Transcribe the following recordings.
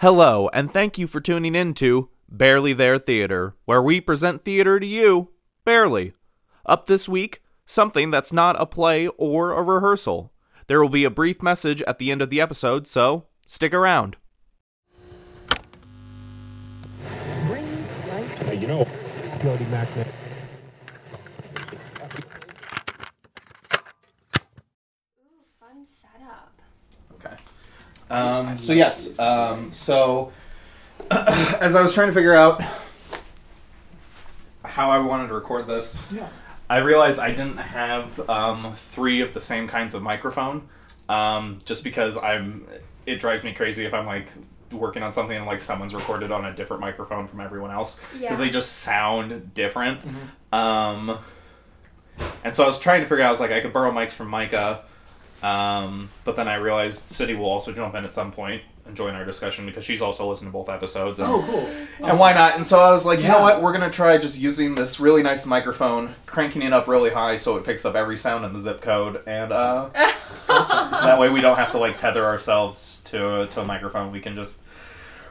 Hello, and thank you for tuning in to Barely There Theater, where we present theater to you, barely. Up this week, something that's not a play or a rehearsal. There will be a brief message at the end of the episode, so stick around. Hey, you know, Jody Magnet. Fun setup. Okay. Um, so yes, um, so as I was trying to figure out how I wanted to record this, Yeah. I realized I didn't have um, three of the same kinds of microphone, um, just because I'm. It drives me crazy if I'm like working on something and like someone's recorded on a different microphone from everyone else because Yeah. they just sound different. Um, and so I was trying to figure out. I was like, I could borrow mics from Micah, um, but then I realized City will also jump in at some point and join our discussion because she's also listened to both episodes. And, Oh, cool. and why not? And so I was like, you know what? We're gonna try just using this really nice microphone, cranking it up really high so it picks up every sound in the zip code, and uh, so that way we don't have to like tether ourselves to to a microphone. We can just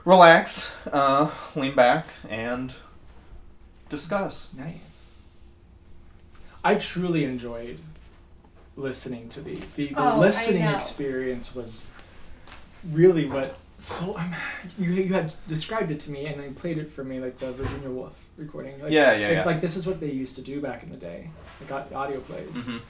relax, uh, lean back, and discuss. Nice. I truly enjoyed listening to these. The, the Oh, listening experience was really what. So um, you, you had described it to me and then played it for me like the Virginia Woolf recording. Like, Yeah, yeah, like, yeah. Like this is what they used to do back in the day. Like au- audio plays, Mhm.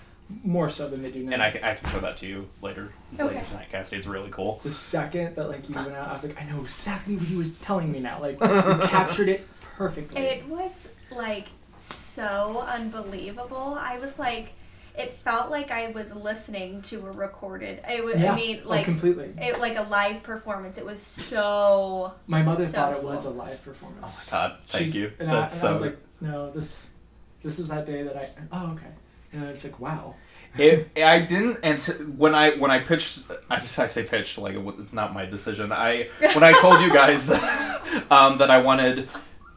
more so than they do now. And I, can- I can show that to you later, later Okay. tonight, Cassie. It's really cool. the second that like you went out, I was like, I know exactly what he was telling me now. Like you captured it perfectly. It was like so unbelievable. I was like, it felt like I was listening to a recorded. It was. yeah, I mean, oh, like completely. it like a live performance. It was so. My mother so thought it was a live performance. Oh my god, thank She's- you. And, I, That's and so. I was like, no, this, this was that day that I. Oh, okay. And it's like, wow. it, I didn't and when I when I pitched I just I say pitched like it was, it's not my decision I when I told you guys um, that I wanted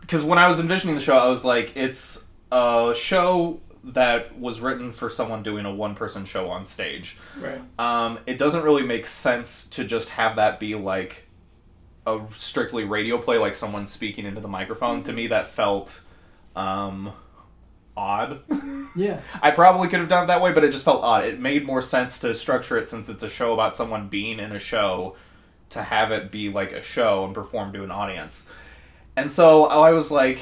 because when I was envisioning the show I was like it's a show that was written for someone doing a one person show on stage Right. um, it doesn't really make sense to just have that be like a strictly radio play like someone speaking into the microphone to me that felt um, odd Yeah. I probably could have done it that way, but it just felt odd. It made more sense to structure it since it's a show about someone being in a show to have it be like a show and perform to an audience. And so I was like,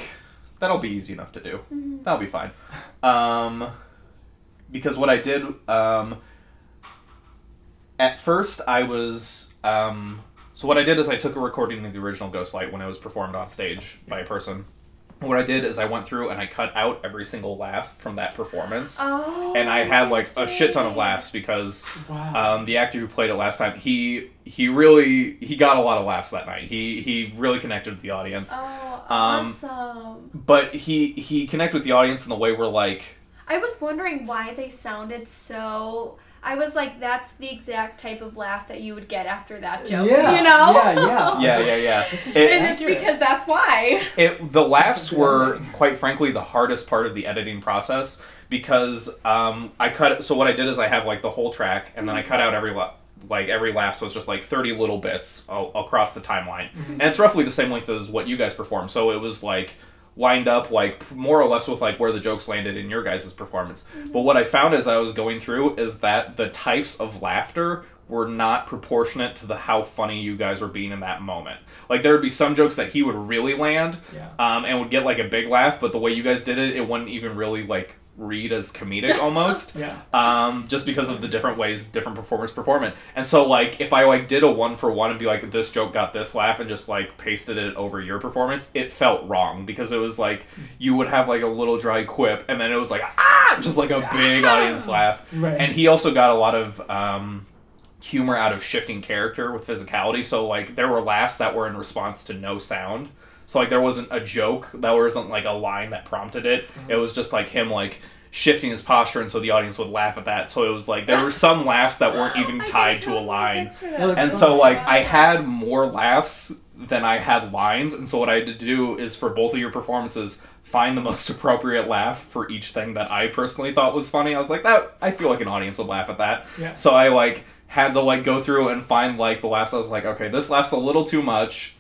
that'll be easy enough to do. That'll be fine. Um, because what I did, um, at first I was, um, so what I did is I took a recording of the original Ghostlight when it was performed on stage by a person. What I did is I went through and I cut out every single laugh from that performance Oh. and I had like a shit ton of laughs because Wow. um, the actor who played it last time he he really he got a lot of laughs that night. He he really connected with the audience, Oh, Um, awesome! but he he connected with the audience in the way where like I was wondering why they sounded so. I was like, that's the exact type of laugh that you would get after that joke. Yeah, You know? yeah, yeah. yeah yeah yeah. This It- and it's because that's why. It the laughs were great. quite frankly the hardest part of the editing process because um, I cut so what I did is I have like the whole track and then I cut out every la- like every laugh so it's just like 30 little bits a- across the timeline and it's roughly the same length as what you guys performed so it was like lined up like more or less with like where the jokes landed in your guys' performance. But what I found as I was going through is that the types of laughter were not proportionate to the how funny you guys were being in that moment. Like there would be some jokes that he would really land Yeah. um, and would get like a big laugh, but the way you guys did it, it wouldn't even really like read as comedic almost. Yeah. Um, just because of the different ways different performers perform it. And so like if I like did a one for one and be like this joke got this laugh and just like pasted it over your performance, it felt wrong because it was like you would have like a little dry quip and then it was like ah just like a big audience laugh. Right. And he also got a lot of um humor out of shifting character with physicality. So like there were laughs that were in response to no sound. So like there wasn't a joke, that wasn't like a line that prompted it. Mm-hmm. It was just like him like shifting his posture and so the audience would laugh at that. So it was like there were some laughs that weren't even tied to a line. picture that. Well, it's And so like I had more laughs than I had lines, and so what I had to do is for both of your performances find the most appropriate laugh for each thing that I personally thought was funny. I was like, that I feel like an audience would laugh at that. Yeah. So I like had to like go through and find like the laughs. I was like, okay, this laughs a little too much.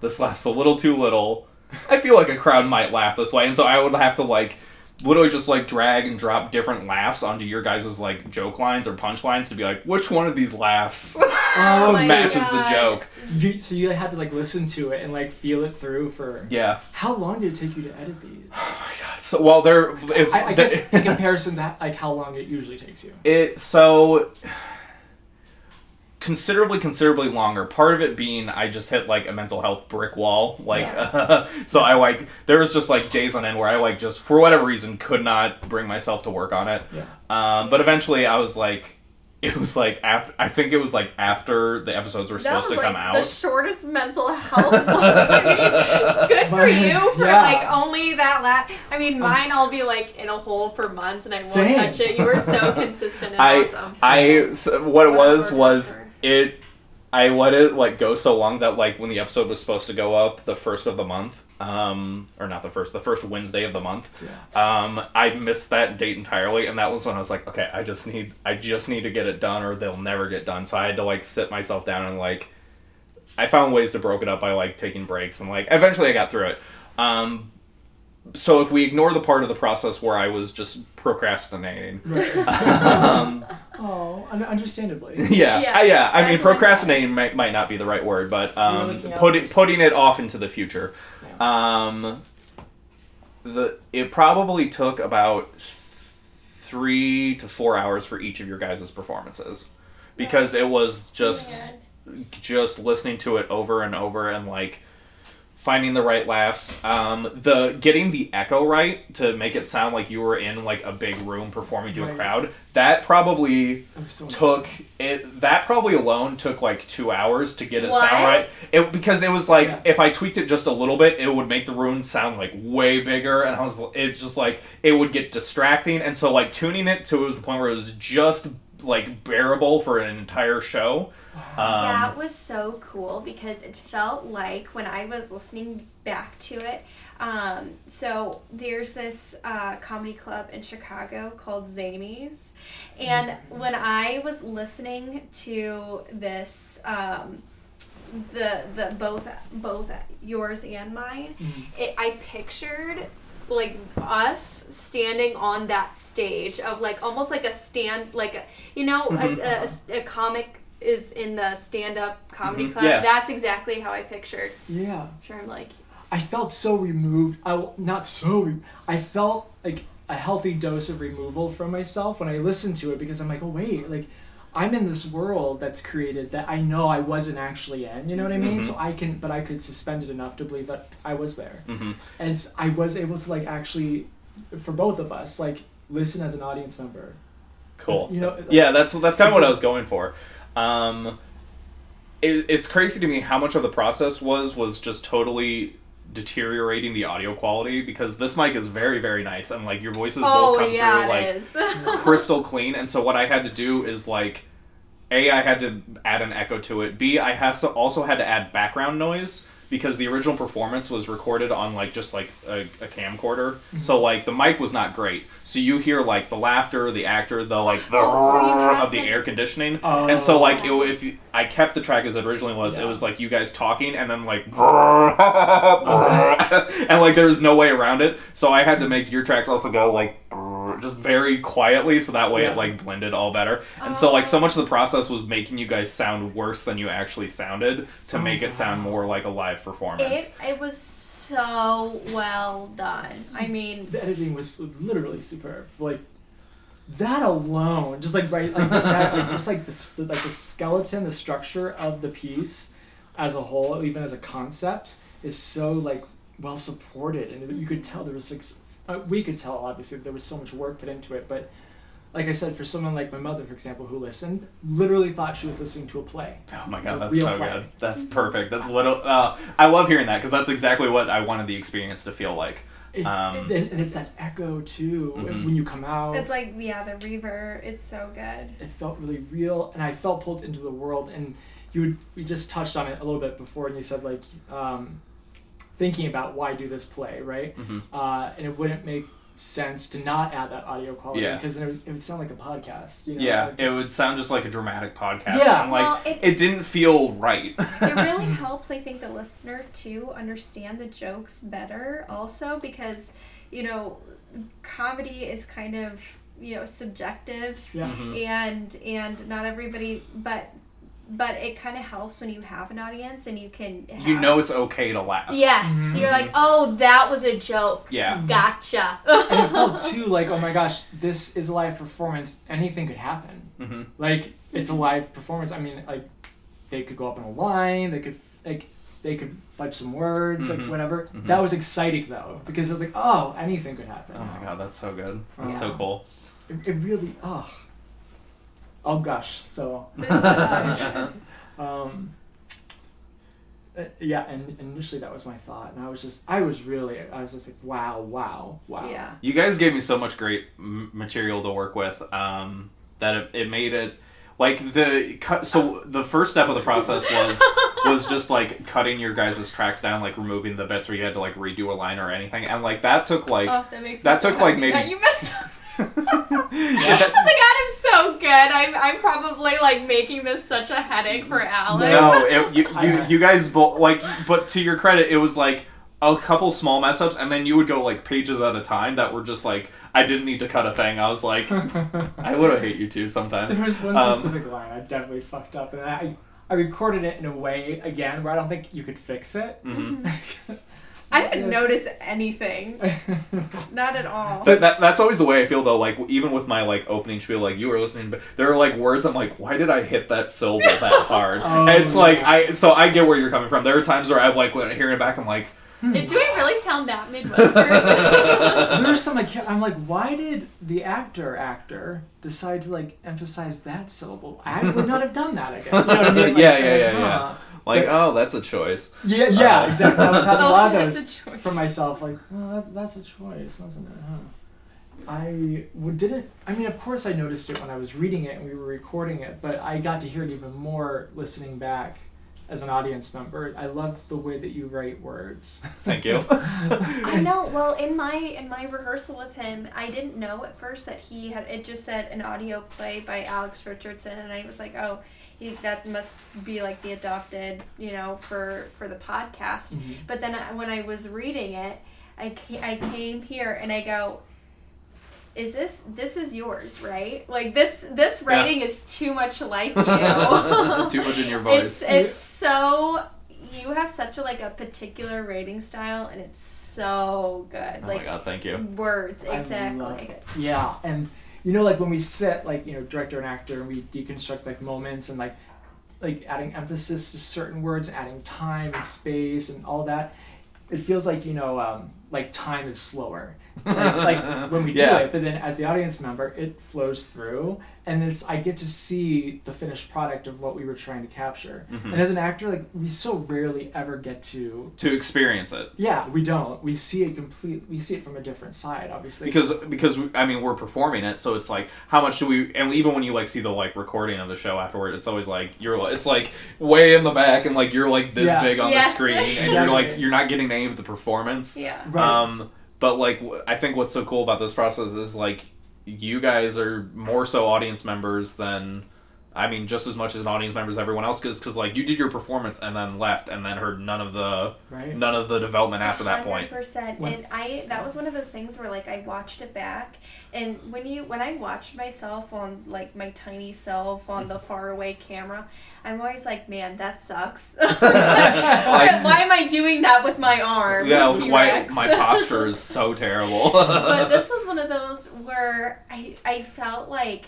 This laughs a little too little. I feel like a crowd might laugh this way, and so I would have to like literally just like drag and drop different laughs onto your guys' like joke lines or punch lines to be like, which one of these laughs Oh, my matches the joke? You, so you had to like listen to it and like feel it through for. Yeah. How long did it take you to edit these? Oh my god! So well, there is I, I guess in comparison to like how long it usually takes you. it so considerably considerably longer part of it being i just hit like a mental health brick wall like so i like there was just like days on end where i like just for whatever reason could not bring myself to work on it Yeah. um but eventually i was like it was like after i think it was like after the episodes were That supposed was to like come out. the shortest mental health one. I mean, good for you for yeah. like only that la I mean, mine I'll be like in a hole for months and I won't Same. touch it. You were so consistent and I awesome. I so what it was was whatever. It I let it like go so long that like when the episode was supposed to go up the first of the month, um or not the first, the first Wednesday of the month, Yeah. um I missed that date entirely and that was when I was like, okay, I just need I just need to get it done or they'll never get done. So I had to like sit myself down and like I found ways to broke it up by like taking breaks and like eventually I got through it. Um so if we ignore the part of the process where I was just procrastinating, Right. um, oh, understandably. yeah, Yes, I- yeah. I mean, as one procrastinating might, might not be the right word, but um, looking out putting putting it off into the future. Yeah. Um, the it probably took about three to four hours for each of your guys' performances because it was just Man. just listening to it over and over and like finding the right laughs um the getting the echo right to make it sound like you were in like a big room performing to a crowd that probably so took it that probably alone took like two hours to get it What? sound right it because it was like Yeah. if i tweaked it just a little bit it would make the room sound like way bigger and i was it's just like it would get distracting and so like tuning it to it was the point where it was just like bearable for an entire show. Um, that was so cool because it felt like when I was listening back to it. Um, so there's this uh, comedy club in Chicago called Zanies, and when I was listening to this, um, the the both both yours and mine, it, I pictured like us standing on that stage of like almost like a stand like a, you know Mhm. a, a, a comic is in the stand up comedy Mhm, club yeah. that's exactly how i pictured Yeah. I'm sure i'm like I felt so removed. I not so. Re- I felt like a healthy dose of removal from myself when I listened to it because I'm like, oh wait, like I'm in this world that's created that I know I wasn't actually in. You know what I mean? Mhm. So I can, but I could suspend it enough to believe that I was there, mhm. and I was able to like actually, for both of us, like listen as an audience member. cool You know? like- yeah that's that's kind of what i was going for um it, it's crazy to me how much of the process was was just totally deteriorating the audio quality because this mic is very very nice and like your voices both oh come yeah through like crystal clean and so what i had to do is like a i had to add an echo to it. B i has to also had to add background noise because the original performance was recorded on like just like a, a camcorder. Mm-hmm. So like the mic was not great. So you hear like the laughter the actor the like the Oh, so you had of the air conditioning. Oh. and so like it, oh. if you, i kept the track as it originally was. Yeah. it was like you guys talking and then like and like there was no way around it. So i had to make your tracks also go like just very quietly so that way Yeah. it like blended all better. And so like so oh. much of the process was making you guys sound worse than you actually sounded to Oh, make it sound oh. more like a live performance. It, it was so well done. I mean the editing was literally superb. Like that alone, just like right, like, that, like just like the like the skeleton, the structure of the piece as a whole, even as a concept, is so like well supported, and you could tell there was like s- uh, we could tell obviously there was so much work put into it, but. Like I said, for someone like my mother, for example, who listened, literally thought she was listening to a play. Oh my god, that's so play. good. That's perfect. That's little. Uh, I love hearing that because that's exactly what I wanted the experience to feel like. It, Um, and, and it's that echo too Mhm. when you come out. it's like yeah the reverb it's so good it felt really real and i felt pulled into the world and you would, we just touched on it a little bit before and you said like um, thinking about why do this play right Mhm. uh, and it wouldn't make sense to not add that audio quality Yeah. because then it would, it would sound like a podcast. You know? yeah, Like, it would sound just like a dramatic podcast. Yeah. and, like Well, it- it, didn't feel right. it really helps i think the listener to understand the jokes better also because you know comedy is kind of you know subjective Yeah. Mhm. and and not everybody but but it kind of helps when you have an audience and you can have, You know it's okay to laugh. yes Mhm. you're like oh that was a joke Yeah. gotcha and it felt too like, oh my gosh, this is a live performance. Anything could happen. hmm Like it's a live performance. I mean, like they could go up in a line. They could like they could fudge some words, Mhm. like whatever. Mhm. That was exciting though because it was like, oh, anything could happen. Oh my god, that's so good. That's Yeah. so cool. It, it really, oh, oh gosh. So, um, uh, yeah, and initially that was my thought, and I was just, I was really, I was just like, wow, wow, wow. yeah You guys gave me so much great m- material to work with um, that it, it made it like the cut. So the first step of the process was was just like cutting your guys' tracks down, like removing the bits where you had to like redo a line or anything, and like that took like. oh that makes me that so took, like, maybe- that you messed up I Yeah. was like, Adam's so good. I'm, I'm probably like making this such a headache for Alex. No, it, you, you, you guys both like, but to your credit, it was like a couple small mess ups, and then you would go like pages at a time that were just like I didn't need to cut a thing. I was like, I would have hate you too sometimes. There was one Um, specific line I definitely fucked up, and I, I recorded it in a way again where I don't think you could fix it. Mhm. I didn't Yes. notice anything. Not at all. But that, that's always the way I feel though. Like even with my like opening spiel, like you were listening, but there are like words I'm like, why did I hit that syllable that hard? Oh, and it's like. I so I get where you're coming from. There are times where I'm like when I hear it back, I'm like, hmm. Hmm. It- do I really sound that Midwestern? There's some like I'm like, why did the actor actor decide to like emphasize that syllable? I would not have done that again. You know what I mean? Like, Yeah, yeah, yeah, huh. yeah. Like oh, that's a choice. Yeah, yeah, Uh, exactly. I was having a Oh, lot of those a choice. for myself. Like, well, that, that's a choice, wasn't it? Huh? I w- didn't. I mean, of course, I noticed it when I was reading it and we were recording it, but I got to hear it even more listening back as an audience member. I love the way that you write words. Thank you. I know. Well, in my in my rehearsal with him, I didn't know at first that he had. It just said an audio play by Alex Richardson, and I was like, oh, he, that must be like the adopted, you know, for for the podcast. Mhm. But then I, when I was reading it, I came, I came here and I go, is this this is yours, right? Like this this Yeah. writing is too much like you. Too much in your voice. It's it's so you have such a like a particular writing style and it's so good. oh like my god, thank you. words I exactly. love it. Yeah, and you know, like when we sit, like you know, director and actor, and we deconstruct like moments and like like adding emphasis to certain words, adding time and space and all that. It feels like you know, um, like time is slower, like, like when we Yeah. do it. But then as the audience member, it flows through, and it's I get to see the finished product of what we were trying to capture. Mhm. And as an actor, like we so rarely ever get to To experience it. Yeah, we don't. We see it complete. We see it from a different side, obviously. because because I mean we're performing it, so it's like how much do we? And even when you like see the like recording of the show afterward, it's always like you're like it's like way in the back, and like you're like this Yeah. big on Yes. the screen, and you're like you're not getting any of the performance. Yeah. Right. Um, but like I think what's so cool about this process is like you guys are more so audience members than. I mean, just as much as an audience member as everyone else, because like you did your performance and then left and then heard none of the right. none of the development after that point. percent. When- And I that was one of those things where like I watched it back, and when you when I watched myself on like my tiny self on the far away camera, I'm always like, man, that sucks. why, why am I doing that with my arm? Yeah, why T-Rex? my posture is so terrible. but this was one of those where I I felt like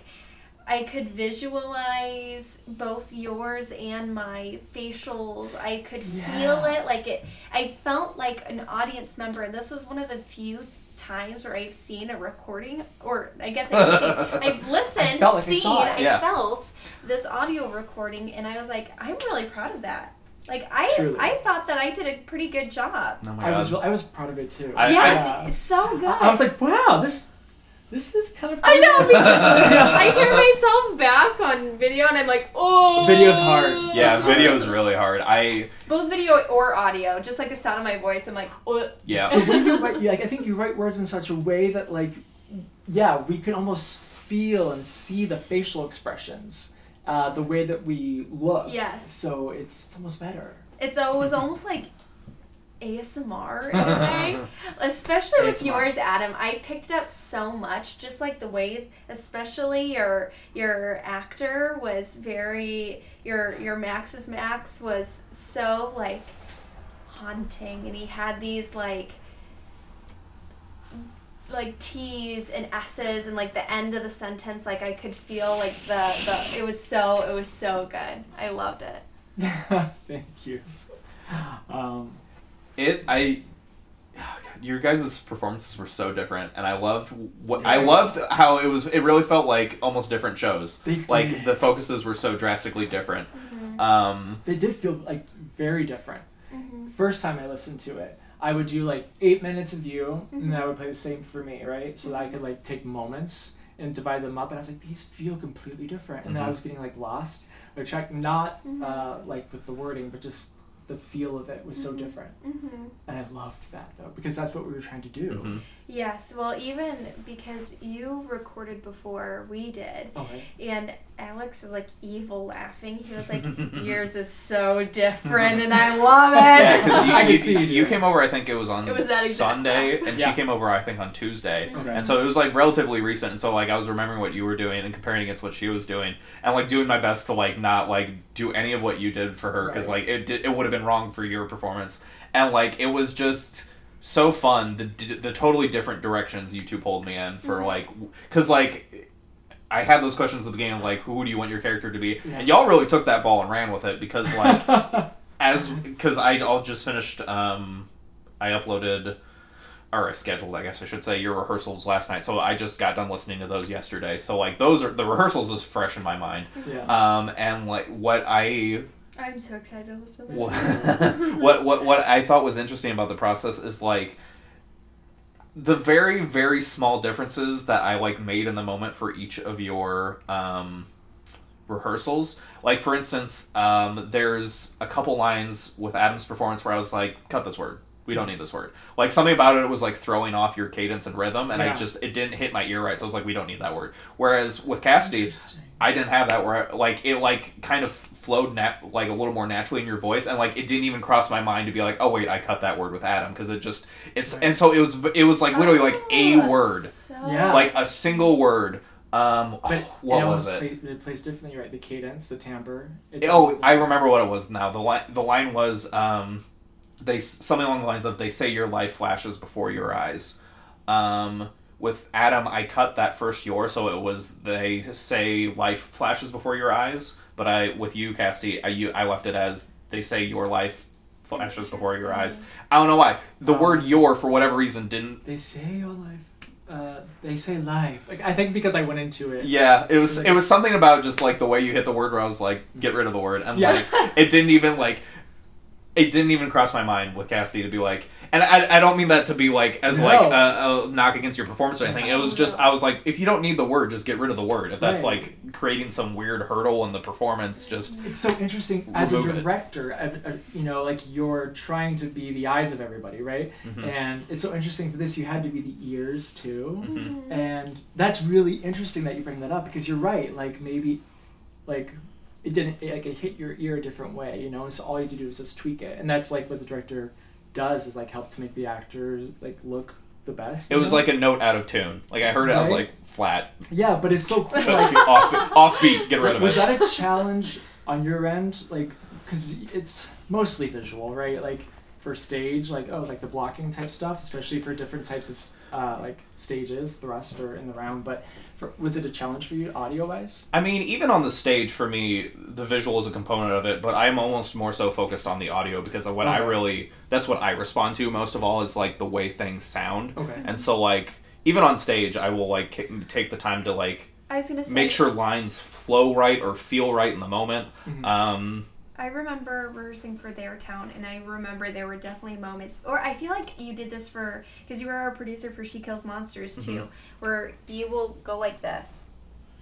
I could visualize both yours and my facials. I could feel it like it I felt like an audience member and this was one of the few times where I've seen a recording or I guess I haven't seen I've listened, I like seen, saw it. I felt this audio recording and I was like, I'm really proud of that. Like I Truly. I thought that I did a pretty good job. oh my I was. I was proud of it too. I- yes, Yeah. it's so good. I, I was like, wow, this this is kind of. I know. because Yeah. I hear myself back on video, and I'm like, oh. Video's hard. Yeah, It's video's really hard. I Both video or audio, just like the sound of my voice. I'm like, oh. yeah. the way you write, like I think you write words in such a way that like, yeah, we can almost feel and see the facial expressions, uh, the way that we look. Yes. So it's, it's almost better. It's always almost like ASMR in a way, especially with ASMR. yours, Adam. I picked up so much, just like the way, especially your your actor was very your your Max's Max was so like haunting, and he had these like like T's and S's and like the end of the sentence like I could feel like the the it was so it was so good. I loved it. Thank you. Um, It I oh God, your guys' performances were so different and I loved what I loved how it was it really felt like almost different shows. They Like did. the focuses were so drastically different. Um they did feel like very different. Mhm. First time I listened to it, I would do like eight minutes of you, and Mhm. then I would play the same for me, right? So that I could like take moments and divide them up, and I was like, these feel completely different, and then I Mhm. was getting like lost or track not uh, like with the wording, but just the feel of it was so Mhm. different, Mhm. and I loved that though because that's what we were trying to do. Yes, well, even because you recorded before we did, Okay. and Alex was like evil laughing. He was like, "Yours is so different, and I love it." Yeah, because you, I you, see you you, came over. I think it was on It was that Sunday, and Yeah. she came over. I think on Tuesday, Okay. and so it was like relatively recent. And so like I was remembering what you were doing and comparing against what she was doing, and like doing my best to like not like do any of what you did for her because Right. like it did, it would have been wrong for your performance, and like it was just so fun the the totally different directions you two pulled me in for Mhm. like because like. I had those questions at the beginning, like who do you want your character to be, Yeah. and y'all really took that ball and ran with it because like as because I all just finished um I uploaded or I scheduled I guess I should say your rehearsals last night so I just got done listening to those yesterday so like those are the rehearsals is fresh in my mind yeah. um and like what I I'm so excited to listen to what this. what what, what I thought was interesting about the process is like the very very small differences that I like made in the moment for each of your um rehearsals. Like for instance um there's a couple lines with Adam's performance where I was like cut this word. We don't need this word. Like something about it was like throwing off your cadence and rhythm and I just it didn't hit my ear right so I was like we don't need that word. Whereas with Cassidy I didn't have that where I, like it like kind of flowed nat- like a little more naturally in your voice and like it didn't even cross my mind to be like oh wait I cut that word with Adam because it just it's Right. and so it was it was like literally like a Oh, word So Yeah. like a single word um But what it was almost it Play, it plays differently, right? The cadence, the timbre. It's oh all- I remember what it was now the line the line was um they something along the lines of they say your life flashes before your eyes um with Adam, I cut that first your, so it was they say life flashes before your eyes. But I, with you, Casty, I you, I left it as they say your life flashes before your eyes. I don't know why the Um, word your for whatever reason didn't. They say your life. Uh, they say life. Like I think because I went into it. Yeah, it was Like- it was something about just like the way you hit the word where I was like, get rid of the word, and Yeah. like it didn't even like. It didn't even cross my mind with Cassidy to be like, and I, I don't mean that to be like as like a, a knock against your performance or anything. It was just I was like, if you don't need the word, just get rid of the word. If that's Right. like creating some weird hurdle in the performance, just It's so interesting as a director. uh, uh, You know, like you're trying to be the eyes of everybody, right? Mhm. And it's so interesting for this. You had to be the ears too, Mhm. and that's really interesting that you bring that up because you're right. Like maybe, like it didn't like it hit your ear a different way, you know. And so all you had to do is just tweak it, and that's like what the director does is like help to make the actors like look the best. it was know? like a note out of tune. Like I heard it, I was like flat, yeah, but it's so cool. Like, off offbeat, get rid of was it. Was that a challenge on your end like because it's mostly visual right like for stage like oh like the blocking type stuff especially for different types of uh, like stages thrust or in the round but for, was it a challenge for you audio wise I mean, even on the stage, for me, the visual is a component of it, but I'm almost more so focused on the audio because of what I really, that's what I respond to most of all is like the way things sound. okay And so, like, even on stage, I will like ki- take the time to like I was gonna say make sure lines flow right or feel right in the moment. Mhm. Um, I remember rehearsing for Their Town, and I remember there were definitely moments, or I feel like you did this for because you were our producer for She Kills Monsters too, Mhm. where you will go like this.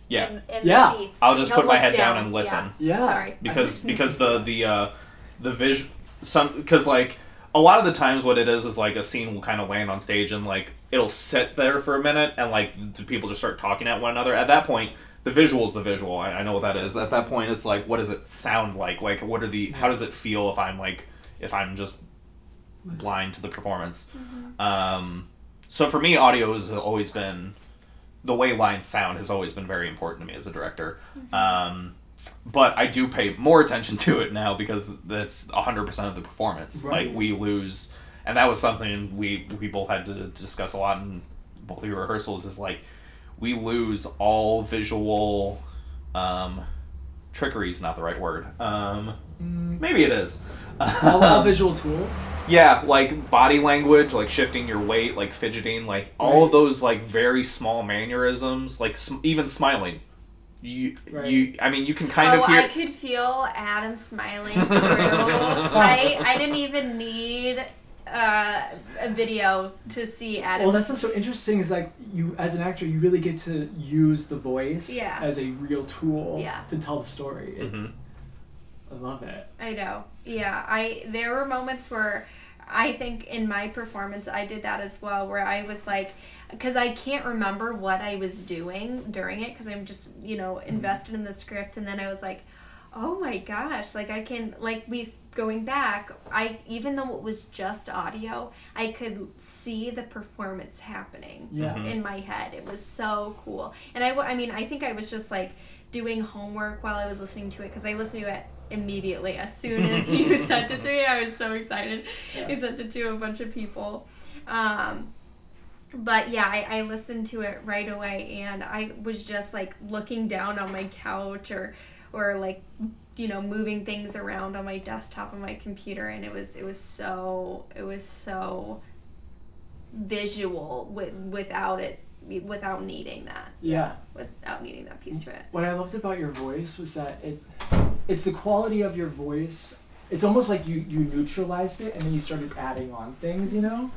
Yeah. In, in Yeah. the seats. I'll just You'll put my head down and listen. Yeah. Sorry. because because the the uh, the vision some because like a lot of the times what it is is like a scene will kind of land on stage and like it'll sit there for a minute and like the people just start talking at one another. At that point, the visual is the visual. I, I know what that is. At that point, it's like what does it sound like? Like what are the how does it feel if I'm like if I'm just blind to the performance? Um, so for me, audio has always been the way lines sound has always been very important to me as a director. Um, but I do pay more attention to it now because that's 100% of the performance. Right. Like we lose, and that was something we we both had to discuss a lot in both of your rehearsals. Is like we lose all visual. Um, trickery is not the right word. Um, Mm, maybe it is. all, all visual tools. Yeah, like body language, like shifting your weight, like fidgeting, like all of those like very small mannerisms, like sm- even smiling. You, Right. you. I mean, you can kind oh, of hear. I could feel Adam smiling through. right? I didn't even need uh, a video to see Adam. Well, that's what's so interesting is like you, as an actor, you really get to use the voice Yeah. as a real tool Yeah. to tell the story. It- Mhm. I love it. I know. Yeah, I there were moments where I think in my performance I did that as well where I was like cuz I can't remember what I was doing during it cuz I'm just, you know, invested in the script and then I was like, "Oh my gosh, like I can like we going back, I even though it was just audio, I could see the performance happening Yeah. Mhm. in my head. It was so cool. And i i mean, I think I was just like doing homework while I was listening to it because I listened to it immediately as soon as you sent it to me. I was so excited. Yeah. I sent it to a bunch of people. Um, but yeah, I, I listened to it right away and I was just like looking down on my couch or or like you know moving things around on my desktop on my computer and it was it was so it was so visual with without it without needing that Yeah. without needing that piece to it What I loved about your voice was that it, it's the quality of your voice. It's almost like you you neutralized it and then you started adding on things. You know,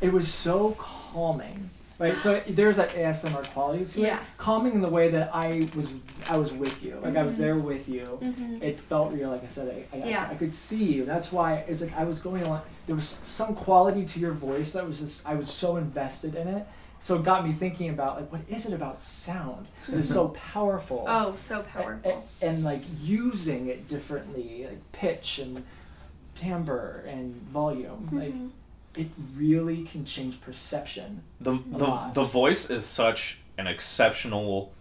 it was so calming. Right, so there's that ASMR quality to it. Yeah. Calming in the way that I was, I was with you. Like I was Mhm. there with you. mm-hmm. it felt real. Like I said, I, I, Yeah. I, could see you. That's why it's like I was going along. There was some quality to your voice that was just I was so invested in it. So it got me thinking about like what is it about sound that is so powerful? oh so powerful a- and, like using it differently, like pitch and timbre and volume. Like Mhm. It really can change perception. the the, lot. the voice is such an exceptional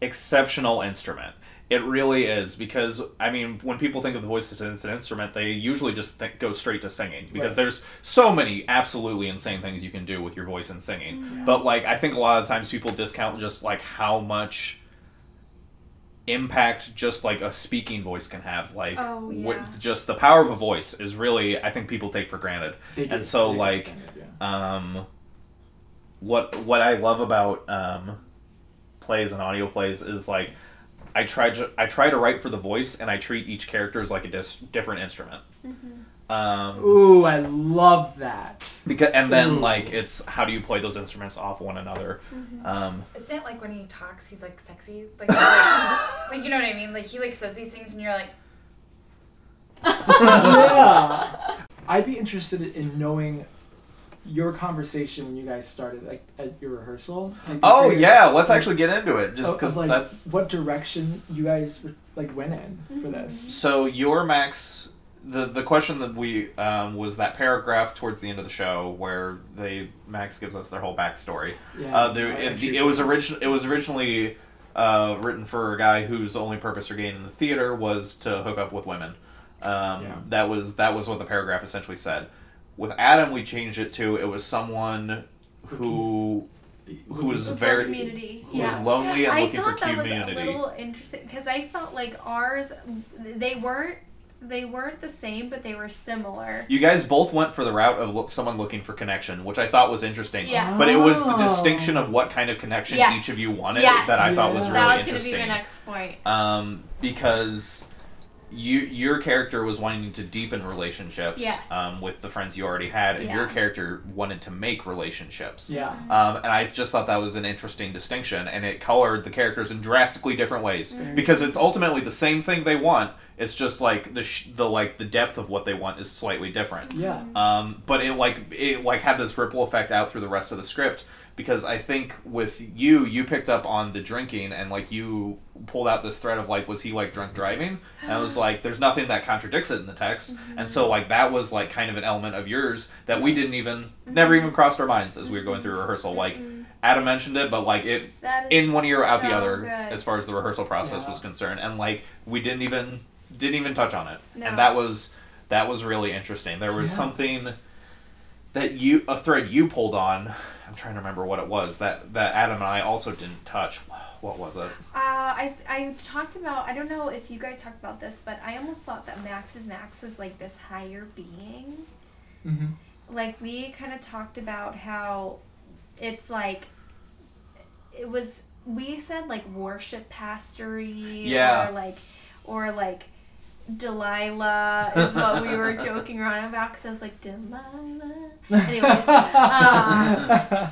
exceptional instrument it really is because i mean when people think of the voice as an instrument they usually just think, go straight to singing because Right. there's so many absolutely insane things you can do with your voice and singing mm. but like i think a lot of times people discount just like how much impact just like a speaking voice can have like Oh, yeah. with just the power of a voice is really i think people take for granted They do- and so they like kind of, yeah. um, what what I love about um, plays and audio plays is like I try to I try to write for the voice and I treat each character as like a dis- different instrument. Um, Ooh, I love that. because and then Ooh. like it's how do you play those instruments off one another? Um, Isn't it like when he talks, he's like sexy? Like, like, like, you know what I mean? Like he like says these things, and you're like, yeah. I'd be interested in knowing your conversation when you guys started, like at your rehearsal. Like, oh before- yeah, let's like, actually get into it just of- of, because like, that's what direction you guys like went in for Mm-hmm. this. So your Max, the the question that we um, was that paragraph towards the end of the show where they Max gives us their whole backstory. Yeah, Uh, there, I it, actually- it was origin, It was originally uh, written for a guy whose only purpose for getting in the theater was to hook up with women. Um, Yeah. That was that was what the paragraph essentially said. With Adam, we changed it to it was someone who who was very community. who yeah. was lonely and I looking for thought that was a little interesting because I felt like ours, they weren't, they weren't the same, but they were similar. You guys both went for the route of lo- someone looking for connection, which I thought was interesting. Yeah. But it was the Oh. distinction of what kind of connection Yes. each of you wanted Yes. that I thought was Yeah. really that was going to interesting. be my next point. um, because you your character was wanting to deepen relationships Yes. um, with the friends you already had, and your character wanted to make relationships. Yeah. Um, and I just thought that was an interesting distinction, and it colored the characters in drastically different ways because it's ultimately the same thing they want. It's just like the sh- the like the depth of what they want is slightly different. Yeah. Um, but it like it like had this ripple effect out through the rest of the script because I think with you you picked up on the drinking and like you pulled out this thread of like was he like drunk driving? And I was like there's nothing that contradicts it in the text. And so mm-hmm. like that was like kind of an element of yours that we didn't even never even mm-hmm. crossed our minds as we were going through mm-hmm. rehearsal. Like Adam mentioned it but like it in one ear out the other good. as far as the rehearsal process Yeah. was concerned. And like we didn't even didn't even touch on it No. and that was that was really interesting there was Yeah. something that you a thread you pulled on i'm trying to remember what it was that that adam and i also didn't touch what was it Uh, I I talked about I don't know if you guys talked about this, but I almost thought that Max's Max was like this higher being. Mm-hmm. Like we kind of talked about how it's like it was we said like worship pastory Yeah. or like or like Delilah is what we were joking around about because I was like Delilah. Anyways, um,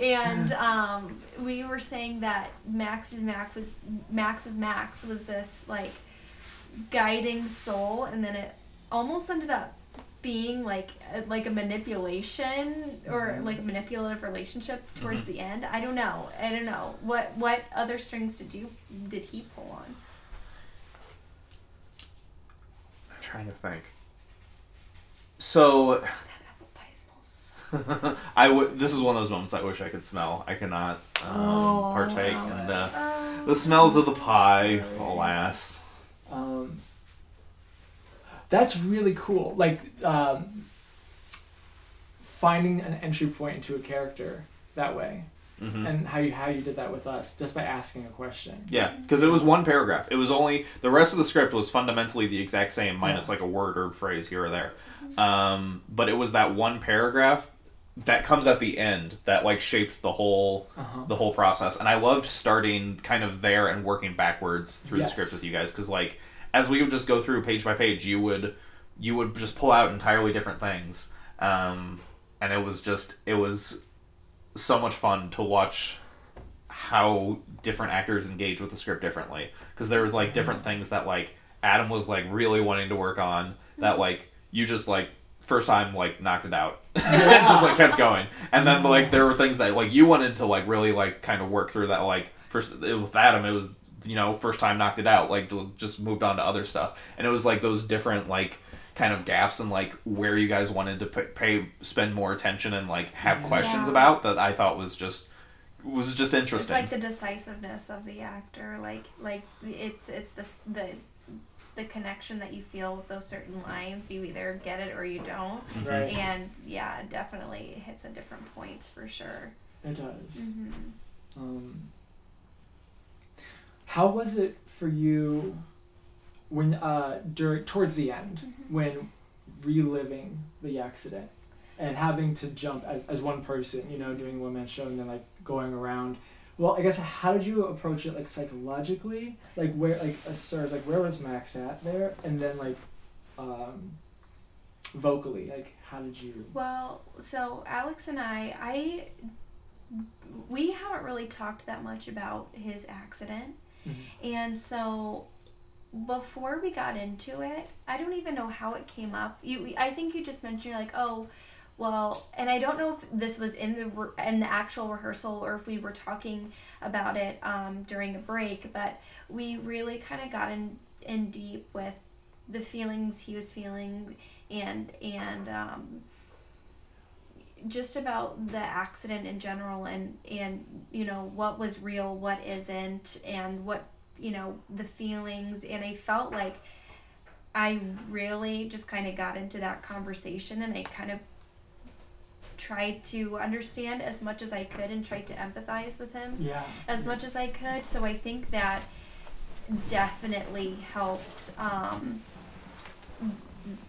and um, we were saying that Max's Max was Max's Max was this like guiding soul, and then it almost ended up being like a, like a manipulation or like a manipulative relationship towards the end. I don't know. I don't know what what other strings did you did he pull on? i'm trying to think so That apple pie smells. So i would this is one of those moments i wish i could smell i cannot um, Oh, partake wow. in the Oh. the smells of the pie alas Um, that's really cool. Like um, finding an entry point into a character that way, hmm and how you how you did that with us just by asking a question. Yeah, because it was one paragraph. It was only the rest of the script was fundamentally the exact same, minus Yeah. like a word or phrase here or there. Um, but it was that one paragraph that comes at the end that like shaped the whole Uh-huh. the whole process. And I loved starting kind of there and working backwards through Yes. the script with you guys because like as we would just go through page by page, you would you would just pull out entirely different things. Um, and it was just it was so much fun to watch how different actors engage with the script differently. Because there was like different mm-hmm. things that like Adam was like really wanting to work on that mm-hmm. like you just like first time like knocked it out. And just like kept going. And then like there were things that like you wanted to like really like kind of work through that like first with Adam it was you know first time knocked it out like just moved on to other stuff. And it was like those different like kind of gaps and like where you guys wanted to pay, pay spend more attention and like have questions Yeah. about that I thought was just was just interesting. It's interesting. like the decisiveness of the actor, like like it's it's the the the connection that you feel with those certain lines. You either get it or you don't, Right. and yeah, it definitely hits at different points for sure. It does. hmm Um, how was it for you when uh during towards the end when reliving the accident and having to jump as, as one person, you know, doing a one man show and then like going around. Well, I guess how did you approach it like psychologically? Like where like as far as like where was Max at there and then like um vocally, like how did you Well, so Alex and I, I we haven't really talked that much about his accident. Mhm. And so before we got into it, I don't even know how it came up. You I think you just mentioned you're like, "Oh, well, and I don't know if this was in the re- in the actual rehearsal or if we were talking about it um, during a break, but we really kind of got in in deep with the feelings he was feeling and and um, just about the accident in general and and you know what was real what isn't and what you know the feelings and i felt like i really just kind of got into that conversation and i kind of tried to understand as much as i could and tried to empathize with him Yeah. as much as I could. So I think that definitely helped. Um,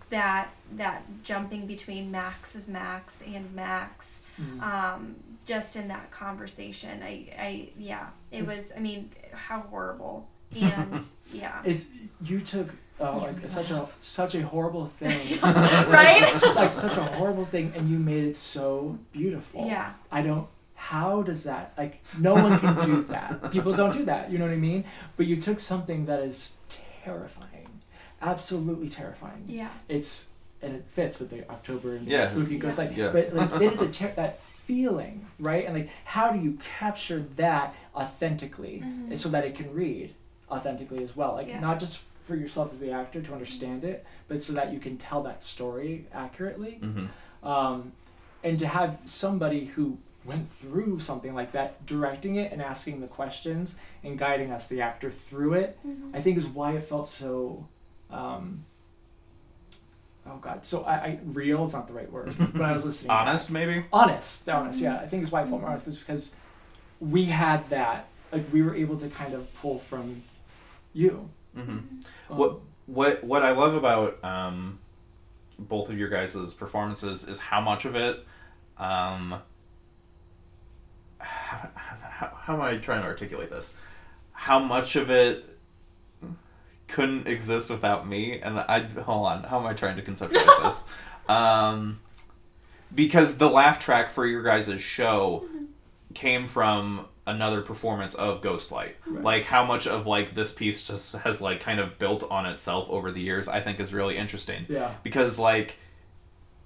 that that jumping between Max's Max and Max, Mhm. um, just in that conversation, I I yeah, it It's- was. I mean, how horrible and yeah, It's you took uh, like such a such a horrible thing. right? It's just like such a horrible thing, and you made it so beautiful. Yeah, I don't. How does that like? No one can do that. People don't do that. You know what I mean? But you took something that is terrifying, absolutely terrifying. yeah, It's and it fits with the October and Yeah. spooky ghost like. Yeah. But like it is a ter- that feeling, right? And like, how do you capture that authentically Mhm. so that it can read authentically as well? Like Yeah. not just for yourself as the actor to understand it, but so that you can tell that story accurately Mm-hmm. um, and to have somebody who went through something like that directing it and asking the questions and guiding us the actor through it Mhm. i think is why it felt so um, oh god so I, I real is not the right word But i was listening back. Honest, maybe. honest honest yeah i think it's why I felt more honest is because we had that like we were able to kind of pull from you Mm-hmm. Um, What what what I love about um, both of your guys' performances is how much of it. Um, how, how, how am I trying to articulate this? How much of it couldn't exist without me? And I hold on. How am I trying to conceptualize this? Um, because the laugh track for your guys' show came from another performance of Ghostlight. Right. Like how much of like this piece just has like kind of built on itself over the years, I think is really interesting. yeah Because like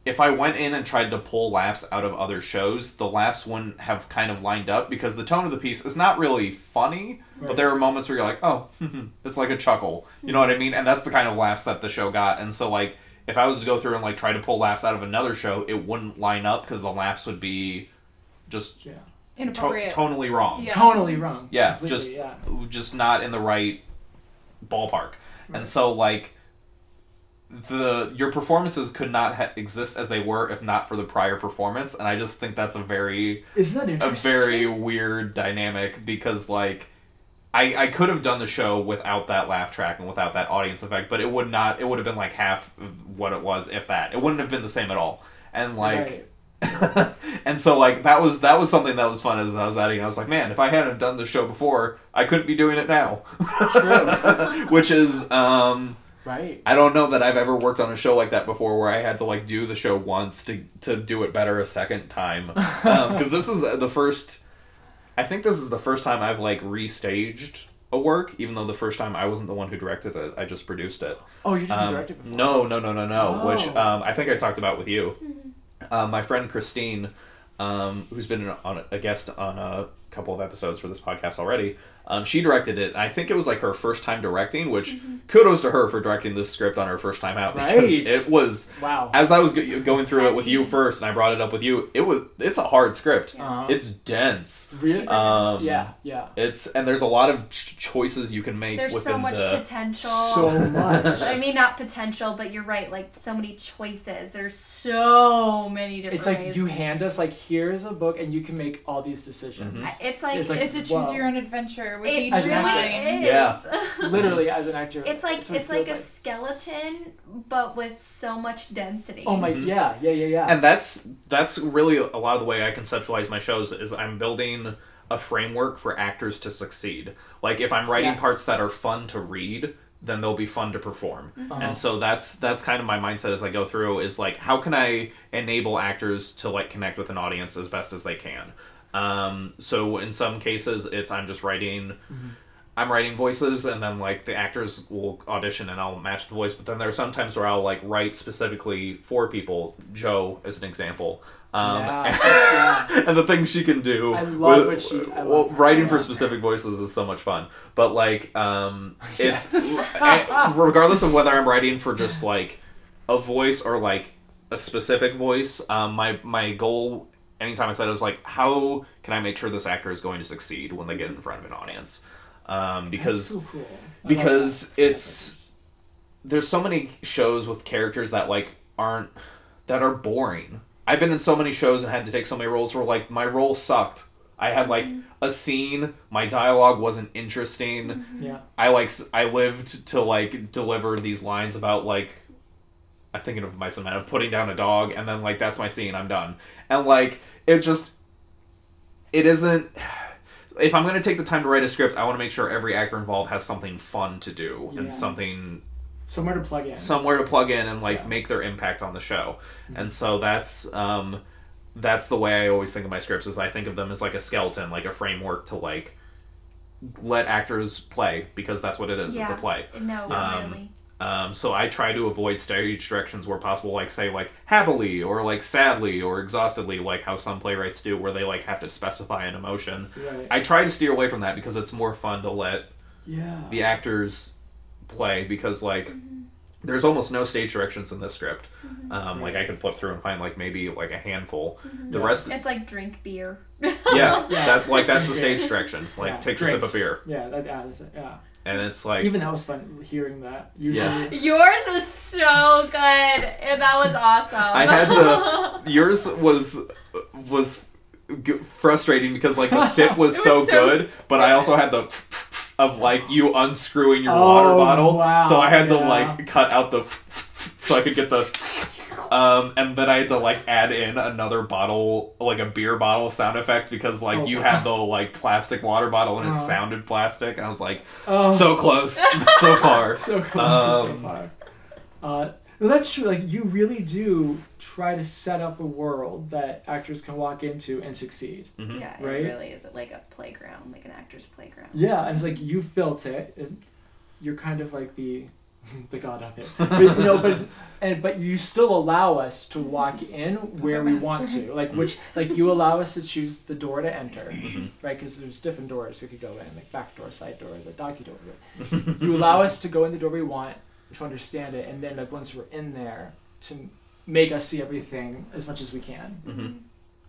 if I went in and tried to pull laughs out of other shows, the laughs wouldn't have kind of lined up because the tone of the piece is not really funny, but there are moments where you're like, oh, it's like a chuckle. You know what I mean? And that's the kind of laughs that the show got. And so like if I was to go through and like try to pull laughs out of another show, it wouldn't line up because the laughs would be just yeah to- tonally wrong. Yeah. totally wrong Yeah, Completely, just yeah just not in the right ballpark. And so like the your performances could not ha- exist as they were if not for the prior performance and I just think that's a very isn't that a very weird dynamic because like I, I could have done the show without that laugh track and without that audience effect, but it would not. It would have been like half what it was, if that. It wouldn't have been the same at all. And like, Right. and so like that was that was something that was fun as I was editing. I was like, man, if I hadn't done the show before, I couldn't be doing it now. Which is, um, right I don't know that I've ever worked on a show like that before, where I had to like do the show once to to do it better a second time. Because this is the first. I think this is the first time I've like restaged a work, even though the first time I wasn't the one who directed it. I just produced it. oh you didn't Um, direct it before No, no, no, no, no. Which Oh. um, I think I talked about with you. Uh, my friend Christine, um, who's been on a guest on a couple of episodes for this podcast already, um, she directed it. I think it was like her first time directing, which kudos to her for directing this script on her first time out. because Right. It was wow as I was go- going through it with you first, and I brought it up with you. It was it's a hard script. Uh-huh. It's dense. Really? Um, yeah yeah It's and there's a lot of ch- choices you can make there's within so much the. potential. so much I mean, not potential, but you're right. Like so many choices. There's so many different. it's like ways. you hand us like here's a book and you can make all these decisions Mhm. It's like It's like- It's a choose Wow. your own adventure with it each As an really actor. is. Yeah. literally as an actor It's like that's it's like a feels skeleton, but with so much density. oh my Mhm. yeah yeah yeah yeah and that's that's really a lot of the way I conceptualize my shows is I'm building a framework for actors to succeed. Like if I'm writing Yes. parts that are fun to read, then they'll be fun to perform. Uh-huh. And so that's that's kind of my mindset as I go through is like how can I enable actors to like connect with an audience as best as they can. Um, so in some cases it's I'm just writing I'm writing voices and then like the actors will audition and I'll match the voice. But then there are some times where I'll like write specifically for people, Joe as an example. Um, Yeah, and, and the things she can do. I love with- what she- I well, love writing for specific voices is so much fun. But like, um, it's and regardless of whether I'm writing for just like a voice or like a specific voice. Um, my my goal anytime I said it was like, how can I make sure this actor is going to succeed when they get in front of an audience? Um, because That's so cool. Because it's there's so many shows with characters that like aren't that are boring. I've been in so many shows and had to take so many roles where like my role sucked. I had like a scene, my dialogue wasn't interesting. yeah I like I lived to like deliver these lines about like I'm thinking of my and of putting down a dog and then like that's my scene I'm done and like it just it isn't if I'm going to take the time to write a script, I want to make sure every actor involved has something fun to do Yeah. and something Somewhere to plug in. somewhere to plug in and like Yeah. Mm-hmm. make their impact on the show. And so that's um that's the way I always think of my scripts is I think of them as like a skeleton, like a framework to like let actors play because that's what it is. It's a play. No, Um, really. Um, so I try to avoid stage directions where possible, like say like happily or like sadly or exhaustedly, like how some playwrights do, where they like have to specify an emotion. Right. I try to steer away from that because it's more fun to let yeah. the actors play because like there's almost no stage directions in this script. Um, Like I can flip through and find like maybe like a handful. The Yeah. rest, It's like drink beer. yeah, Yeah. that like that's the stage direction. Like Yeah, takes a sip of beer, Yeah, that, yeah, that's it. Yeah. And it's like Even that was fun hearing that. Usually, Yeah. Yours was so good, and that was awesome. I had to. yours was was g- frustrating because like the sip was, It was so, so good, but I also had the of like you unscrewing your oh, water Oh, bottle, wow, so I had to like cut out the so I could get the. Um, and then I had to like add in another bottle, like a beer bottle sound effect because like Oh, you wow. had the like plastic water bottle and it Oh. sounded plastic. And I was like, oh, so close, so far. so close and Um, so far. Uh, well, that's true. Like you really do try to set up a world that actors can walk into and succeed. Mhm. yeah, Right? it really is it like a playground, like an actor's playground. Yeah, and it's like you've built it. And you're kind of like the the god of it. But, you know, but and but you still allow us to walk in where we want to. Like which like you allow us to choose the door to enter, Mhm. right? Because there's different doors we could go in, like back door, side door, the doggy door. you allow us to go in the door we want to understand it, and then like once we're in there, to make us see everything as much as we can Mhm.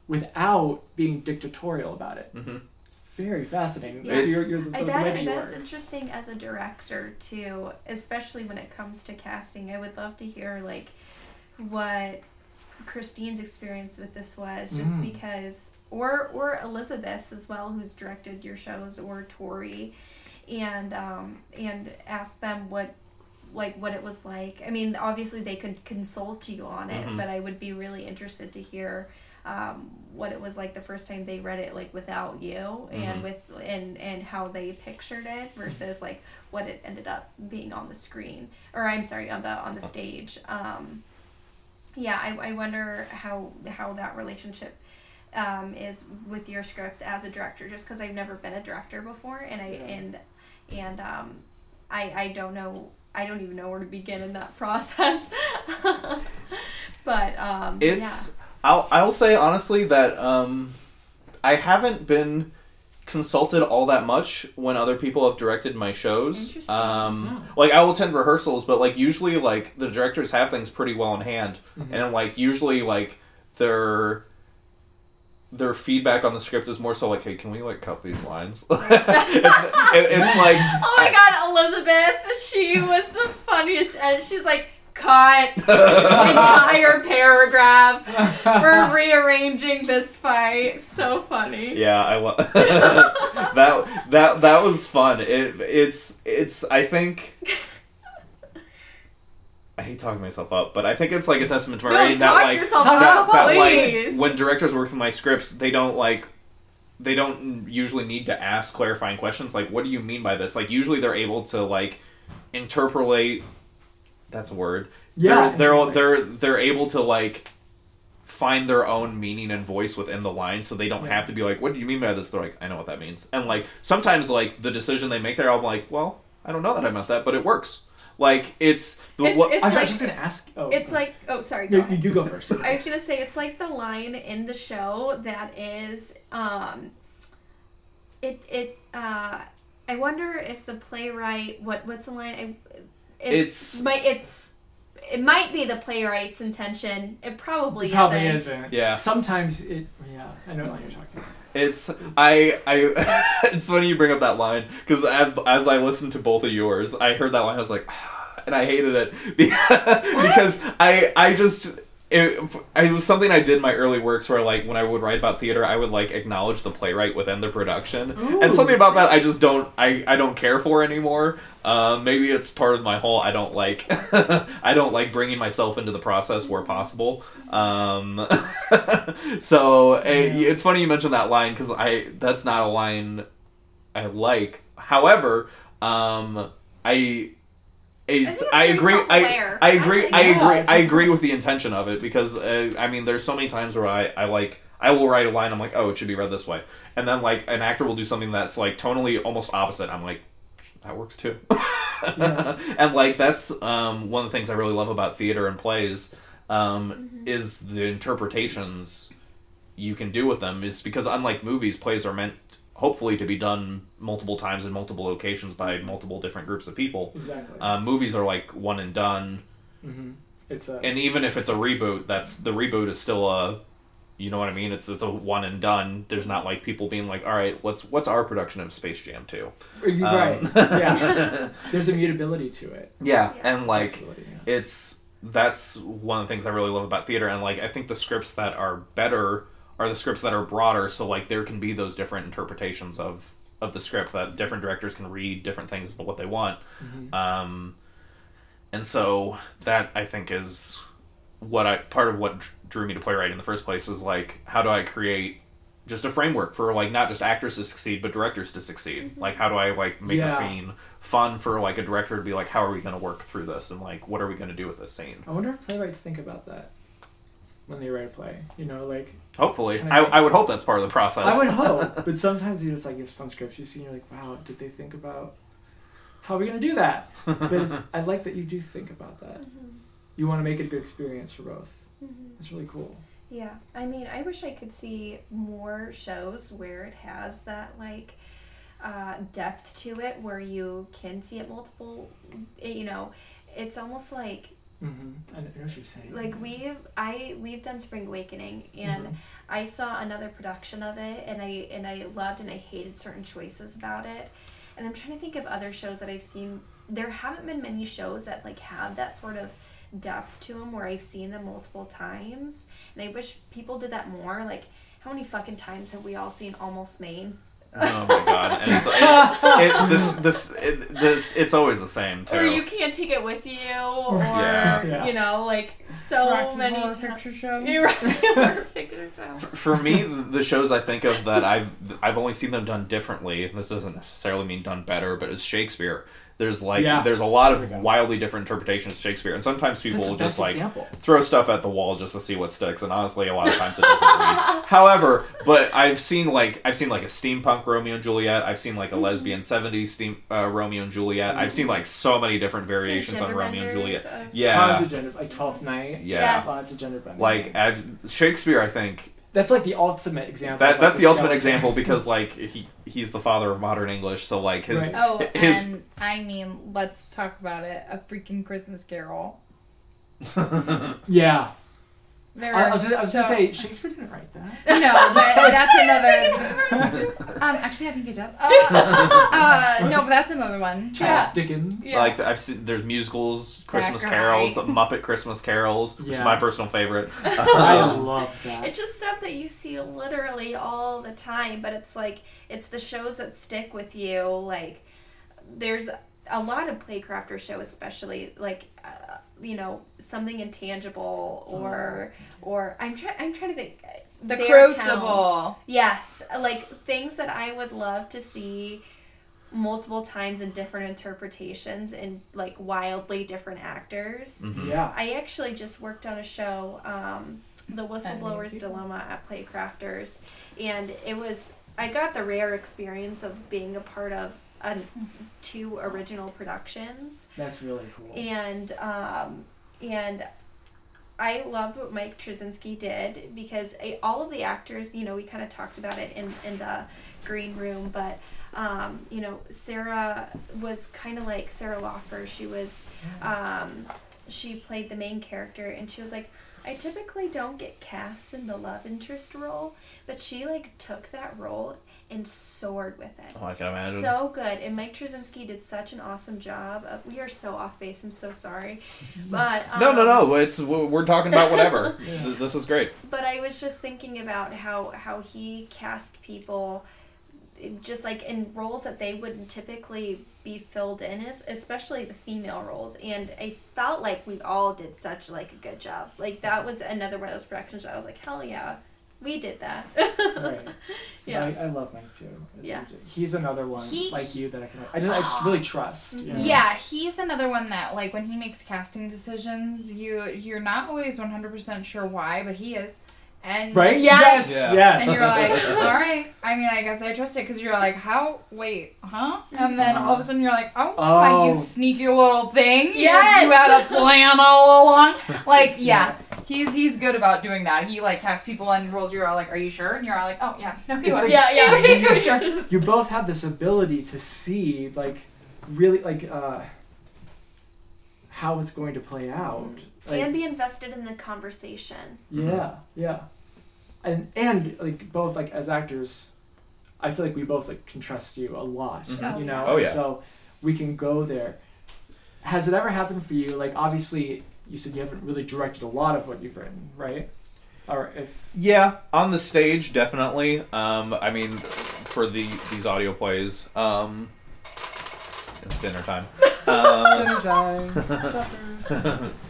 without being dictatorial about it. Mhm. It's very fascinating. Yeah. You're, you're the, I the bet, I that you bet work. it's interesting as a director too, especially when it comes to casting. I would love to hear like what Christine's experience with this was, just Mm. because, or or Elizabeth's as well, who's directed your shows, or Tori, and um, and ask them what like what it was like. I mean, obviously they could consult you on it, Mhm. but I would be really interested to hear um, what it was like the first time they read it like without you and Mhm. with and and how they pictured it versus like what it ended up being on the screen or I'm sorry on the on the stage um, yeah I, I wonder how how that relationship um, is with your scripts as a director just because I've never been a director before and I Yeah. and and um, I I don't know I don't even know where to begin in that process but um, It's I'll I'll say honestly that um I haven't been consulted all that much when other people have directed my shows. Interesting. Um like I will attend rehearsals, but like usually like the directors have things pretty well in hand Mhm. and like usually like their their feedback on the script is more so like, hey, can we like cut these lines? it's, it- it's like Oh my god, Elizabeth! She was the funniest, and she's like, cut entire paragraph. We're rearranging this fight. So funny. Yeah, I love that. That that was fun. It it's it's. I think. I hate talking myself up, but I think it's like a testament to my No, writing that like yourself that, up, yourself that like when directors work with my scripts, they don't like they don't usually need to ask clarifying questions like what do you mean by this? Like usually they're able to like interpolate that's a word. Yeah, They're they're interpolate. they're they're able to like find their own meaning and voice within the line so they don't Yeah. have to be like what do you mean by this they're like i know what that means and like sometimes like the decision they make there i'm like well i don't know that i meant that but it works like it's the It's- what it's I was just gonna ask. Oh, It's go like, oh, sorry. Go ahead. you, you go first. I was gonna say it's like the line in the show that is, um, it it. Uh, I wonder if the playwright what what's the line? I, it It's- might it's it might be the playwright's intention. It probably, Probably isn't. isn't. Yeah. Sometimes it. Yeah, I know what you're talking about. It's I I. it's funny you bring up that line because as I listened to both of yours, I heard that line. I was like, and I hated it because I I just. It, it was something I did in my early works where, like, when I would write about theater, I would like acknowledge the playwright within the production, Ooh. and something about that I just don't I, I don't care for anymore. Um, maybe it's part of my whole I don't like I don't like bringing myself into the process where possible. Um, so Yeah. it's funny you mentioned that line because I that's not a line I like. However, um, I. It's, it's I agree. I, self-aware. I agree. I I like that. agree. Yeah, it's I a- agree with the intention of it because uh, I mean, there's so many times where I, I like I will write a line. I'm like, oh, it should be read this way, and then like an actor will do something that's like tonally almost opposite. I'm like, that works too. Yeah. and like that's um, one of the things I really love about theater and plays um, is the interpretations you can do with them. Is because unlike movies, plays are meant hopefully to be done multiple times in multiple locations by multiple different groups of people. Exactly. Um, movies are like one and done, hmm It's a and even if it's a reboot, that's the reboot is still a, you know what I mean? It's it's a one and done. There's not like people being like, all right, what's what's our production of Space Jam two? right. Um, yeah. There's a mutability to it. yeah, Yeah. and like yeah. it's that's one of the things I really love about theater, and like I think the scripts that are better are the scripts that are broader, so like there can be those different interpretations of of the script that different directors can read different things of what they want. Mhm. Um, and so that I think is what I part of what drew me to playwright in the first place is like how do I create just a framework for like not just actors to succeed but directors to succeed like how do i like make a scene fun for like a director to be like how are we going to work through this and like what are we going to do with this scene I wonder if playwrights think about that when they write a play. You know, like hopefully I, I- I would hope that's part of the process I would hope, but sometimes you just like if some scripts you see, and you're like, wow, did they think about how are we gonna do that? But I like that you do think about that. You want to make it a good experience for both. That's really cool. Yeah, I mean, I wish I could see more shows where it has that like uh, depth to it, where you can see it multiple. You know, it's almost like Mm-hmm. I know what you're saying. like we've I we've done Spring Awakening, and Mhm. I saw another production of it, and I and I loved and I hated certain choices about it, and I'm trying to think of other shows that I've seen. There haven't been many shows that like have that sort of depth to them where I've seen them multiple times, and I wish people did that more. Like, how many fucking times have we all seen Almost Maine? Oh my god and it's, it's it, this this it, this it's always the same too Or you can't take it with you, or Yeah. Yeah. you know, like so Rocky many Horror times. Picture Show. You're right. Picture Show. For- for me the shows i think of that i've i've only seen them done differently this doesn't necessarily mean done better but it's shakespeare there's like Yeah. there's a lot of wildly different interpretations of shakespeare and sometimes people will just like example. throw stuff at the wall just to see what sticks and honestly a lot of times it doesn't read. however but i've seen like i've seen like a steampunk romeo and juliet i've seen like a lesbian 70s steam uh, romeo and juliet i've seen like so many different variations on romeo and juliet of- yeah Tons of gender, like Twelfth Night. yeah Yes. Lots of gender bending. like I've, shakespeare i think that's like the ultimate example. That of, like, that's the ultimate example because like he he's the father of modern English, so like his Right. Oh, his and I mean, let's talk about it. A freaking Christmas Carol. Yeah. There I, I are was, gonna, I was so- gonna say Shakespeare didn't write that. No, but that's another. um, actually, I think good job. Uh, uh, no, but that's another one. Charles Yeah. Dickens. Yeah. like I've seen there's musicals, Christmas guy. carols, the Muppet Christmas carols, which is my personal favorite. I love that. It's just stuff that you see literally all the time, but it's like it's the shows that stick with you. Like there's a lot of playcrafter show, especially like uh, you know something intangible or or I'm trying I'm trying to think. The Their Crucible. Yes, like things that I would love to see multiple times in different interpretations and like wildly different actors. Mhm. yeah. I actually just worked on a show, um, The Whistleblower's. Dilemma at Playcrafters, and it was I got the rare experience of being a part of two original productions, That's really cool. and um, and I loved what Mike Trzynski did because I, all of the actors, you know, we kind of talked about it in in the green room, but um, you know, Sarah was kind of like Sarah Lawfer. She was um, she played the main character and she was like i typically don't get cast in the love interest role but she like took that role and soared with it Oh, I can imagine. so good and mike Trzynski did such an awesome job of, we are so off base i'm so sorry but um, no, no, no. It's we're talking about whatever. Yeah. This is great. but I was just thinking about how how he cast people just like in roles that they wouldn't typically be filled in as especially the female roles and I felt like we all did such like a good job like that was another one of those productions that I was like hell yeah we did that. Right. yeah. I, I love Mike too. Yeah. He's another one He- like you that I can. I just, I just ah. really trust. You know? Yeah, he's another one that like when he makes casting decisions, you you're not always 100% sure why, but he is. And Right. Yes. Yes. Yeah. Yes. And you're like, all right. I mean, I guess I trust it because you're like, how? Wait, huh? And then all of a sudden you're like, oh, my, Oh. you sneaky little thing. You- Yes. You, had a plan all along. Like, Yeah. yeah. He's he's good about doing that. He like casts people and rolls you are like, are you sure? And you're all like, oh yeah, no, he It's was. like- Yeah, yeah. he was sure. you both have this ability to see like really like uh how it's going to play out. Like, and be invested in the conversation. yeah, yeah. And and like both like as actors, I feel like we both like can trust you a lot. Mhm. You know? Oh, yeah. So we can go there. Has it ever happened for you? Like obviously you said you haven't really directed a lot of what you've written, right? Or if Yeah, on the stage, definitely. Um, I mean, for the these audio plays, um, it's dinner time. Um, dinner time, supper.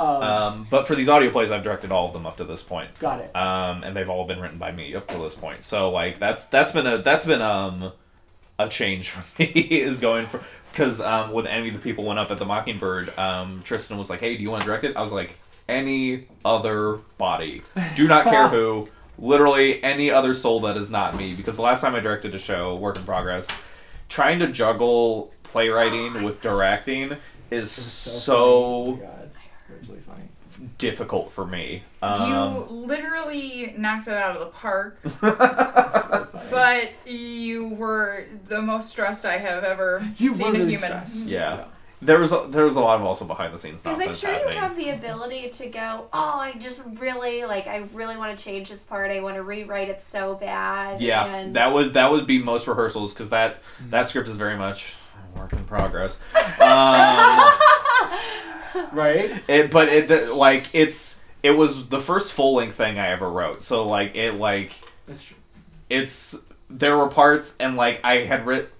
Um, um, but for these audio plays, I've directed all of them up to this point, got it. um, and they've all been written by me up to this point. So like that's that's been a that's been um a change for me is going for because um, when any of the people went up at the Mockingbird, um, Tristan was like, "Hey, do you want to direct it?" I was like, "Any other body, do not care who." Literally any other soul that is not me. Because the last time I directed a show, work in progress, trying to juggle playwriting with directing is so, so funny. My God. It was really funny. difficult for me. Um, you literally knocked it out of the park, It was really funny. but you were the most stressed I have ever you seen were a really human. stressed. Yeah. there was a, there was a lot of also behind the scenes Because I'm nonsense sure you happening. have the ability to go, oh, I just really like, I really want to change this part. I want to rewrite it so bad. yeah, and that would that would be most rehearsals because that that script is very much a work in progress. Um, Right? it, but it the- like it's it was the first full length thing I ever wrote. So like it like it's there were parts and like I had writ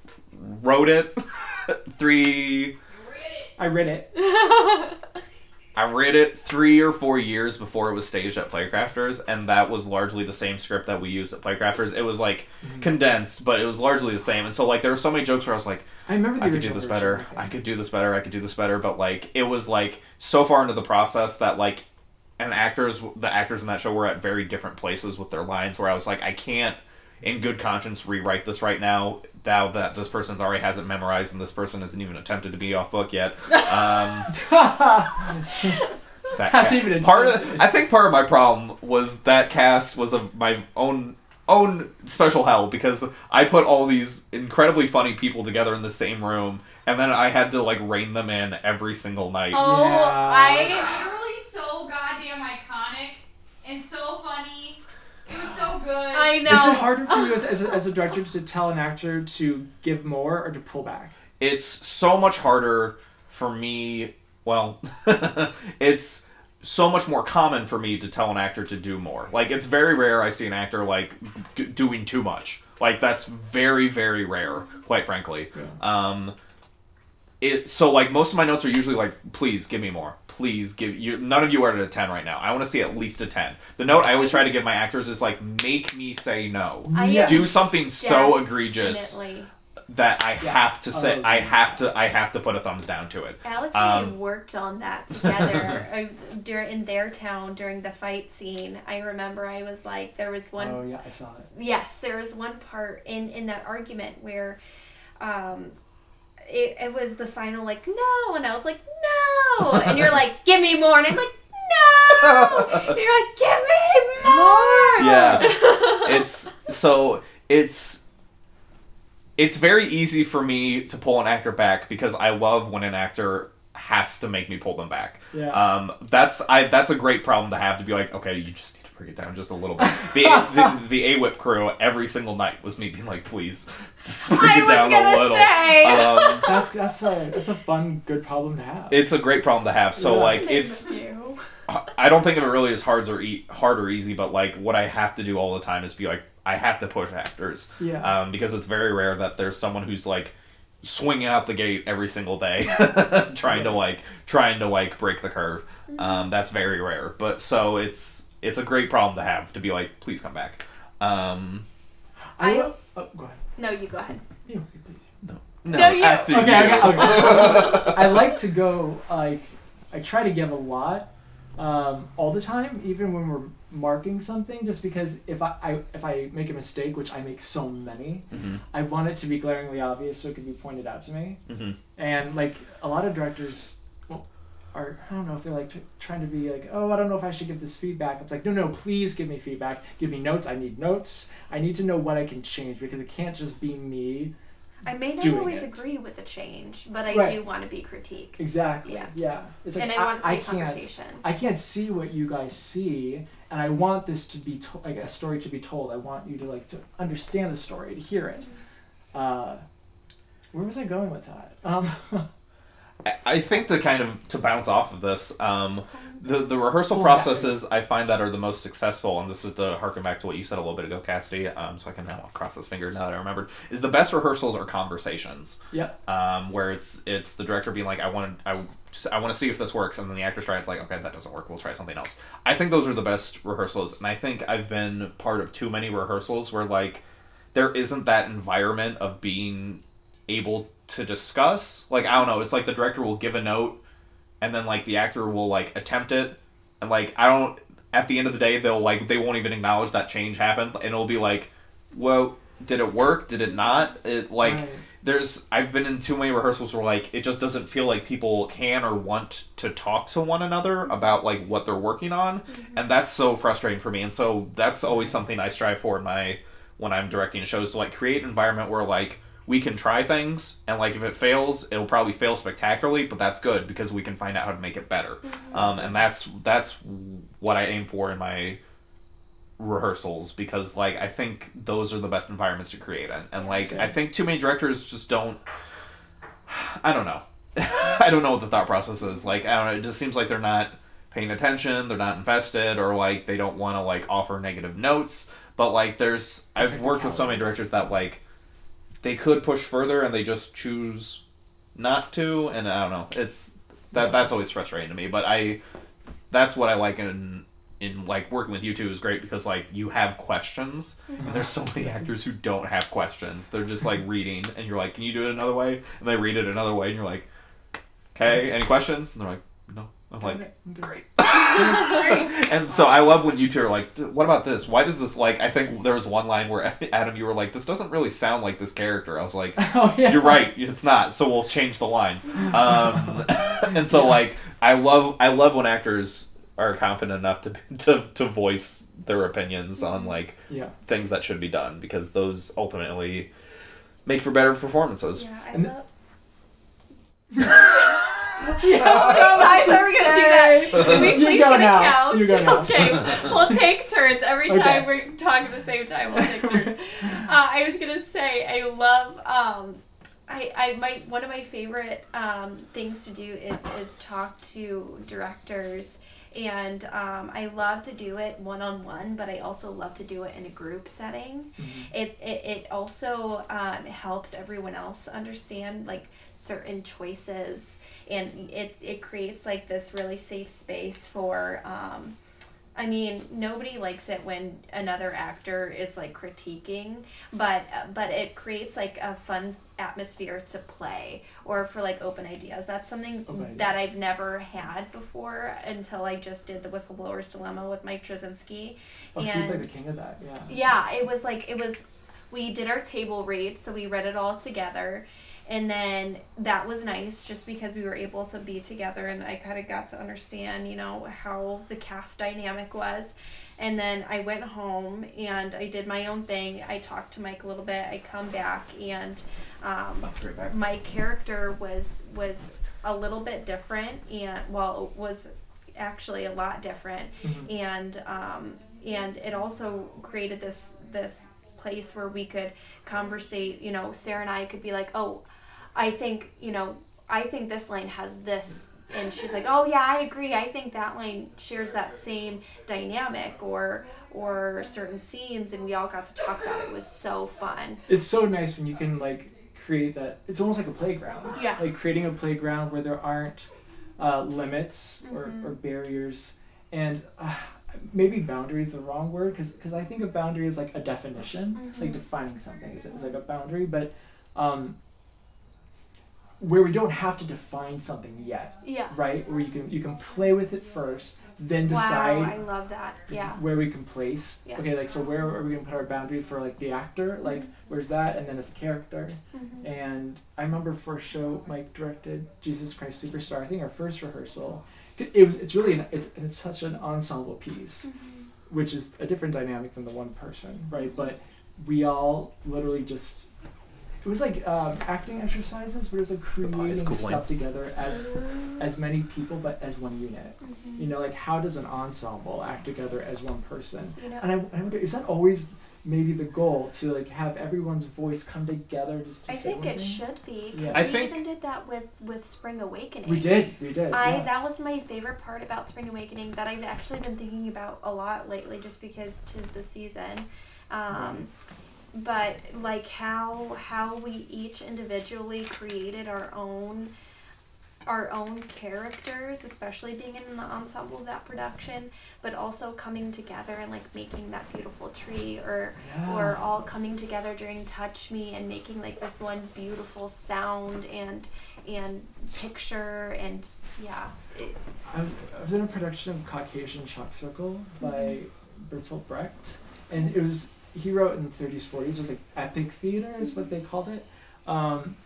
wrote it three I read it. I read it three or four years before it was staged at Playcrafters, and that was largely the same script that we used at Playcrafters. It was like mhm. condensed, but it was largely the same. And so, like, there were so many jokes where I was like, I remember the I could do this version, better. I could do this better. I could do this better. But like, it was like so far into the process that like, and actors, the actors in that show were at very different places with their lines. Where I was like, I can't, in good conscience, rewrite this right now. Now that this person's already has it memorized and this person hasn't even attempted to be off book yet. Um, that Hasn't even part attempted. of I think part of my problem was that cast was of my own own special hell because I put all these incredibly funny people together in the same room and then I had to like rein them in every single night. Oh, Yeah. I. literally so goddamn iconic and so funny. It was so good. I know. Is it harder for you as, as, a, as a director to tell an actor to give more or to pull back? It's so much harder for me. Well, it's so much more common for me to tell an actor to do more. Like it's very rare I see an actor like g- doing too much. Like that's very very rare, quite frankly. Um it so like most of my notes are usually like please give me more. Please give you none of you are at a 10 right now. I want to see at least a 10. The note I always try to give my actors is like make me say no. Yes. Do something so egregious that I have to say Oh, I yeah. have to I have to put a thumbs down to it. Alex and I Um, worked on that together uh, dur- in their town during the fight scene. I remember I was like, there was one Oh yeah, I saw it. yes, there was one part in in that argument where um it, it was the final like no and I was like no and you're like give me more and I'm like no and you're like give me more Yeah. It's so it's it's very easy for me to pull an actor back because I love when an actor has to make me pull them back. Yeah. Um, that's I that's a great problem to have to be like, okay, you just need to bring it down just a little bit. The the, the A Whip crew every single night was me being like, please, just bring I it was down a little. say. Um, That's that's a that's a fun good problem to have. it's a great problem to have. So Yeah. like it's. I don't think of it really as hard or e- hard or easy, but like what I have to do all the time is be like I have to push actors. Yeah. Um, because it's very rare that there's someone who's like swinging out the gate every single day, trying to like trying to like break the curve. Um, that's very rare. But so it's it's a great problem to have to be like, please come back. Um, I, I- will- oh, go ahead. No, you go ahead. You, please. no, No, you- after Okay, you. okay, okay. I like to go like I try to give a lot um, all the time, even when we're marking something. Just because if I, I if I make a mistake, which I make so many, Mhm, I want it to be glaringly obvious so it can be pointed out to me. mhm. And like a lot of directors well, are I don't know if they're like t- trying to be like oh I don't know if I should give this feedback. It's like no no please give me feedback. Give me notes. I need notes. I need to know what I can change because it can't just be me. I may not always it. agree with the change, but I Right. do want to be critiqued. Exactly. Yeah. Yeah. It's like and I, want to I can't. conversation. I can't see what you guys see, and I want this to be to- like a story to be told. I want you to like to understand the story, to hear it. Uh, where was I going with that? Um, I- think to kind of to bounce off of this, um, the the rehearsal processes I find that are the most successful, and this is to harken back to what you said a little bit ago, Cassidy. Um, so I can now cross this finger now that I remembered. Is the best rehearsals are conversations. yeah. um, where it's it's the director being like, I want to, I, just- I want to see if this works, and then the actors try. It's like, okay, that doesn't work. We'll try something else. I think those are the best rehearsals, and I think I've been part of too many rehearsals where like there isn't that environment of being able to discuss. Like I don't know. It's like the director will give a note, and then like the actor will like attempt it, and like I don't. At the end of the day, they'll like they won't even acknowledge that change happened, and it'll be like, well, did it work? Did it not? It like Right. there's I've been in too many rehearsals where like it just doesn't feel like people can or want to talk to one another about like what they're working on, mm-hmm. and that's so frustrating for me. And so that's always something I strive for in my when I'm directing shows to like create an environment where like we can try things and like if it fails, it'll probably fail spectacularly, but that's good because we can find out how to make it better. Um, and that's that's what I aim for in my rehearsals because like I think those are the best environments to create in. And like. I think too many directors just don't I don't know. I don't know what the thought process is. Like I don't know, it just seems like they're not paying attention, they're not invested or like they don't want to like offer negative notes. But like there's I've worked with so many directors that like they could push further and they just choose not to and I don't know. It's that that's always frustrating to me, but I that's what I like in in like working with you two is great because like you have questions and mm-hmm. there's so many actors who don't have questions. They're just like reading and you're like, Can you do it another way? And they read it another way and you're like, Okay, any questions? And they're like, No. I'm like, Great. and so I love when you two are like, "D- what about this? Why does this like? I think there was one line where Adam, you were like, this doesn't really sound like this character. I was like, oh yeah. you're right, it's not. So we'll change the line. Um, and so like, I love I love when actors are confident enough to to to voice their opinions on like Yeah. things that should be done because those ultimately make for better performances. Yeah, I And- love. Yeah. How many times are we gonna do that? Can we You please go get a now. count? You go now. Okay, we'll take turns every Okay. time we're talking at the same time. We'll take turns. Uh, I was gonna say I love. Um, I, I my one of my favorite um, things to do is is talk to directors. And um, I love to do it one on one, but I also love to do it in a group setting. It, it, it also um, helps everyone else understand like certain choices and it, it creates like this really safe space for um, i mean nobody likes it when another actor is like critiquing but but it creates like a fun atmosphere to play or for like open ideas that's something Open that ideas. i've never had before until i just did the whistleblower's dilemma with mike Trzynski. Oh, he's like and the king of that. Yeah. yeah, it was like it was we did our table read, so we read it all together. And then that was nice just because we were able to be together and I kind of got to understand, you know, how the cast dynamic was. And then I went home and I did my own thing. I talked to Mike a little bit. I come back and um, right back. my character was was a little bit different and well was actually a lot different Mhm. and um, and it also created this this place where we could conversate you know sarah and i could be like oh i think you know i think this line has this and she's like oh yeah i agree i think that line shares that same dynamic or or certain scenes and we all got to talk about it it was so fun It's so nice when you can like create that. It's almost like a playground. Yes. Like creating a playground where there aren't uh, limits or, Mhm. or barriers. And uh, maybe boundary is the wrong word because I think a boundary is like a definition, Mhm. like defining something is, is like a boundary, but um, where we don't have to define something yet, Yeah. right? Where you can you can play with it first, then decide Wow, I love that. Yeah. where we can place. Yeah. Okay, like so where are we gonna put our boundary for like the actor? Like where's that? And then as a character. Mhm. And I remember for a show Mike directed, Jesus Christ Superstar. I think our first rehearsal. It was. It's really. An, it's. It's such an ensemble piece, Mhm. which is a different dynamic than the one person, right? But we all literally just. It was like um, acting exercises, but it was like creating cooling. stuff together as as many people, but as one unit. Mhm. You know, like how does an ensemble act together as one person? You know, And I, I wonder, is that always maybe the goal to like have everyone's voice come together just to I say think it thing? should be. 'cause Yeah. We think- even did that with with Spring Awakening. We did, we did. I yeah. that was my favorite part about Spring Awakening that I've actually been thinking about a lot lately, just because tis the season. Um, but like how how we each individually created our own our own characters, especially being in the ensemble of that production, but also coming together and like making that beautiful tree or Yeah. or all coming together during touch me and making like this one beautiful sound and and picture and yeah it, I, I was in a production of Caucasian Chalk Circle by mm-hmm. Bertolt Brecht, and it was he wrote in the 30s, 40s. It was like epic theater, is what they called it. Um,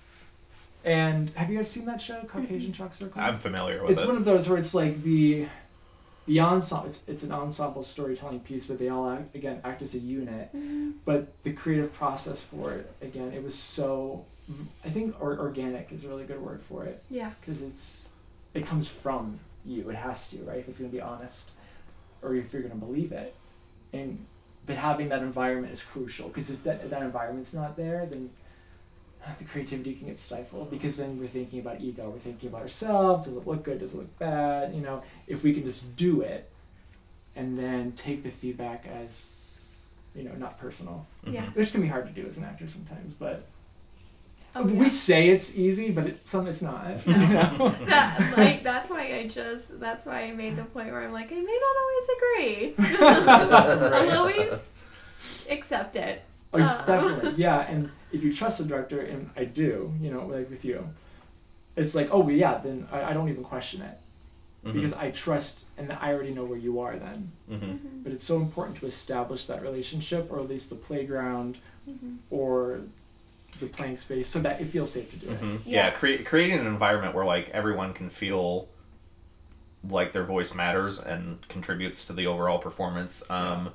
and have you guys seen that show, Caucasian Chalk Circle? I'm familiar with it's it. It's one of those where it's like the the ensemble. It's, it's an ensemble storytelling piece, but they all act, again act as a unit. But the creative process for it, again, it was so. I think or, organic is a really good word for it yeah because it's it comes from you. It has to, right? If it's gonna be honest, or if you're gonna believe it, and but having that environment is crucial because if that if that environment's not there, then the creativity can get stifled because then we're thinking about ego. We're thinking about ourselves. Does it look good? Does it look bad? You know, if we can just do it, and then take the feedback as, you know, not personal, yeah Mhm. which can be hard to do as an actor sometimes, but. Oh, We yeah. say it's easy, but it, some it's not. You know? that like that's why I just that's why I made the point where I'm like I may not always agree. I'll always accept it. Oh, it's Uh. definitely yeah. And if you trust the director, and I do, you know, like with you, it's like, oh well, yeah, then I, I don't even question it Mhm. because I trust and I already know where you are then. Mhm. But it's so important to establish that relationship, or at least the playground, Mhm. or the playing space, so that it feels safe to do it. Mhm. Yeah. Yeah, crea- creating an environment where like everyone can feel like their voice matters and contributes to the overall performance. Um,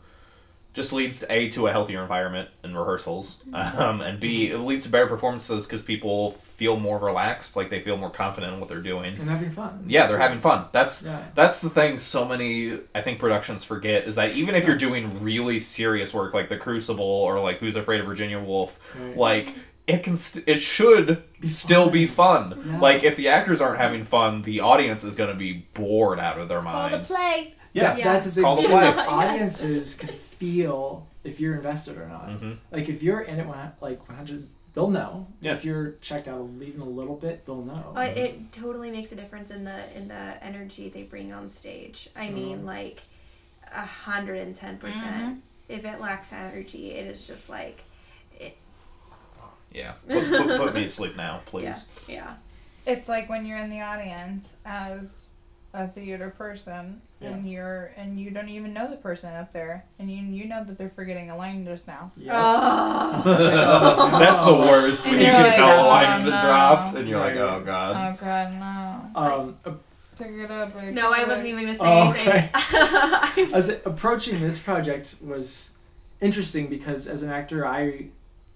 just leads to a to a healthier environment in rehearsals, um, and b it leads to better performances because people feel more relaxed, like they feel more confident in what they're doing. And having fun. Yeah, they're having fun. That's Yeah. that's the thing so many I think productions forget is that even if you're doing really serious work like The Crucible or like Who's Afraid of Virginia Woolf, Right. like it can st- it should Be still fun. be fun. Yeah. Like if the actors aren't having fun, the audience is going to be bored out of their minds. Call the minds. play. Yeah. Yeah. That's a big called a deal. play. Like, Audiences can feel if you're invested or not. hmm Like if you're in it, like 100, they'll know. Yeah. If you're checked out, leaving a little bit, they'll know. Uh, it totally makes a difference in the in the energy they bring on stage. I mean, Mhm. like hundred and ten percent. If it lacks energy, it is just like, it, Yeah. Put, put, put me to sleep now, please. yeah, It's like when you're in the audience as a theater person and you're and you don't even know the person up there and you you know that they're forgetting a line just now. yeah. Oh. That's the worst when And you you're can like, tell a "Oh, line has been no." dropped and you're like, oh god. Oh god, no. um, a- Pick it up. Like, No, I wasn't even gonna say Oh, anything. I'm as just- approaching this project was interesting because as an actor, I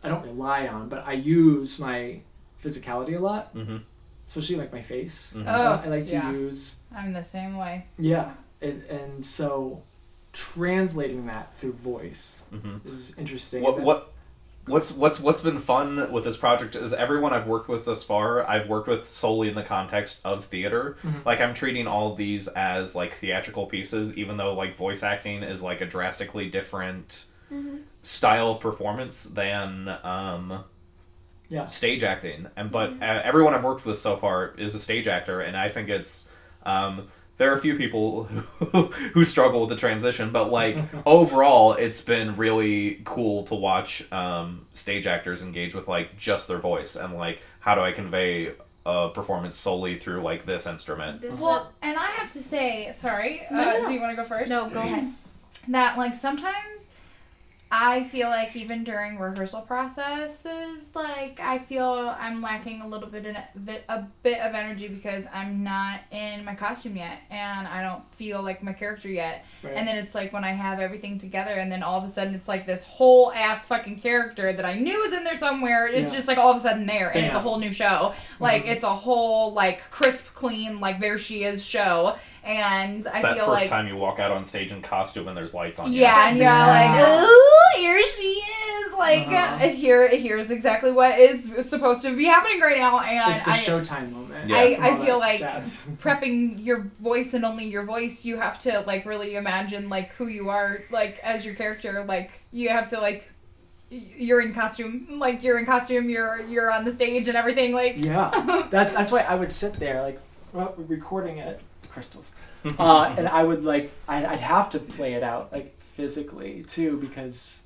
I don't rely on, but I use my physicality a lot, hmm especially like my face. Mhm. Oh, I like to yeah. use I'm the same way. yeah, it, and so translating that through voice hmm is interesting. What And what what's what's what's been fun with this project is everyone I've worked with thus far, I've worked with solely in the context of theater. Mhm. Like I'm treating all of these as like theatrical pieces, even though like voice acting is like a drastically different Mhm. Style of performance than um Yeah. stage acting and but uh, everyone i've worked with so far is a stage actor and i think it's um there are a few people who, who struggle with the transition, but like overall, it's been really cool to watch um, stage actors engage with like just their voice and like how do I convey a performance solely through like this instrument. This Well, and I have to say, sorry. No, uh, no, no. Do you want to go first? No, go ahead. that like sometimes I feel like even during rehearsal processes, like I feel I'm lacking a little bit in a bit of energy because I'm not in my costume yet and I don't feel like my character yet. Right. And then it's like when I have everything together and then all of a sudden it's like this whole ass fucking character that I knew was in there somewhere. It's Yeah. just like all of a sudden there and it's a whole new show. Like Mhm. it's a whole like crisp clean like there she is show. And It's I that feel first like time you walk out on stage in costume and there's lights on you. yeah, and you're Yeah. like, ooh, here she is. Like, Uh-huh. uh, here, here's exactly what is supposed to be happening right now. And it's the I, Showtime moment. Yeah. I, I feel like jazz. prepping your voice and only your voice, you have to like really imagine like who you are, like as your character. Like, you have to like, you're in costume, like you're in costume, you're you're on the stage and everything. Like, Yeah, that's that's why I would sit there like recording it, crystals, uh, and I would like I'd, I'd have to play it out like physically too because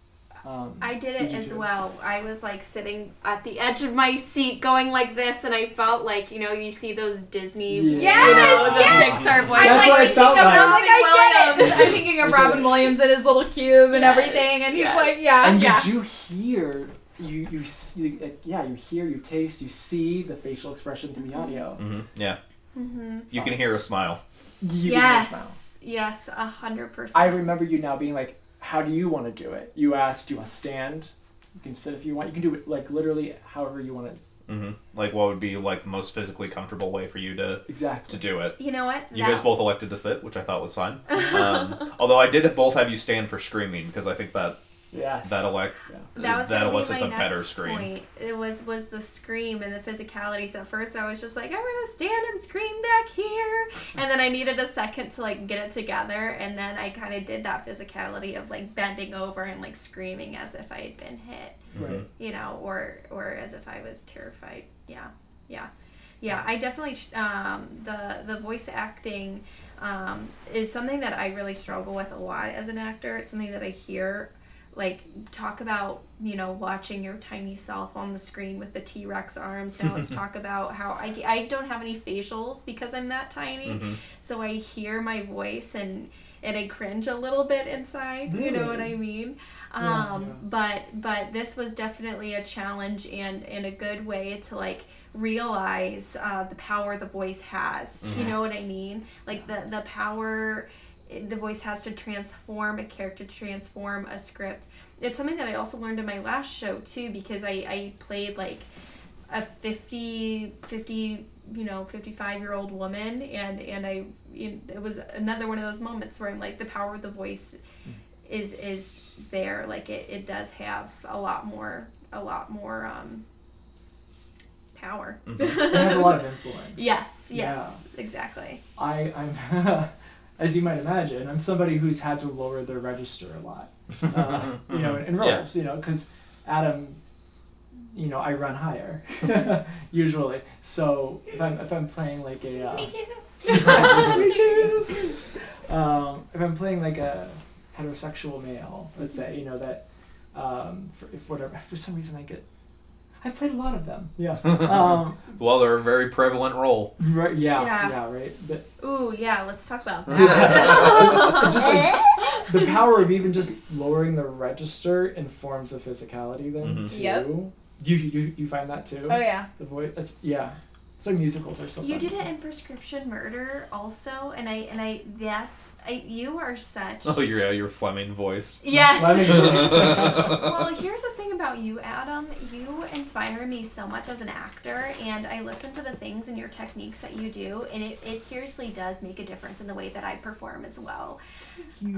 um, I did Did it as do it? well. I was like sitting at the edge of my seat going like this, and I felt like, you know, you see those Disney, Yeah. you know, the Yes, Pixar voice. That's I'm what I like felt thinking of like. I get Williams. it. I'm thinking of Robin. Williams and his little cube and Yes, everything, and he's yes. like, yeah, and yeah. you do hear you you see like, yeah you hear you taste you see the facial expression through the audio. mm-hmm. Yeah, hmm you can hear a smile. You can hear a smile. Yes, yes, a hundred I remember you now being like, "How do you want to do it?" You asked, "Do you want to stand?" You can sit if you want. You can do it like literally however you want to. hmm Like, what would be like the most physically comfortable way for you to Exactly. to do it? You know what? You That- guys both elected to sit, which I thought was fine. Um, although I did both have you stand for screaming because I think that Yes. that elect that was that gonna be my a better scream. point. It was was the scream and the physicalities. At first, I was just like, I'm gonna stand and scream back here, and then I needed a second to like get it together, and then I kind of did that physicality of like bending over and like screaming as if I had been hit, Right. you know, or or as if I was terrified. Yeah, yeah, yeah. I definitely um, the the voice acting um, is something that I really struggle with a lot as an actor. It's something that I hear like talk about you know watching your tiny self on the screen with the t-rex arms. Now let's talk about how I, I don't have any facials because i'm that tiny. Mhm. so i hear my voice and and i cringe a little bit inside you know what i mean? Yeah, um yeah. but but this was definitely a challenge and and a good way to like realize uh, the power the voice has. You know what i mean? Like the the power the voice has to transform a character transform a script. It's something that i also learned in my last show too because i i played like a 50 50 you know 55 year old woman and and i it was another one of those moments where i'm like the power of the voice is is there. Like it, it does have a lot more a lot more um power. Mhm. It has a lot of influence. yes yes exactly. I, I'm, as you might imagine, I'm somebody who's had to lower their register a lot. Uh, you know, in Yeah. roles, you know, because Adam, you know, I run higher usually. So if I'm if I'm playing like a uh, me too Me too. Um, if I'm playing like a heterosexual male, let's say, you know that, um, for, if whatever for some reason I get, I've played a lot of them. Yeah. Um, Well, they're a very prevalent role. right. Yeah. Yeah. Yeah. right. But ooh yeah let's talk about that it's just like the power of even just lowering the register informs the physicality then Mhm. too. Yep. You you you find that too? Oh yeah. The voice. That's yeah. So musicals are so. You fun. did it in Prescription Murder also, and I and I that's I, you are such. Oh, your yeah, your Fleming voice. Yes. Fleming. well, here's the thing about you, Adam. You inspire me so much as an actor, and I listen to the things and your techniques that you do, and it, it seriously does make a difference in the way that I perform as well.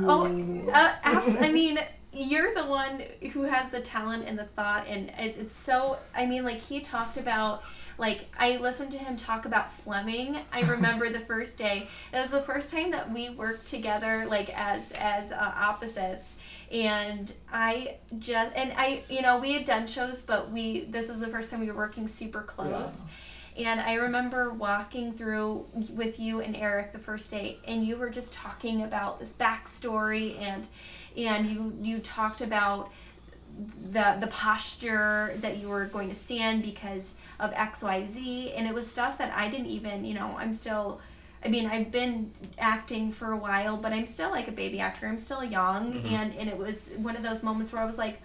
Oh, uh, abs- I mean, you're the one who has the talent and the thought, and it, it's so. I mean, like he talked about. Like I listened to him talk about Fleming. I remember the first day. It was the first time that we worked together, like as as uh, opposites. And I just and I, you know, we had done shows, but we this was the first time we were working super close. And I remember walking through with you and Eric the first day, and you were just talking about this backstory, and and you you talked about the the posture that you were going to stand because of XYZ and it was stuff that I didn't even, you know, I'm still I mean, I've been acting for a while, but I'm still like a baby actor. I'm still young. Mm-hmm. And and it was one of those moments where I was like,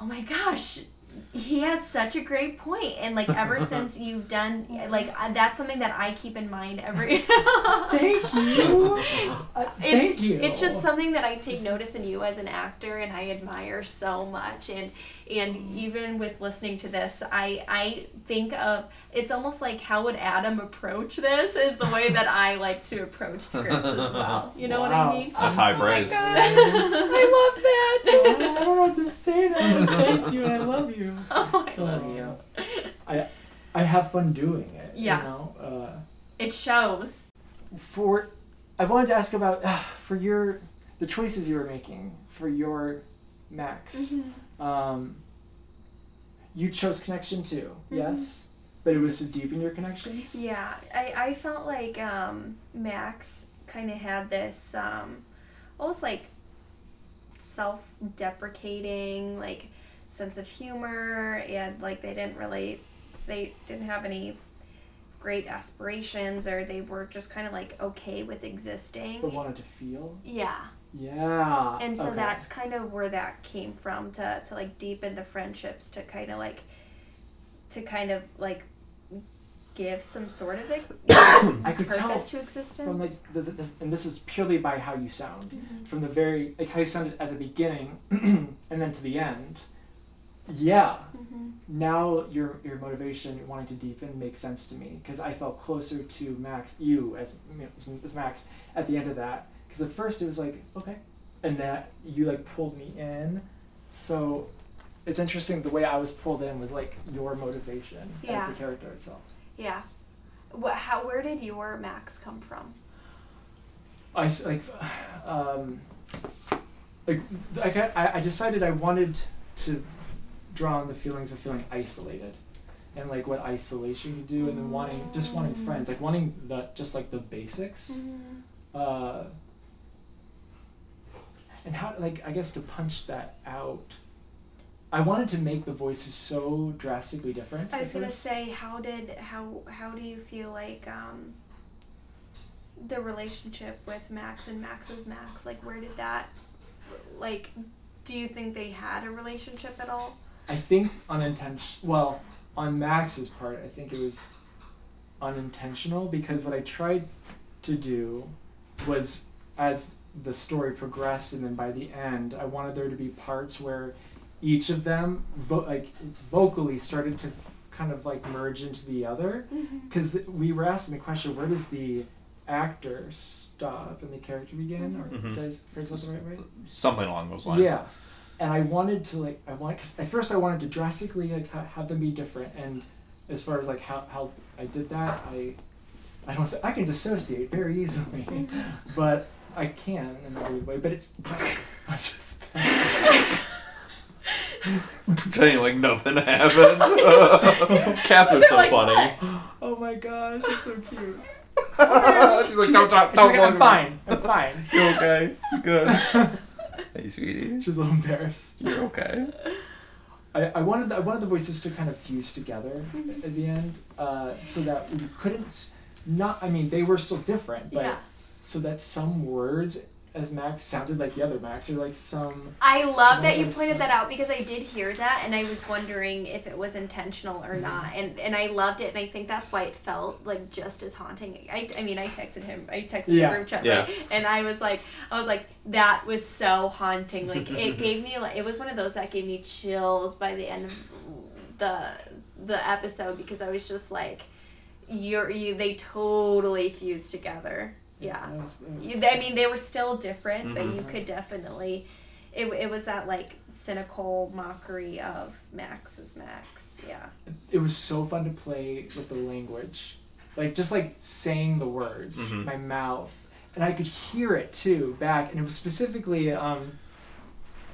"Oh my gosh, he has such a great. And like ever since you've done like uh, that's something that I keep in mind every Thank you. Uh, it's, thank you. It's just something that I take notice in you as an actor, and I admire so much. And and even with listening to this, I I think of it's almost like how would Adam approach this is the way that I like to approach scripts as well. You know what I mean? That's high Oh my praise. gosh, I love that. I don't know what to say now. Thank you. I love you. Oh, I I love love you. I I have fun doing it. Yeah. You know. Uh, It shows. for I wanted to ask about uh, for your the choices you were making for your Max. Mm-hmm. Um, you chose connection too, Mhm. yes, but it was to deepen your connections. Yeah, I, I felt like um, Max kind of had this um, almost like self deprecating, like sense of humor, and like they didn't really, they didn't have any great aspirations, or they were just kind of like okay with existing. But wanted to feel. Yeah, Yeah. and so okay. that's kind of where that came from to to like deepen the friendships, to kind of like, to kind of like give some sort of like, I could tell purpose to existence. from like the, the, this, and this is purely by how you sound. Mhm. From the very like how you sounded at the beginning, and then to the end. Yeah. Mhm. now your your motivation wanting to deepen makes sense to me because I felt closer to Max, you as as, as Max at the end of that. Because at first it was like okay, and that you like pulled me in, so it's interesting the way I was pulled in was like your motivation as the character itself. Yeah. What? How? Where did your Max come from? I like um like I I I decided I wanted to draw on the feelings of feeling isolated and like what isolation could do and then wanting just wanting friends like wanting the just like the basics uh and how like I guess to punch that out I wanted to make the voices so drastically different I was gonna say, how did how how do you feel like um the relationship with Max and Max's Max? Like, where did that like? Do you think they had a relationship at all? I think unintentional. Well, on Max's part, I think it was unintentional because what I tried to do was as the story progressed, and then by the end, I wanted there to be parts where each of them vo- like vocally started to kind of like merge into the other because we were asking the question where does the actor stop and the character begin or Mhm. did I phrase that the right way Something along those lines. yeah, and I wanted to like I wanted cause at first I wanted to drastically like ha- have them be different, and as far as like how, how I did that, I I don't say I can dissociate very easily, but I can in a weird way. But it's I just Pretending like nothing happened. Cats are so like, funny. oh my gosh, it's so cute. She's like, don't talk, don't like, I'm fine. I'm fine. You okay? You good? Hey, sweetie. She's a little embarrassed. You're okay. I, I wanted the, I wanted the voices to kind of fuse together at the end, uh, so that we couldn't not. I mean, they were still different, but yeah. so that some words as Max sounded like the other Max, or like some. I love that you pointed that out because I did hear that and I was wondering if it was intentional or mm-hmm. not. And and I loved it and I think that's why it felt like just as haunting. I, I mean I texted him I texted Yeah. the group chat Yeah. right? and I was like I was like that was so haunting. Like it gave me like it was one of those that gave me chills by the end of the the episode because I was just like you're you they totally fused together. Yeah. that was- that was- You, I mean, they were still different, but Mhm. you could definitely. It, it was that like cynical mockery of Max is Max. Yeah. it was so fun to play with the language, like just like saying the words, Mhm. my mouth, and I could hear it too back, and it was specifically, um,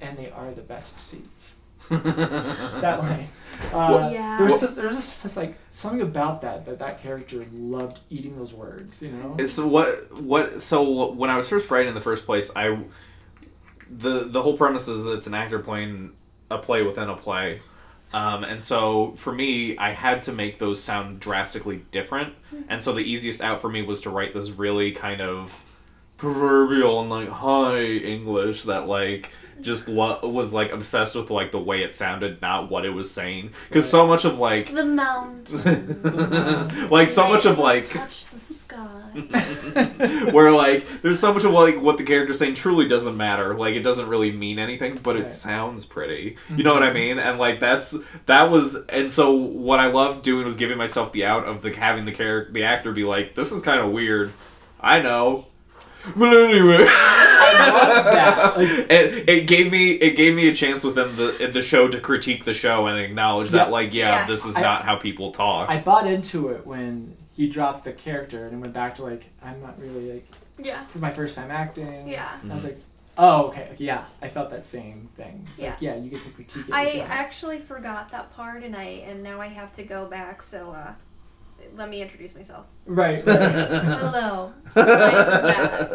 and they are the best seats. That line. Uh, Yeah. There was, there was just, just like something about that that that character loved eating those words. You know. It's what what so when I was first writing in the first place, I the the whole premise is it's an actor playing a play within a play. Um, and so for me, I had to make those sound drastically different. And so the easiest out for me was to write this really kind of proverbial and like high English that like just lo- was like obsessed with like the way it sounded, not what it was saying. Because so much of like The mountains. like so much of like touch the sky. where like there's so much of like what the character's saying truly doesn't matter. Like it doesn't really mean anything but it sounds pretty. You know mm-hmm. what i mean? And like that's that was and so what i loved doing was giving myself the out of the having the character the actor be like this is kind of weird. I know but anyway I love that. Like, it, it gave me it gave me a chance within the the show to critique the show and acknowledge that Yeah. like yeah, Yeah. this is I- not how people talk I bought into it when he dropped the character and went back to like I'm not really like yeah. this is my first time acting. Yeah. I was like, oh okay, yeah. I felt that same thing. It's like Yeah. yeah, you get to critique it. I with actually forgot that part, and I and now I have to go back. So uh, let me introduce myself. right. right. Hello. Welcome back.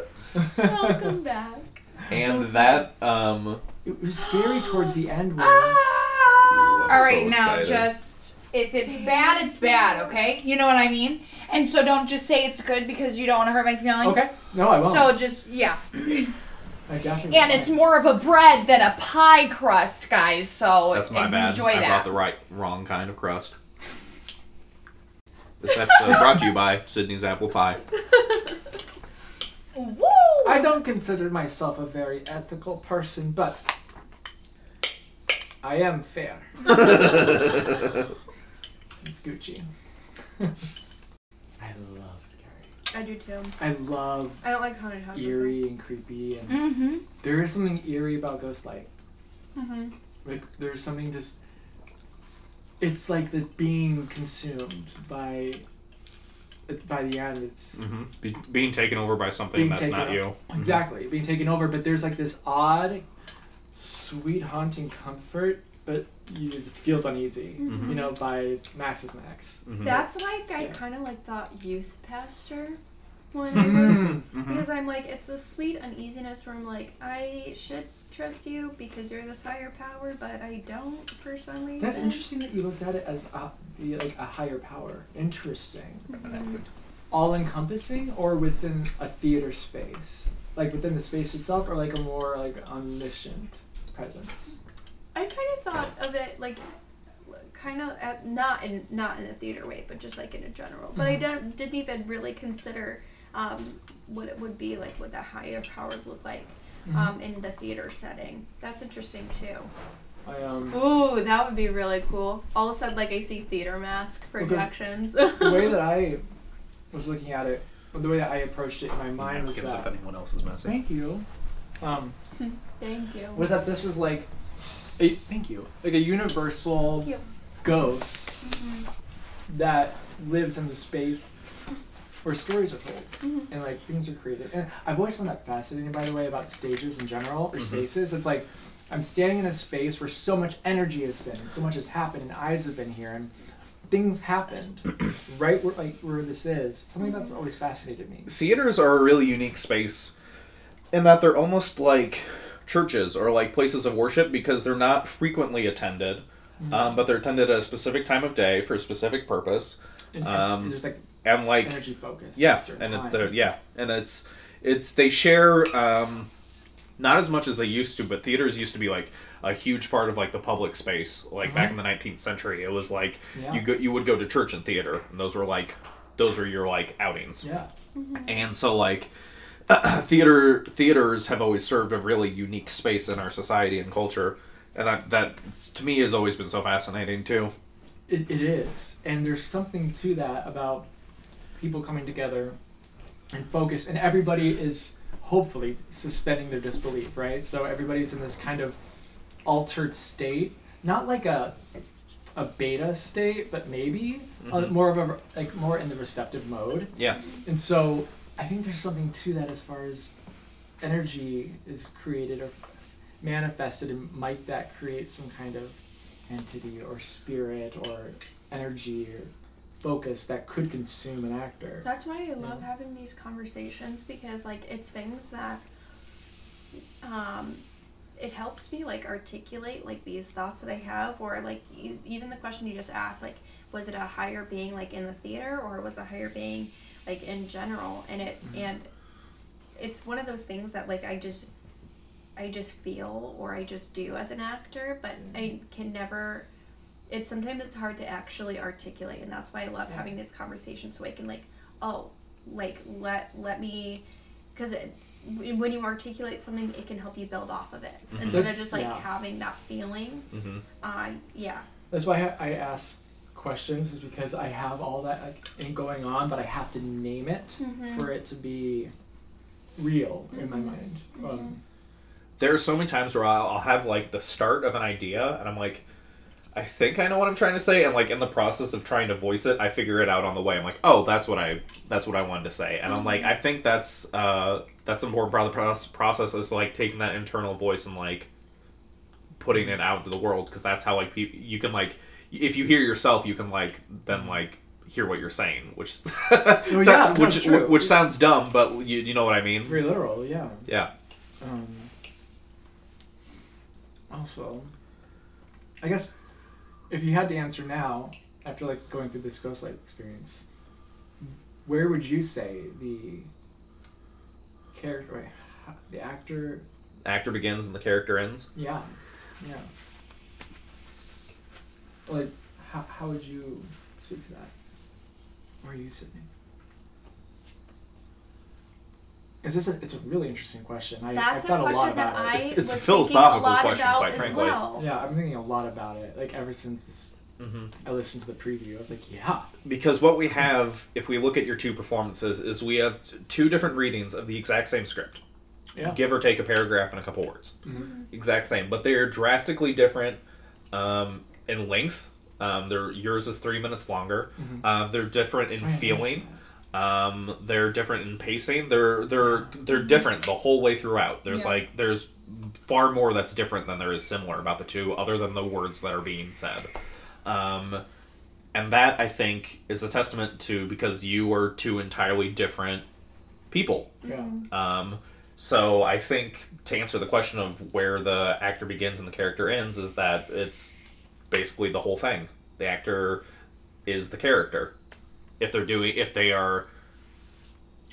Welcome back. and that um it was scary towards the end when Ah! All right, so now excited. just if it's bad, it's bad, okay? You know what I mean? And so don't just say it's good because you don't want to hurt my feelings. Okay. No, I won't. So just yeah, I definitely and it's more of a bread than a pie crust, guys. So That's my bad. Enjoy I brought the right, wrong kind of crust. This episode brought to you by Sydney's Apple Pie. Woo! I don't consider myself a very ethical person, but I am fair. It's Gucci. I love scary. I do too. I love I don't like haunted houses. eerie and creepy, and Mm-hmm. there is something eerie about Ghostlight. Mm-hmm. Like there's something just. It's like the being consumed by. By the end, it's hmm Be- being taken over by something Being that's not over. you. Exactly, being taken over, but there's like this odd, sweet, haunting comfort, but you, it feels uneasy. Mhm. You know, by Max's Max. Mhm. That's like I Yeah. kind of like thought youth pastor when I was Mhm. Mhm. because I'm like it's a sweet uneasiness where I'm like I should trust you because you're this higher power, but I don't for some reason. That's interesting that you looked at it as a, like a higher power. Interesting. Mhm. All encompassing, or within a theater space, like within the space itself, or like a more like omniscient presence. I kind of thought of it like kind of at not in not in a theater way, but just like in a general. But I Mhm. didn't didn't even really consider um, what it would be like, what that higher power would look like Mm-hmm. um, in the theater setting. That's interesting too. I um. Ooh, that would be really cool. All of a sudden, like I see theater mask Okay. projections. the way that I was looking at it, the way that I approached it in my mind was that. if anyone else is messy. Thank you. Um, Thank you. was that this was like, a, thank you, like a universal Thank you. ghost Mhm. that lives in the space where stories are told Mhm. and like things are created. And I've always found that fascinating, by the way, about stages in general or Mhm. spaces. It's like I'm standing in a space where so much energy has been, and so much has happened, and eyes have been here, and things happened right where like where this is. Something that's always fascinated me. Theaters are a really unique space in that they're almost like churches or like places of worship because they're not frequently attended, um, but they're attended at a specific time of day for a specific purpose. And, and Um, there's like And like energy focus. Yeah, and it's the yeah, and it's it's they share um, not as much as they used to, but theaters used to be like a huge part of like the public space. Like back in the nineteenth century, it was like Yeah. you go you would go to church and theater, and those were like those were your like outings. Yeah. And so like theater theaters have always served a really unique space in our society and culture, and I, that to me has always been so fascinating too. It, it is, and there's something to that about people coming together and focus, and everybody is hopefully suspending their disbelief, right? So everybody's in this kind of altered state, not like a a beta state, but maybe uh, Mhm. more of a like more in the receptive mode. Yeah, And so I think there's something to that as far as energy is created or manifested and might that create some kind of entity or spirit or energy or focus that could consume an actor That's why I love Yeah. having these conversations because like it's things that um it helps me like articulate like these thoughts that I have or like e- even the question you just asked like was it a higher being like in the theater or was a higher being like in general and it Mhm. and it's one of those things that like I just I just feel or I just do as an actor but I can never it's sometimes it's hard to actually articulate and that's why I love Same. having this conversation so I can like oh like let let me because when you articulate something it can help you build off of it Mhm. instead of That's- just like yeah. having that feeling hmm uh yeah That's why I, I ask questions is because I have all that like going on, but I have to name it Mhm. for it to be real in my Mhm. mind. Um, There are so many times where I'll, I'll have like the start of an idea, and I'm like, I think I know what I'm trying to say, and like in the process of trying to voice it, I figure it out on the way. I'm like, oh, that's what I that's what I wanted to say, and I'm like, I think that's uh that's an important part of the process. Process is like taking that internal voice and like putting it out into the world because that's how like people you can like if you hear yourself, you can like then like hear what you're saying, which yeah, no, which which sounds dumb, but you you know what I mean? very literal, yeah. Yeah. Um, also, I guess if you had to answer now, after like going through this ghostlight experience, where would you say the character, wait, the actor, Actor begins and the character ends. yeah, yeah, like how how would you speak to that? Where are you, Sydney? Is this a, it's a really interesting question. I, that's I've a thought a lot question that about I it. It's a philosophical a lot question, about quite frankly. well Yeah, I'm thinking a lot about it. Like ever since this, Mm-hmm. I listened to the preview, I was like, yeah, Because what we have, if we look at your two performances, is we have two different readings of the exact same script, yeah. give or take a paragraph and a couple words, Mhm. exact same, but they are drastically different um, in length. Um, they're, yours is three minutes longer. Mhm. Uh, they're different in I noticed feeling. Um, they're different in pacing. They're they're they're different the whole way throughout. There's Yeah. like there's far more that's different than there is similar about the two, other than the words that are being said. Um, and that I think is a testament to because you are two entirely different people. Yeah. Um, so I think to answer the question of where the actor begins and the character ends is that it's basically the whole thing. The actor is the character. If they're doing, if they are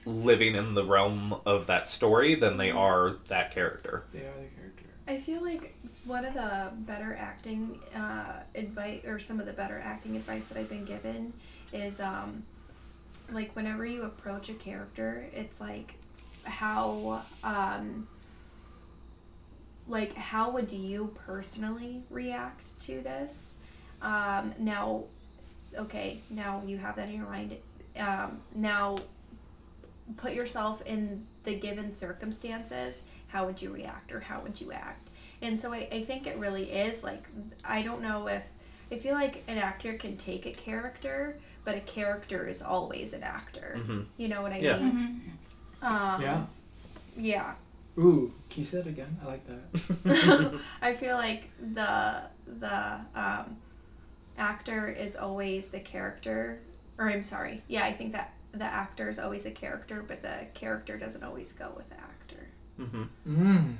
living in the realm of that story, then they are that character. They are the character. I feel like s- one of the better acting uh, advice, or some of the better acting advice that I've been given, is um, like whenever you approach a character, it's like how um, like how would you personally react to this? Um, now, okay, now you have that in your mind. Um, now, put yourself in the given circumstances how would you react or how would you act and so I, I think it really is like i don't know if i feel like an actor can take a character but a character is always an actor Mm-hmm. you know what i Yeah. mean um, Yeah. yeah Ooh, can you say it again? I like that. i feel like the the um, actor is always the character or i'm sorry yeah i think that the actor is always the character but the character doesn't always go with the actor Mm-hmm. Mm.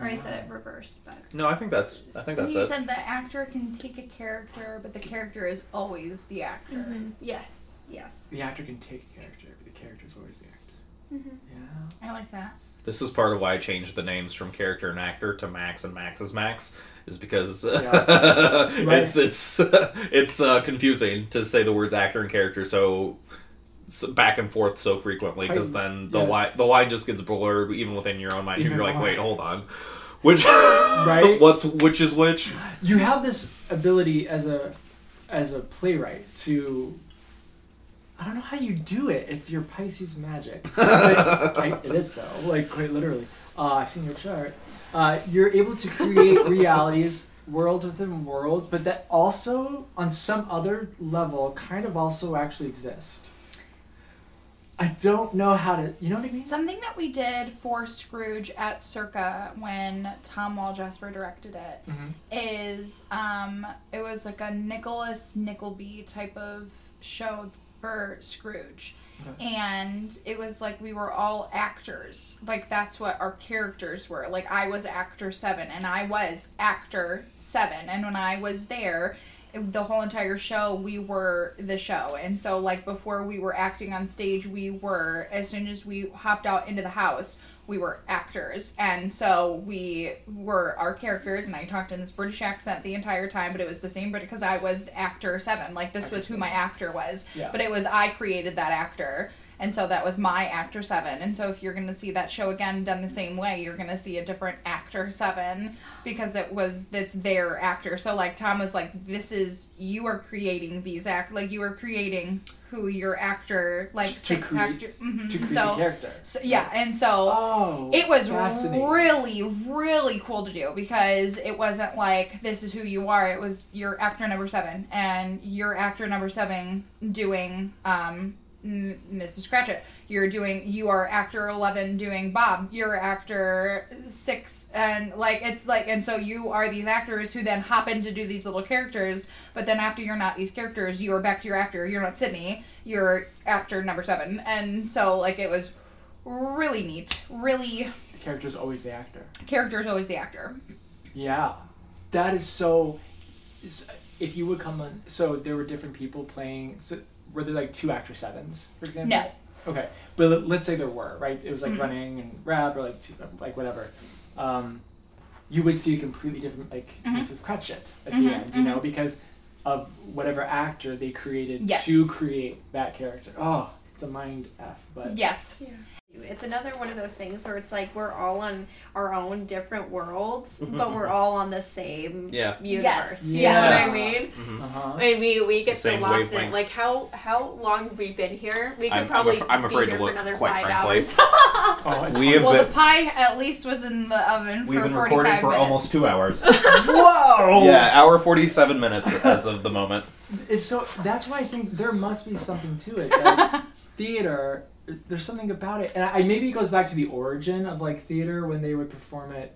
or i said it reversed but No, I think that's I think that's you it. said the actor can take a character, but the character is always the actor. Mhm. yes yes The actor can take a character, but the character is always the actor. Mm-hmm. Yeah. I like that. This is part of why I changed the names from character and actor to Max and Max is Max, is because Yeah. Right. it's it's it's uh, confusing to say the words actor and character so, so back and forth so frequently because then the yes. line the line just gets blurred even within your own mind. Even You're like, wait, hold on, which Right? What's which is which? You have this ability as a as a playwright to I don't know how you do it. It's your Pisces magic. But I, it is though, like quite literally. Uh, I've seen your chart. Uh, you're able to create realities, worlds within worlds, but that also, on some other level, kind of also actually exist. I don't know how to. You know what I mean? Something that we did for Scrooge at Circa when Tom Walljasper directed it is Mhm. um it was like a Nicholas Nickleby type of show for Scrooge. Okay. And it was like we were all actors. Like that's what our characters were. Like I was actor 7 and I was actor 7 and when I was there the whole entire show we were the show and so like before we were acting on stage we were as soon as we hopped out into the house we were actors. And so we were our characters and i talked in this british accent the entire time but it was the same but because i was actor seven. Like this was who my actor was. Yeah. but it was i created that actor. And so that was my actor seven. And so if you're going to see that show again done the same way you're going to see a different actor seven because it was that's their actor. So like tom was like this is you are creating these act like you are creating who your actor like To- six create- actor mhm. To create so, character. so yeah and so Oh. it was really really cool to do because it wasn't like this is who you are it was your actor number seven and your actor number seven doing um M- mrs cratchit you're doing you are actor 11 doing bob you're actor 6 and like it's like and so you are these actors who then hop in to do these little characters but then after you're not these characters you are back to your actor you're not sydney you're actor number 7 and so like it was really neat really The character's always the actor. character is always the actor Yeah, that is so. If you would come on, so there were different people playing. So were there like two actor sevens, for example? no Okay, but let- let's say there were, right? It was like Mhm. running and rap or like two, like whatever. Um, you would see a completely different like Mhm. Mrs. Cratchit at Mhm, the end, you know, because of whatever actor they created Yes. to create that character. Oh, it's a mind f, but yes It's another one of those things where it's like we're all on our own different worlds, but we're all on the same Yeah. universe. Yes. You Yeah. know what I mean? Mhm. uh huh. And we we get so Same lost in like how how long we've we been here? We could I'm- I'm probably af- I'm be afraid here to look, for another quite five frankly. hours. Oh, we have well been- the pie at least was in the oven We've for been 45 recording for minutes almost two hours. Whoa! yeah, hour 47 minutes as of the moment. It's so that's why I think there must be something to it. That theater, there's something about it, and I maybe it goes back to the origin of like theater when they would perform it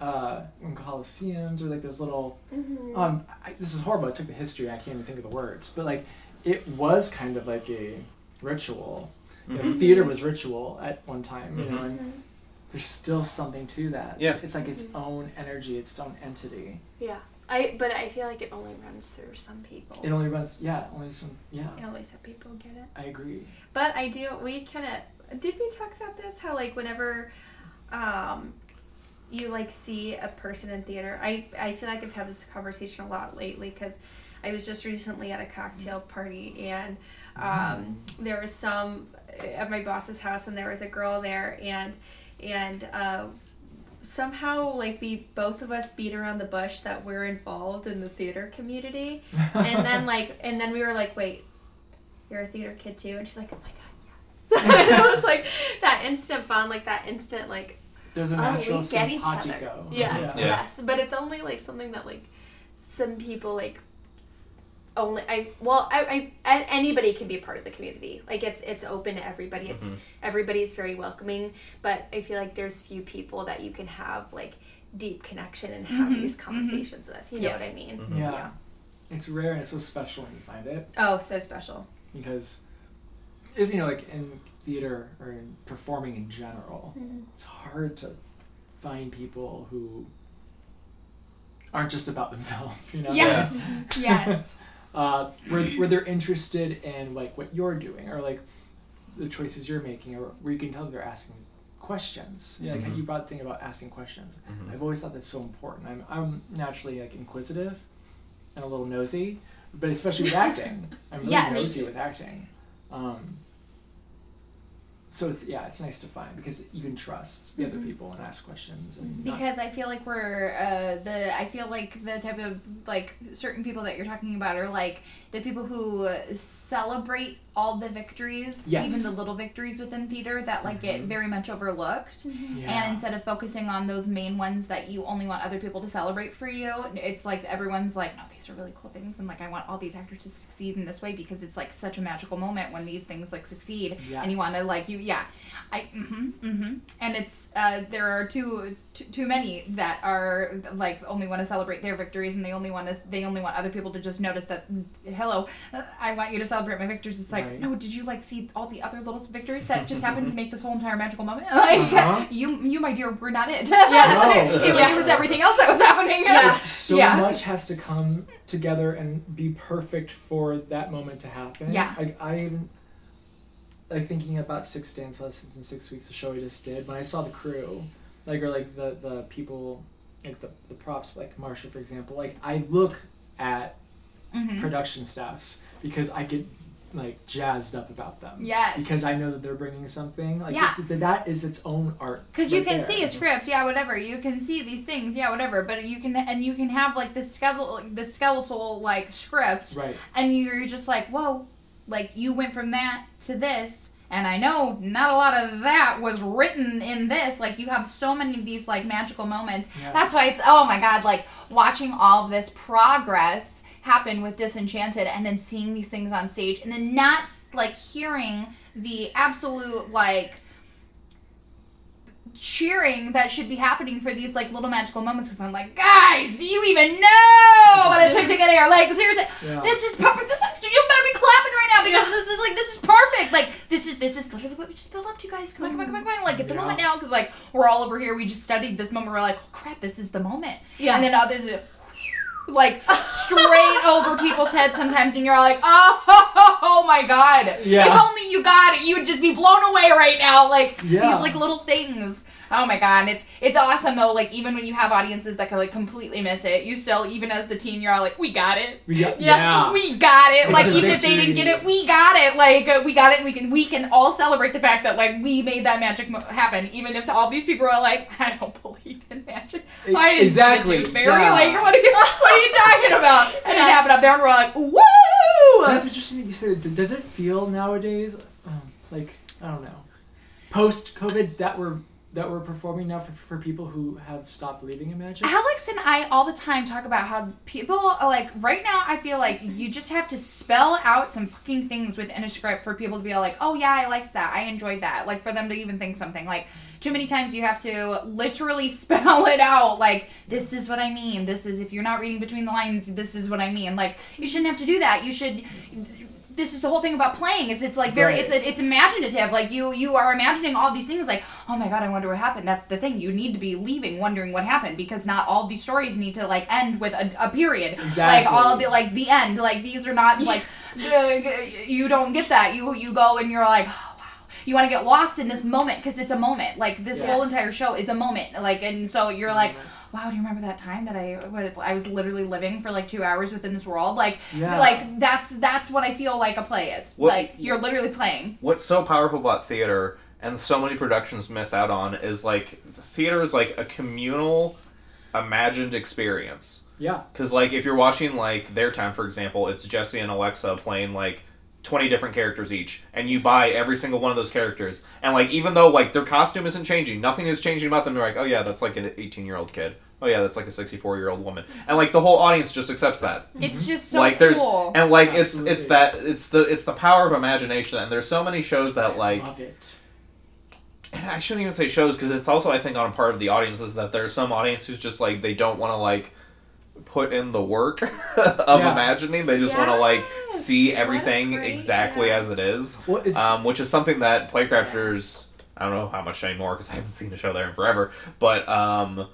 uh, in coliseums or like those little. Mm-hmm. Um, I, this is horrible. I took the history. I can't even think of the words, but like it was kind of like a ritual. You know, Mhm. theater was ritual at one time. You know, and there's still something to that. Yeah. it's like its own energy, its own entity. Yeah. I but I feel like it only runs through some people. It only runs. Yeah, only some. Yeah, And only some people get it. I agree. But I do. We kind of did we talk about this? How like whenever, um, you like see a person in theater. I I feel like I've had this conversation a lot lately because I was just recently at a cocktail party and um, there was some at my boss's house and there was a girl there and and uh, somehow like we both of us beat around the bush that we're involved in the theater community. And then like and then we were like wait you're a theater kid too? And she's like oh my god yes. And it was like that instant bond like that instant like There's a oh natural we get each other. yes Yeah. yes. But it's only like something that like some people like only I well I, I a- anybody can be a part of the community like it's it's open to everybody it's Mhm. everybody's very welcoming but I feel like there's few people that you can have like deep connection and have Mhm, these mhm. conversations with you know what I mean Mhm. Yeah. Yeah. It's rare and it's so special when you find it oh so special because is you know like in theater or in performing in general, it's hard to find people who aren't just about themselves. You know. yes yes Uh, where where they're interested in like what you're doing or like the choices you're making or where you can tell they're asking questions. Yeah, like how Mhm. you brought the thing about asking questions. Mhm. I've always thought that's so important. I'm I'm naturally like inquisitive and a little nosy, but especially with acting, I'm really Yes. nosy with acting. Um, so it's yeah, it's nice to find because you can trust the other people and ask questions and not- because I feel like we're uh, the I feel like the type of like certain people that you're talking about are like the people who celebrate all the victories, Yes. even the little victories within theater that like get very much overlooked. yeah. And instead of focusing on those main ones that you only want other people to celebrate for you, it's like everyone's like, no, these are really cool things, and like I want all these actors to succeed in this way because it's like such a magical moment when these things like succeed, Yeah. and you want to like you, yeah, I, mm-hmm, mm-hmm, and it's uh, there are too, too too many that are like only want to celebrate their victories, and they only want to they only want other people to just notice that, hello, uh, I want you to celebrate my victories. It's like, Right. no, did you like see all the other little victories that just happened to make this whole entire magical moment? Like, Uh-huh. you, you, my dear, were not it. No. it, it was everything else that was happening. Yeah. so Yeah. much has to come together and be perfect for that moment to happen. Yeah. Like I even like thinking about six dance lessons in six weeks, the show I just did. When I saw the crew, like or like the the people, like the the props, like Marsha for example. Like I look at Mhm. production staffs because I get like jazzed up about them. Yes. Because I know that they're bringing something. Like Yeah. that is its own art. Because you can there. see a script, yeah, whatever. You can see these things, yeah, whatever. But you can, and you can have like the skeletal, this skeletal like script, Right. and you're just like, whoa, like you went from that to this. And I know not a lot of that was written in this. Like you have so many of these like magical moments. Yeah. That's why it's oh my god, like watching all of this progress happen with Disenchanted and then seeing these things on stage and then not like hearing the absolute like cheering that should be happening for these like little magical moments because I'm like, guys, do you even know what it took to get here? Like seriously, Yeah. this is perfect. This is, you better be clapping right now because this is like this is perfect. Like this is this is literally what we just built up to, you guys. Come on, come on, come on, come on. Like get the Yeah. moment now because like we're all over here. We just studied this moment. We're like, oh, crap, this is the moment. Yeah. And then others. uh, Like straight over people's heads sometimes, and you're like, oh, oh my god! Yeah. If only you got it, you'd just be blown away right now. Like Yeah. these like little things. Oh my god, and it's it's awesome though. Like even when you have audiences that can like completely miss it, you still even as the team, you're all like, we got it. We got, Yeah, yeah. we got it. It's like a even if they didn't get it, we got it. Like uh, we got it, and we can we can all celebrate the fact that like we made that magic mo- happen. Even if all these people are like, I don't believe in magic. E- I didn't exactly, see the tooth fairy. yeah. Like what are you what are you talking about? And it happened up there, and we're like, woo! That's interesting that you said. Does it feel nowadays um, like I don't know, post COVID that we're that we're performing now for, for people who have stopped believing in magic? Alex and I all the time talk about how people are like right now I feel like you just have to spell out some fucking things within a script for people to be like, "Oh yeah, I liked that. I enjoyed that." Like for them to even think something. Like too many times you have to literally spell it out like this is what I mean. This is if you're not reading between the lines, this is what I mean. Like you shouldn't have to do that. You should this is the whole thing about playing is it's like very Right. it's a, it's imaginative. Like you you are imagining all these things like oh my god i wonder what happened. That's the thing. You need to be leaving wondering what happened because not all these stories need to like end with a, a period. Exactly. like all the like the end. Like these are not like uh, you don't get that. You you go and you're like oh wow. You want to get lost in this moment because it's a moment. Like this whole entire show is a moment. Like and so you're like moment. Wow do you remember that time that i what, i was literally living for like two hours within this world like Yeah. like that's that's what I feel like a play is. What- like you're literally playing. what's so powerful about theater and so many productions miss out on is like theater is like a communal imagined experience Yeah. because like if you're watching like their time for example it's jesse and alexa playing like 20 different characters each and you buy every single one of those characters and like even though like their costume isn't changing nothing is changing about them you're like oh yeah that's like an 18 year old kid oh yeah that's like a 64 year old woman and like the whole audience just accepts that It's mm-hmm. just so like there's cool. and like it's Absolutely. it's that it's the it's the power of imagination and there's so many shows that like Love it. and I shouldn't even say shows because it's also I think on a part of the audience is that there's some audience who's just like they don't want to like put in the work of Yeah. imagining. They just want to like see everything great- exactly yeah. as it is. Well, it's um, which is something that playcrafters I don't know how much anymore because I haven't seen the show there in forever but um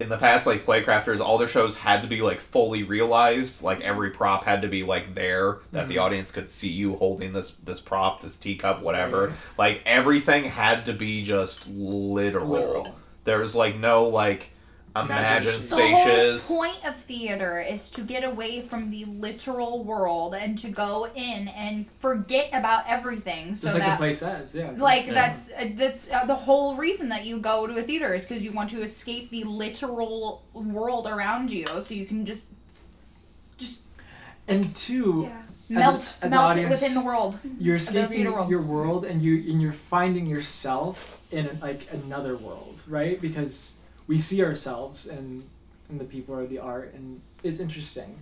in the past like playcrafters all their shows had to be like fully realized. Like every prop had to be like there that the audience could see you holding this this prop this teacup whatever. Like everything had to be just literal, Literal. there was like no like imagine Imagination. The spaces. whole point of theater is to get away from the literal world and to go in and forget about everything. So Just like that the play says, yeah. like Yeah. that's uh, that's uh, the whole reason that you go to a theater is because you want to escape the literal world around you so you can just just and two, Yeah. a- melt as an melt audience- within the world you're theater escaping world. your world and you and you're finding yourself in like another world right because we see ourselves and and the people or the art and it's interesting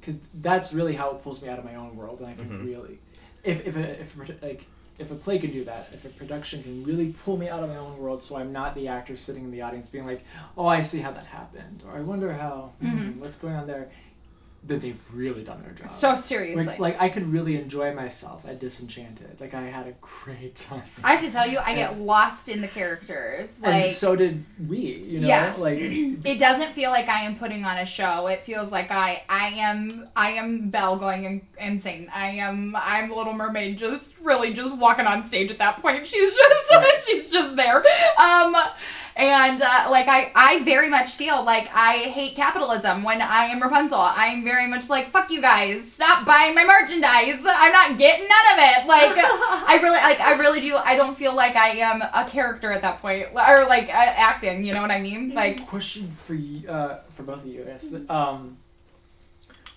because that's really how it pulls me out of my own world and i can Mhm. really if if a, if like if a play can do that if a production can really pull me out of my own world so i'm not the actor sitting in the audience being like oh i see how that happened or i wonder how hmm, Mhm. what's going on there that they've really done their job so seriously like, like I could really enjoy myself at Disenchanted. Like I had a great time. i have to tell you i get lost in the characters and like so did we. You know, Yeah. like it doesn't feel like I am putting on a show. It feels like I I am I am Belle going insane. I am I'm Little Mermaid just really just walking on stage at that point. She's just Right. she's just there. Um and uh, like I I very much feel like I hate capitalism when I am Rapunzel. I'm very much like fuck you guys. Stop buying my merchandise. I'm not getting none of it. Like I really like I really do I don't feel like I am a character at that point or like uh, acting, you know what I mean? Like question for you, uh, for both of you. Yes. Um,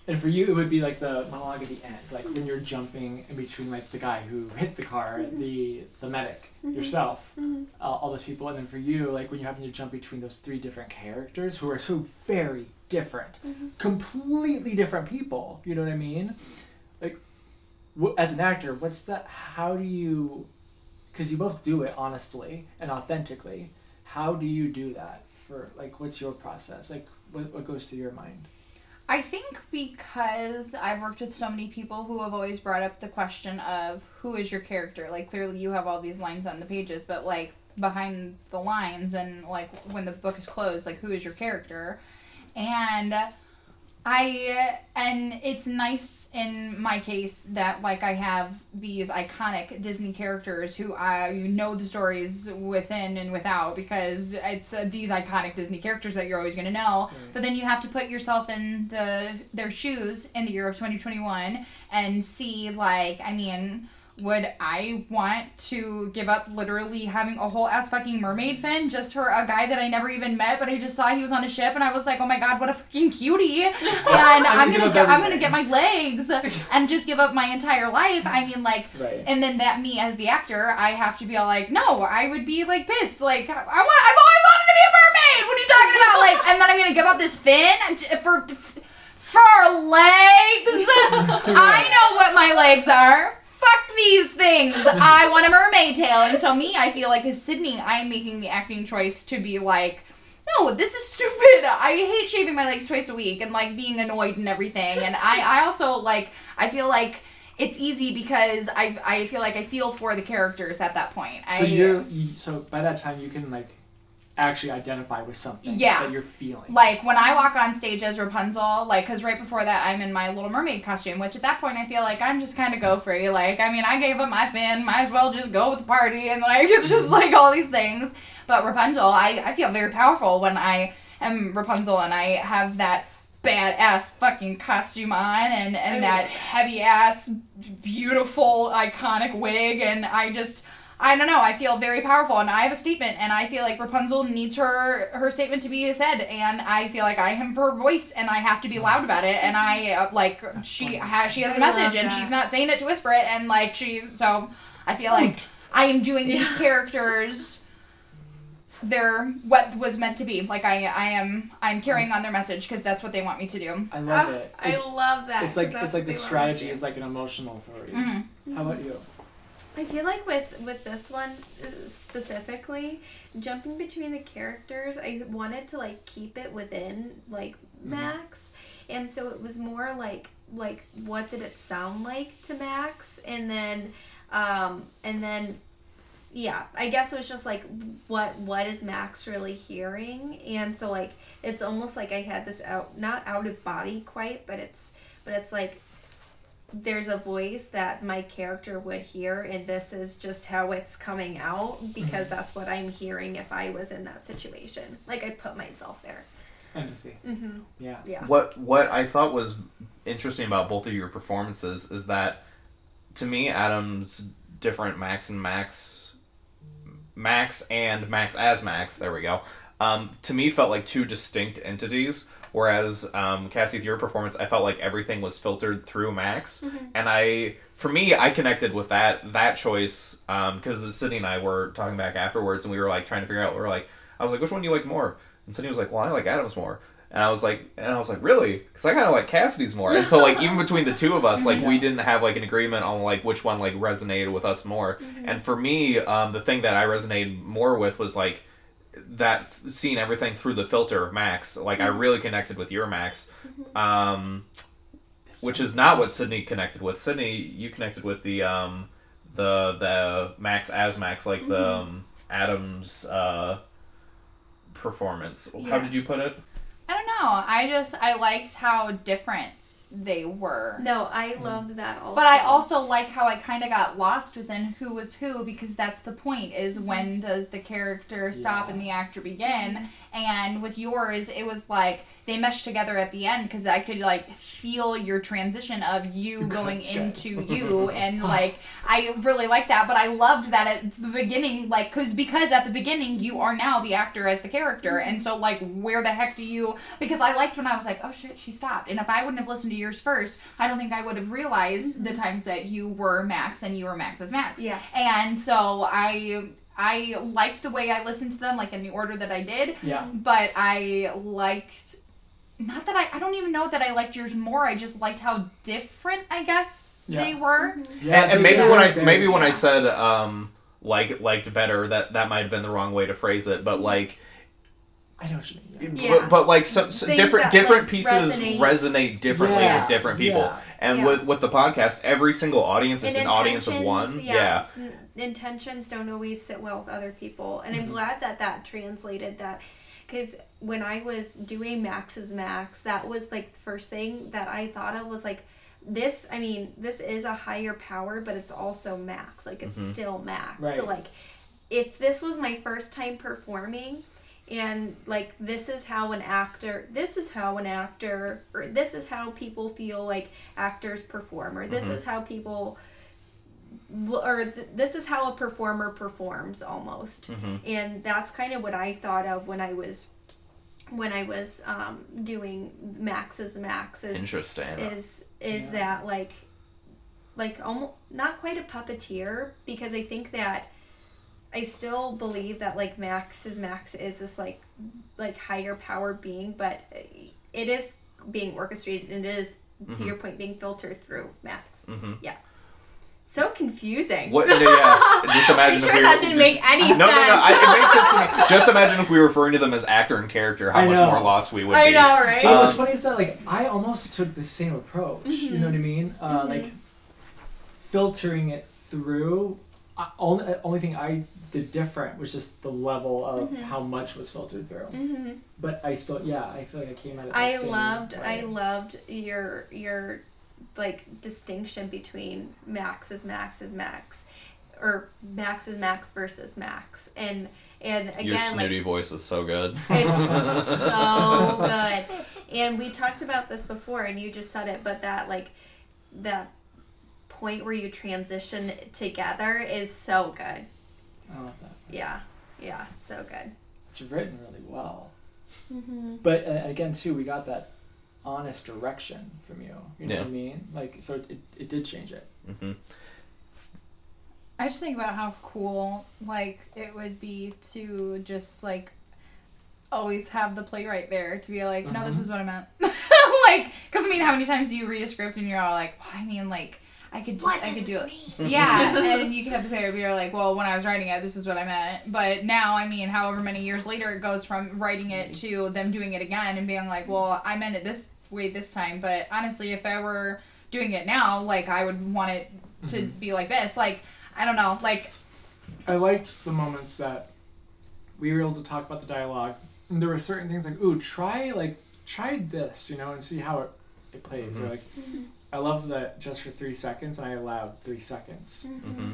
and for you, it would be like the monologue at the end, like when you're jumping in between like the guy who hit the car, the the medic, yourself, Mhm. uh, all those people, and then for you, like when you're having to jump between those three different characters who are so very different, completely different people. You know what I mean? Like, wh- as an actor, what's that? How do you? Because you both do it honestly and authentically. How do you do that? For like, what's your process? Like, what what goes through your mind? I think because I've worked with so many people who have always brought up the question of who is your character? Like clearly you have all these lines on the pages, but like behind the lines and like when the book is closed, like who is your character? And I and it's nice in my case that like I have these iconic Disney characters who I you know the stories within and without because it's uh, these iconic Disney characters that you're always going to know. But then you have to put yourself in the their shoes in the year of 2021 and see like I mean would I want to give up literally having a whole ass fucking mermaid fin just for a guy that I never even met, but I just thought he was on a ship and I was like, oh my god, what a fucking cutie! And I'm gonna get, I'm gonna get my legs and just give up my entire life. I mean, like, Right. and then that me as the actor, I have to be all like, no, I would be like pissed. Like, I want, I've always wanted to be a mermaid. What are you talking about? Like, and then I'm gonna give up this fin for for legs. I know what my legs are. Fuck these things. I want a mermaid tail. And so me, I feel like as Sydney, I'm making the acting choice to be like. No, this is stupid. I hate shaving my legs twice a week and like being annoyed and everything. And I, I also like I feel like it's easy because I I feel like I feel for the characters at that point. I, So you're you, so by that time you can like actually identify with something Yeah. that you're feeling. like when I walk on stage as Rapunzel, like because right before that I'm in my Little Mermaid costume, which at that point I feel like I'm just kind of go free. Like I mean I gave up my fin, might as well just go with the party and like it's just mm-hmm. like all these things. But Rapunzel, I I feel very powerful when I am Rapunzel and I have that badass fucking costume on and and that heavy ass beautiful iconic wig and I just I don't know. I feel very powerful, and I have a statement, and I feel like Rapunzel needs her her statement to be said, and I feel like I am her voice, and I have to be loud about it, and I uh, like she has she has a message, and she's not saying it to whisper it, and like she so I feel like I am doing these characters they're what was meant to be. Like I I am I'm carrying on their message because that's what they want me to do. I love Ah, it. I It- love that. It's like it's like the strategy is like an emotional for you. Mhm. How about you? I feel like with with this one uh, specifically, jumping between the characters, I wanted to like keep it within like Max, and so it was more like like what did it sound like to Max, and then um and then yeah, I guess it was just like what what is Max really hearing, and so like it's almost like I had this out not out of body quite, but it's but it's like there's a voice that my character would hear and this is just how it's coming out because that's what I'm hearing if I was in that situation. Like I put myself there. Empathy. Mm-hmm. Yeah. Yeah. What what I thought was interesting about both of your performances is that to me Adam's different Max and Max Max and Max as Max, there we go. Um, to me felt like two distinct entities. Whereas um, Cassie, with your performance, I felt like everything was filtered through Max, and I, for me, I connected with that that choice because Sydney and I were talking back afterwards, and we were like trying to figure out. We were like, I was like, which one do you like more? And Sydney was like, well, I like Adams more. And I was like, and I was like, really? Because I kind of like Cassidy's more. And so like even between the two of us, like we didn't have like an agreement on like which one like resonated with us more. And for me, um, the thing that I resonated more with was like that f- seeing everything through the filter of Max. Like I really connected with your Max, um, which is not what Sydney connected with. Sydney, you connected with the um, the the Max as Max, like the um, Adams uh, performance. How did you put it? I don't know. I just I liked how different they were. No, I mm. loved that also. But I also like how I kind of got lost within who was who because that's the point is when mm. does the character stop Yeah. and the actor begin? Mm. And with yours, it was like they meshed together at the end because I could like feel your transition of you going into you, and like I really like that. But I loved that at the beginning, like because because at the beginning you are now the actor as the character, and mm-hmm. so like where the heck do you? Because I liked when I was like, oh shit, she stopped, and if I wouldn't have listened to yours first, I don't think I would have realized the mm-hmm. times that you were Max and you were Max as Max. Yeah. And so I I liked the way I listened to them, like in the order that I did, Yeah. but I liked not that I I don't even know that I liked yours more. I just liked how different I guess Yeah. they were. Yeah. and, and maybe yeah, when I maybe when I said um like liked better that that might have been the wrong way to phrase it but like I know what you mean. Yeah. but, but like so, so different that, different like, pieces resonate. resonate differently Yes. with different people Yeah. And Yeah. with with the podcast every single audience is And an audience of one yeah, yeah, n- intentions don't always sit well with other people and Mm-hmm. i'm glad that that translated that because when i was doing max's max that was like the first thing that i thought of was like this i mean this is a higher power but it's also max like it's Mhm. still max Right. so like if this was my first time performing and like this is how an actor this is how an actor or this is how people feel like actors perform or this Mhm. is how people or th- this is how a performer performs almost Mhm. and that's kind of what i thought of when i was when i was um, doing max's max is interesting is is Yeah. that like like almost not quite a puppeteer because I think that I still believe that like Max is Max is this like like higher power being, but it is being orchestrated and it is to Mhm. your point being filtered through Max. Mhm. So confusing. what yeah just imagine I'm sure if we that were- didn't make any no, sense. no, no, I, it made sense to me. Just imagine if we were referring to them as actor and character, how I much know. more lost we would I be. know, right? But Um, what's funny is that like I almost took the same approach. You know what I mean? Uh, Mhm. Like filtering it through. I, only uh, only thing I did different was just the level of Mhm. how much was filtered through. hmm But I still, yeah, I feel like I came out. it. the I same loved I loved your your like distinction between Max is Max is Max or Max is Max versus Max and and again Your like snooty voice is so good. it's so good. And we talked about this before and you just said it, but that like that point where you transition together is so good. I love that. Yeah. Yeah, so good. It's written really well. Mm-hmm. But uh, again, too, we got that honest direction from you. You know Yeah. what I mean? Like, so it, it did change it. hmm I just think about how cool like it would be to just like always have the playwright there to be like, no, this Mhm. is what I meant. like, because I mean, how many times do you read a script and you're all like, well, I mean, like, I could just, I could do it. Yeah, and you could have the pair player be like, well, when I was writing it, this is what I meant. But now, I mean, however many years later it goes from writing it to them doing it again and being like, well, I meant it this way this time. But honestly, if I were doing it now, like, I would want it to Mhm. be like this. Like, I don't know. Like, I liked the moments that we were able to talk about the dialogue. And there were certain things like, ooh, try like try this, you know, and see how it, it plays. Or Mhm. like, I love that just for three seconds, and I allowed three seconds. hmm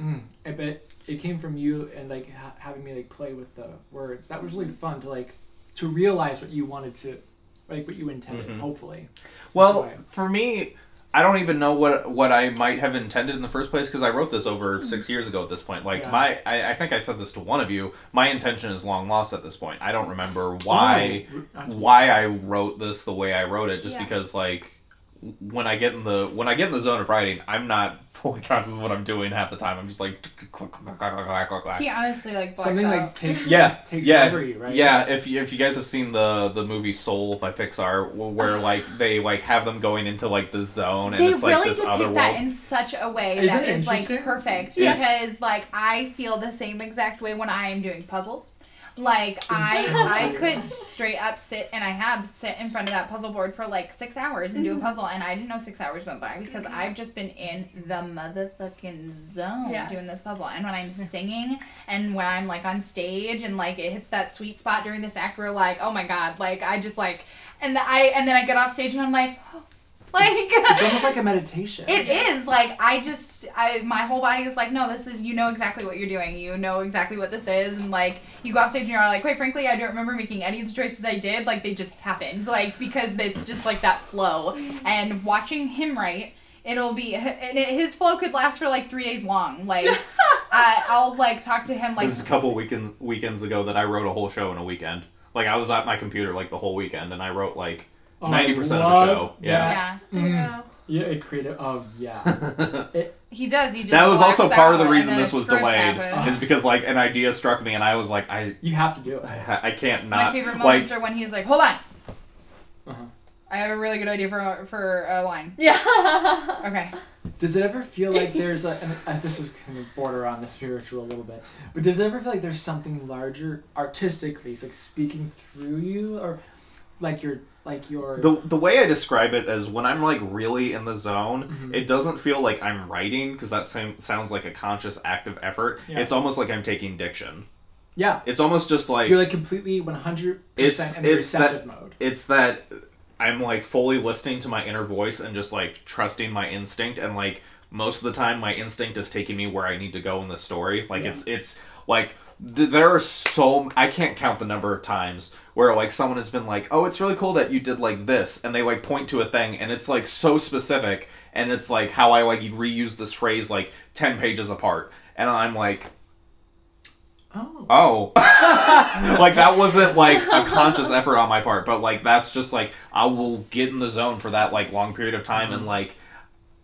Mm. I bet it came from you and like ha- having me like play with the words. That was really fun to like to realize what you wanted to, like what you intended. Mhm. Hopefully, Well, for me, I don't even know what what I might have intended in the first place because I wrote this over six years ago at this point. Like Yeah. my, I, I think I said this to one of you. My intention is long lost at this point. I don't remember why Oh, why I wrote this the way I wrote it. Just Yeah. because like when I get in the when I get in the zone of writing, I'm not fully conscious of what I'm doing half the time. I'm just like click, click, click, click, click, click, click. He honestly like something out. like takes yeah, takes yeah, over you, right? yeah. If you, if you guys have seen the the movie Soul by Pixar, where like they like have them going into like the zone, and they it's like really this depict other that in such a way Isn't that like perfect Yeah. because like I feel the same exact way when I am doing puzzles. Like I I could straight up sit and I have sit in front of that puzzle board for like six hours and do Mm-hmm. a puzzle and I didn't know six hours went by because I've just been in the motherfucking zone Yes. doing this puzzle. And when I'm singing and when I'm like on stage and like it hits that sweet spot during this act where like, oh my god, like I just like and the, I and then I get off stage and I'm like oh, like It's almost like a meditation. it is like I just I my whole body is like no this is you know exactly what you're doing you know exactly what this is and like you go off stage and you're like quite frankly I don't remember making any of the choices I did like they just happened like because it's just like that flow and watching him write it'll be and it, his flow could last for like three days long like I, I'll like talk to him like This is a couple weekend weekends ago that I wrote a whole show in a weekend. Like I was at my computer like the whole weekend, and I wrote like ninety percent of the show. Yeah. yeah Mm. Yeah. Yeah, it created. Oh yeah. he does he just that was also part of the reason this was script delayed, happens. is because like an idea struck me, and I was like, I You have to do it. I, I can't not. My not favorite like moments are when he's like, "Hold on, Uh-huh. I have a really good idea for for a line." Yeah. Okay. Does it ever feel like there's a? And uh, this is kind of border on the spiritual a little bit, but does it ever feel like there's something larger artistically, it's like speaking through you, or like you're like your the the way I describe it is when I'm like really in the zone, Mhm. it doesn't feel like I'm writing because that same, sounds like a conscious active effort. Yeah. It's almost like I'm taking diction. yeah. It's almost just like You're like completely 100 It's- percent in the it's that- receptive mode. it's that I'm like fully listening to my inner voice and just like trusting my instinct and like most of the time my instinct is taking me where I need to go in the story. Like Yeah. it's it's like th- there are so I can't count the number of times where like someone has been like, "Oh, it's really cool that you did like this." And they like point to a thing and it's like so specific and it's like how I like reuse this phrase like 10 pages apart. And I'm like, Oh. oh like that wasn't like a conscious effort on my part but like that's just like i will get in the zone for that like long period of time and mm-hmm. like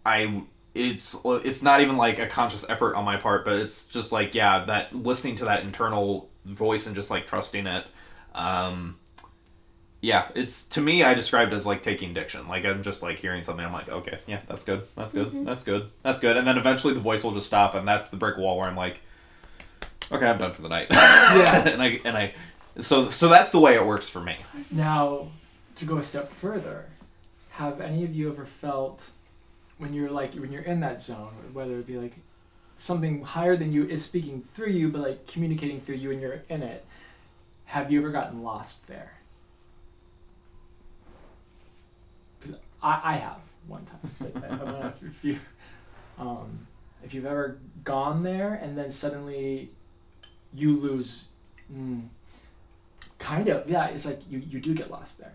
i it's it's not even like a conscious effort on my part but it's just like yeah that listening to that internal voice and just like trusting it um yeah it's to me i described it as like taking diction. Like i'm just like hearing something i'm like okay yeah that's good that's good that's good that's good. And then eventually the voice will just stop and that's the brick wall where i'm like okay i'm done for the night. Yeah. and i and i so so that's the way it works for me. Now, to go a step further, have any of you ever felt when you're like when you're in that zone, whether it be like something higher than you is speaking through you, but like communicating through you and you're in it? Have you ever gotten lost there? I, I have one time. Like, I, I wanna ask if you, um, if you've ever gone there and then suddenly you lose. Mm, kind of, yeah. It's like you, you do get lost there.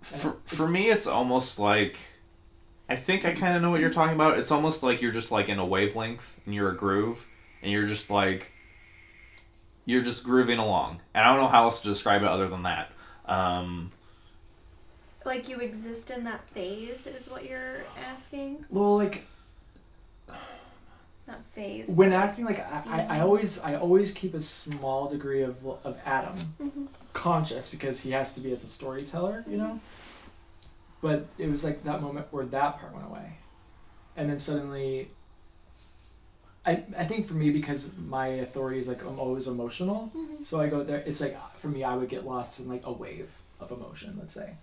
for, for me it's almost like i think i kind of know what you're talking about it's almost like you're just like in a wavelength and you're a groove and you're just like you're just grooving along and i don't know how else to describe it other than that um Like you exist in that phase is what you're asking? Well, like Not phase. when acting, like I, I, I always I always keep a small degree of of Adam Mhm. conscious because he has to be as a storyteller, you know. But it was like that moment where that part went away, and then suddenly. I, I think for me because my authority is like I'm always emotional, Mhm. so I go there. It's like for me, I would get lost in like a wave of emotion, let's say.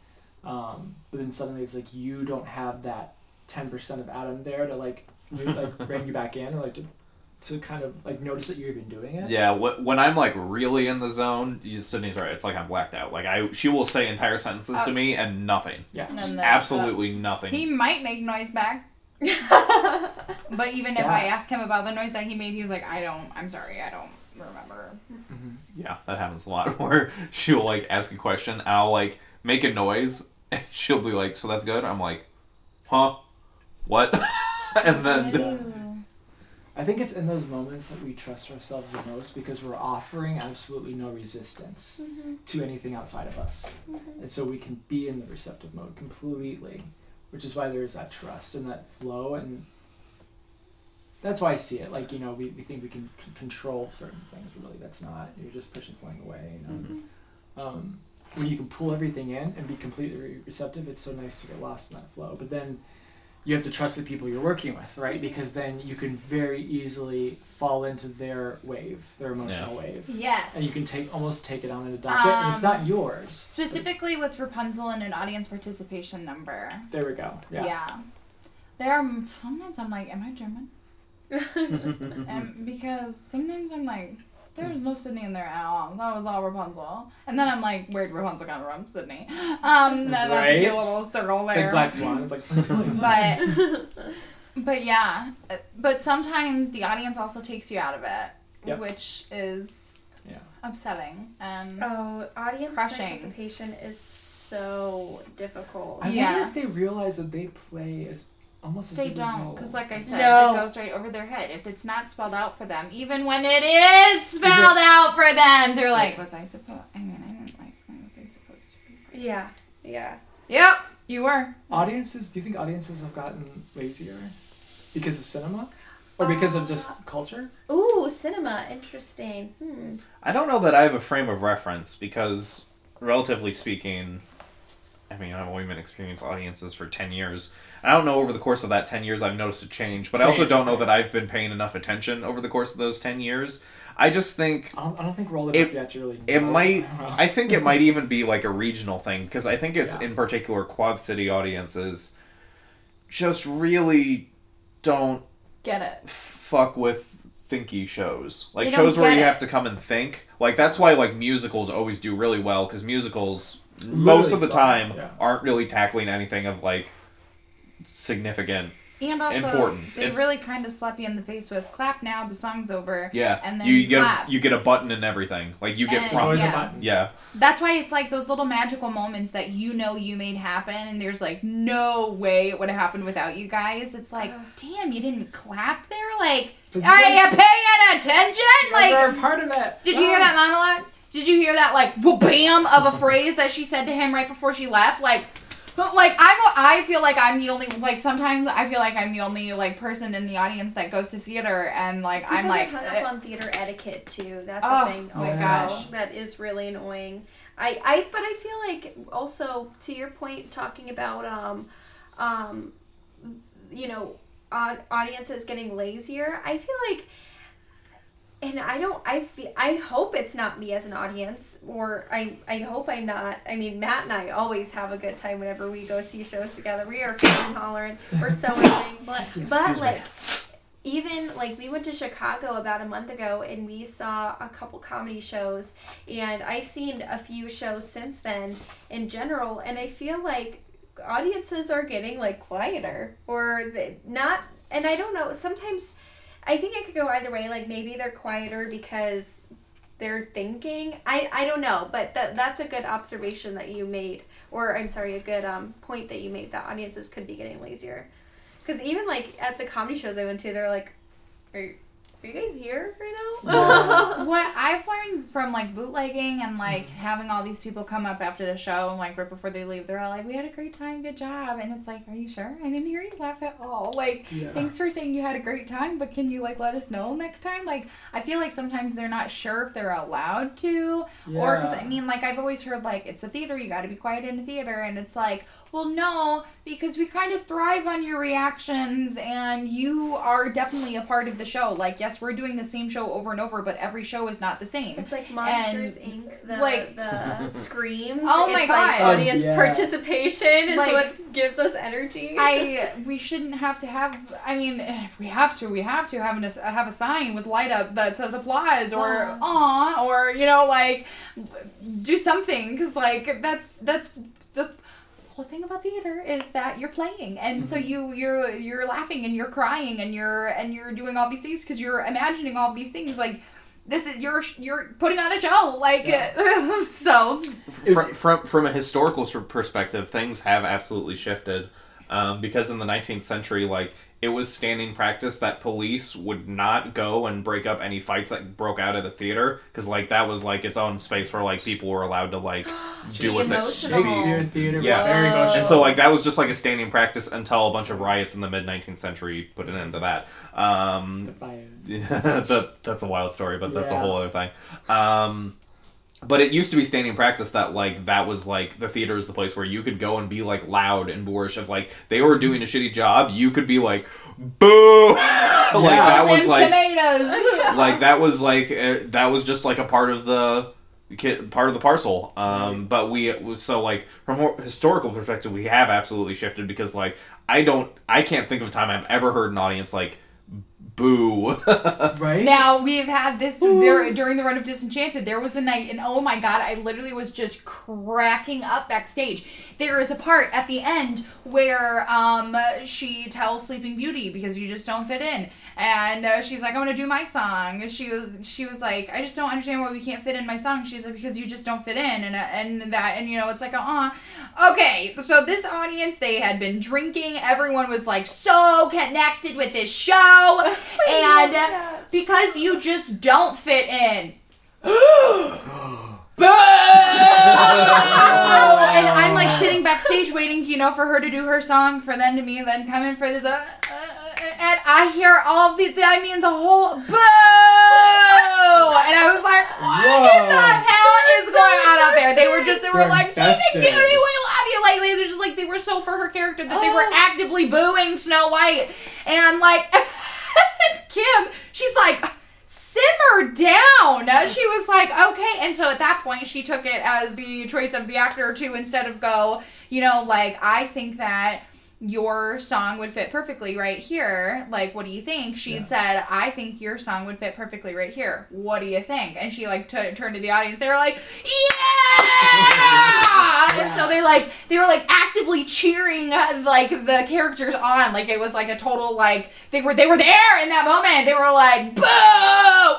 Um, but then suddenly it's like you don't have that ten percent of Adam there to like re- like bring you back in or like to to kind of like notice that you're even doing it. yeah wh- when i'm like really in the zone you- sydney's right it's like i'm blacked out like i she will say entire sentences to Uh, me and nothing Yeah. And Just then, absolutely nothing uh, he might make noise back, but even if Yeah. I ask him about the noise that he made, he's like, "I don't. I'm sorry. I don't remember." Mhm. yeah, that happens a lot. Where she'll like ask a question, and I'll like make a noise, and she'll be like, "So that's good." I'm like, "Huh? What?" and then Ooh. I think it's in those moments that we trust ourselves the most because we're offering absolutely no resistance mm-hmm. to anything outside of us. Mm-hmm. And so we can be in the receptive mode completely, which is why there is that trust and that flow. And that's why I see it. Like, you know, we, we think we can c- control certain things, but really that's not. You're just pushing something away. You know? Mm-hmm. um, when you can pull everything in and be completely receptive, it's so nice to get lost in that flow. But then you have to trust the people you're working with, right? Because then you can very easily fall into their wave, their emotional wave. Yes. And you can take almost take it on and adopt it, and it's Um, not yours. Specifically with Rapunzel and an audience participation number. There we go. Yeah. Yeah. There are sometimes I'm like, am I German? And because sometimes I'm like, there's no Sydney in there at all. That was all Rapunzel. And then I'm like, where'd Rapunzel come from? Sydney. Um, and that's a cute little circle there. It's there. like Black Swan. It's like but but yeah, but sometimes the audience also takes you out of it, Yep. which is Yeah. upsetting and Oh, audience Crushing. participation is so difficult. I Yeah. wonder if they realize that they play as almost as they don't because like I said, No. it goes right over their head. If it's not spelled out for them, even when it is spelled out for them, they're like, "Was I supposed? I mean, I didn't like. Was I supposed to be?" Yeah, yeah. Yep, you were. audiences. Do you think audiences have gotten lazier because of cinema, or because of just culture? Ooh, cinema. Interesting. Hmm. I don't know that I have a frame of reference because, relatively speaking, I mean, I've only been experienced audiences for 10 years. I don't know over the course of that 10 years I've noticed a change, but I also don't know that I've been paying enough attention over the course of those 10 years. I just think I don't, I don't think we're old If- enough really. it know. might I. I think it might even be like a regional thing because I think it's Yeah. in particular Quad City audiences just really don't Get it. fuck with thinky shows like They don't shows where get you it. have to come and think like that's why like musicals always do really well because musicals most of the Literally time yeah. aren't really tackling anything of like significant And also, Importance. they It's- really kind of slap you in the face with "clap now, the song's over." yeah And then you get clap. a, you get a button and everything like you get And- prompted yeah. yeah That's why it's like those little magical moments that you know you made happen, and there's like no way it would have happened without you guys. It's like, damn, you didn't clap there. Like, But are you you paying attention? Like, are a part of it. did you hear that monologue? Did you hear that like bam of a phrase that she said to him right before she left? Like, like I'm, I feel like I'm the only like sometimes I feel like I'm the only like person in the audience that goes to theater, and like I'm like, hung up on theater etiquette too. That's Oh, a thing. Oh my gosh. that is really annoying. I, I, but I feel like also to your point, talking about um, um, you know, audiences getting lazier. I feel like, and I don't. I feel. I hope it's not me as an audience, or I. I hope I'm not. I mean, Matt and I always have a good time whenever we go see shows together. We are fucking hollering. We're so enjoying. But, but like even like we went to Chicago about a month ago and we saw a couple comedy shows and I've seen a few shows since then in general and I feel like audiences are getting like quieter or they not and I don't know sometimes I think it could go either way like maybe they're quieter because they're thinking. I I don't know but that that's a good observation that you made or I'm sorry a good um point that you made that audiences could be getting lazier. Because even like at the comedy shows I went to, they're like, "Are, are you guys here right now?" what I've learned from like bootlegging and like having all these people come up after the show and like right before they leave, they're all like, "We had a great time, good job," and it's like, "Are you sure? I didn't hear you laugh at all." Like, Yeah. thanks for saying you had a great time, but can you like let us know next time? Like, I feel like sometimes they're not sure if they're allowed to, or because I mean, like I've always heard like it's a theater, you got to be quiet in a theater, and it's like, well, no, because we kind of thrive on your reactions, and you are definitely a part of the show. Like, yes, we're doing the same show over and over, but every show is not the same. It's like Monsters Inc. The like- the screams. Oh my it's like God. Um, audience Yeah. participation is Like- what gives us energy. I we shouldn't have to have. I mean, if we have to, we have to have an, have a sign with light up that says applause or aw or you know like do something because like that's that's the whole thing about theater is that you're playing. And so you you're you're laughing and you're crying and you're and you're doing all these things because you're imagining all these things like this is you're you're putting on a show like so. From, from from a historical perspective, things have absolutely shifted. Um, because in the 19th century, like it was standing practice that police would not go and break up any fights that broke out at a theater, because like that was like its own space where like people were allowed to like do what they emotional. Shakespeare theater Yeah. very emotional. And so, like, that was just like a standing practice until a bunch of riots in the mid 19th century put an end to that. the Um, fires. that, that's a wild story, but that's a whole other thing. Um, but it used to be standing practice that like that was like the theater is the place where you could go and be like loud and boorish. If like they were doing a shitty job, you could be like, "Boo!" like that was Them like tomatoes like that was like uh, that was just like a part of the kid part of the parcel um but we was so like from a historical perspective we have absolutely shifted because like i don't i can't think of a time i've ever heard an audience like boo right? Now we've had this there during the run of Disenchanted. There was a night, and oh my god, I literally was just cracking up backstage. There is a part at the end where um she tells Sleeping Beauty because you just don't fit in, and uh, she's like, "I'm gonna do my song." She was she was like, "I just don't understand why we can't fit in my song." She's like, "Because you just don't fit in," and uh, and that and you know it's like, uh, okay. So this audience, they had been drinking. Everyone was like so connected with this show, and because you just don't fit in. Boo! and I'm like sitting backstage waiting, you know, for her to do her song, for then to me, then come in for this, uh, uh, and I hear all the, I mean, the whole boo! And I was like, what in the Whoa. hell is going on out there? They were just, they were They're like, Sleeping invested. Beauty, we love you. Like, they were just like, they were so for her character that they were Oh. actively booing Snow White. And like, Kim, she's like, simmer down. She was like, okay. And so at that point, she took it as the choice of the actor to instead of go, you know, like, I think that your song would fit perfectly right here. Like, what do you think? She had said, I think your song would fit perfectly right here. What do you think? And she, like, t- turned to the audience. They were like, yeah! And so they, like, they were, like, actively cheering, uh, like, the characters on. Like, it was, like, a total, like, they were, they were there in that moment. They were like, boo!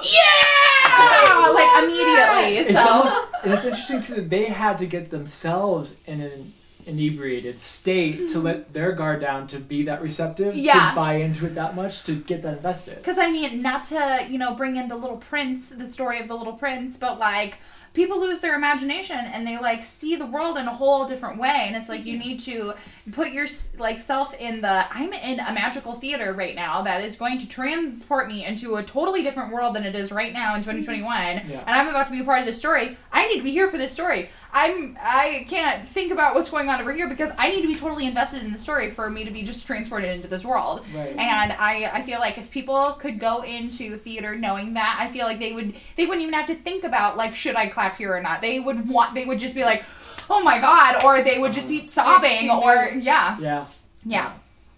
Yeah! Like, immediately. It's So. almost, it's interesting too that they had to get themselves in an inebriated state to hmm. let their guard down to be that receptive Yeah. to buy into it that much to get that invested. Because I mean, not to you know bring in the Little Prince, the story of the Little Prince, but like people lose their imagination and they like see the world in a whole different way, and it's like you mm-hmm. need to put your like self in the I'm in a magical theater right now that is going to transport me into a totally different world than it is right now in mm-hmm. 2021, Yeah. and I'm about to be a part of this story. I need to be here for this story. I'm I can't think about what's going on over here because I need to be totally invested in the story for me to be just transported into this world. Right. And I, I feel like if people could go into theater knowing that, I feel like they would they wouldn't even have to think about like should I clap here or not. They would want they would just be like, oh my god, or they would just be sobbing, or yeah, Yeah. yeah,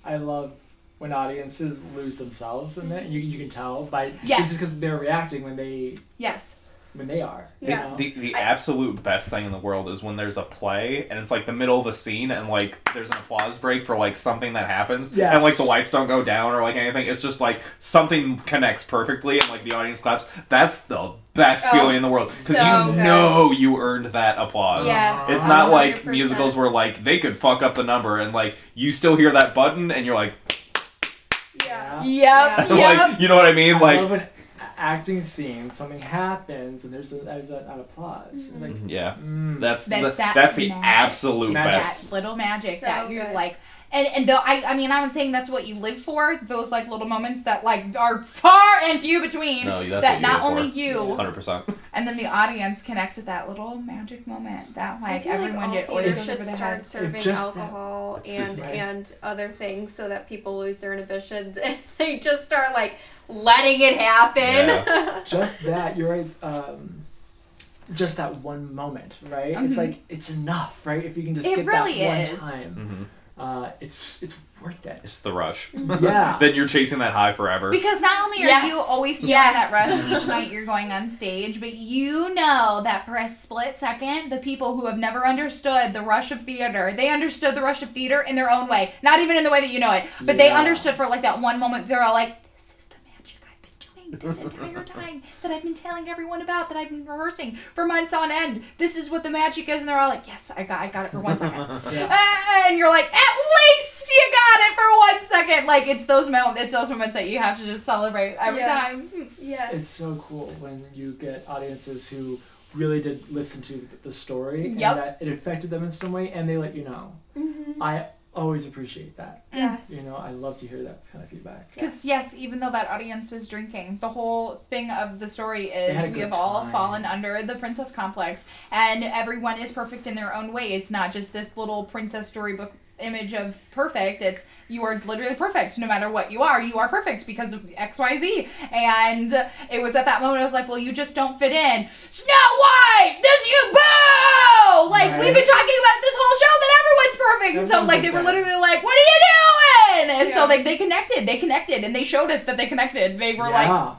I love when audiences lose themselves in that. You, you can tell by Yes. just because they're reacting when they yes, when they are. Yeah. know? the, the absolute best thing in the world is when there's a play and it's like the middle of a scene and like there's an applause break for like something that happens Yes. and like the lights don't go down or like anything it's just like something connects perfectly and like the audience claps that's the best Oh, feeling in the world because so you good. know you earned that applause Yes, it's not like 100%. musicals where like they could fuck up the number and like you still hear that button and you're like, Yeah. yep, Yeah. yep. like you know what I mean I like love an a- acting scene, something happens, and there's, a, there's an applause. It's like, yeah mm. that's That's the, that that's the magic. absolute Magic. best that little magic So that you're good. like and and though I I mean I'm not saying that's what you live for those like little moments that like are far and few between No, that's that what not only for. you 100% and then the audience connects with that little magic moment that like everyone like all oysters theaters over should start head. serving just that- alcohol and and other things so that people lose their inhibitions and they just start like letting it happen. just that you're right um just that one moment right Mhm. it's like it's enough right if you can just It get really that is. one time hmm uh it's it's worth it It's the rush. yeah then you're chasing that high forever. Because not only are Yes. you always feeling Yes. that rush each night you're going on stage, but you know that for a split second, the people who have never understood the rush of theater, they understood the rush of theater in their own way. Not even in the way that you know it, but they understood for like that one moment. They're all like, "This is the magic I've been doing this entire time that I've been telling everyone about, that I've been rehearsing for months on end. This is what the magic is, and they're all like, "Yes, I got, I got it for one second. Yeah. and you're like, "At least you got it for one second. Like it's those moments, it's those moments that you have to just celebrate every Yes. time. Yes. It's so cool when you get audiences who really did listen to the story Yep. and that it affected them in some way and they let you know. Mhm. I always appreciate that. Yes. You know, I love to hear that kind of feedback. Because yes, even though that audience was drinking, the whole thing of the story They had a is we good have all time. fallen under the princess complex, and everyone is perfect in their own way. It's not just this little princess storybook image of perfect. It's you are literally perfect, no matter what you are. You are perfect because of X, Y, Z. And it was at that moment I was like, well, you just don't fit in. Snow White, this you boo! Like Right. we've been talking about this whole show that everyone's perfect. And so like they were literally like, what are you doing? And so like they connected, they connected, and they showed us that they connected. They were like, yeah.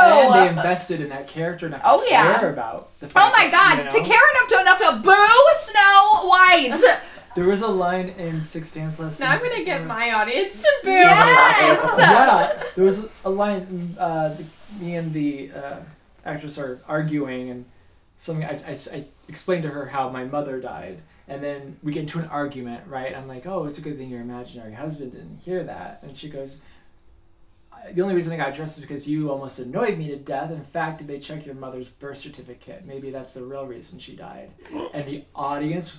oh, and they invested in that character enough to Oh, yeah. care about the oh fact my that, god, you know, to care enough to enough to boo Snow White. There was a line in Six Dance Lessons. Now I'm gonna get where- my audience to boo. Yes. yeah, there was a line. Uh, me and the uh, actress are arguing, and something I, I, I explained to her how my mother died, and then we get into an argument. Right? I'm like, oh, it's a good thing your imaginary husband didn't hear that, and she goes. The only reason I got dressed is because you almost annoyed me to death. In fact, did they check your mother's birth certificate? Maybe that's the real reason she died. And the audience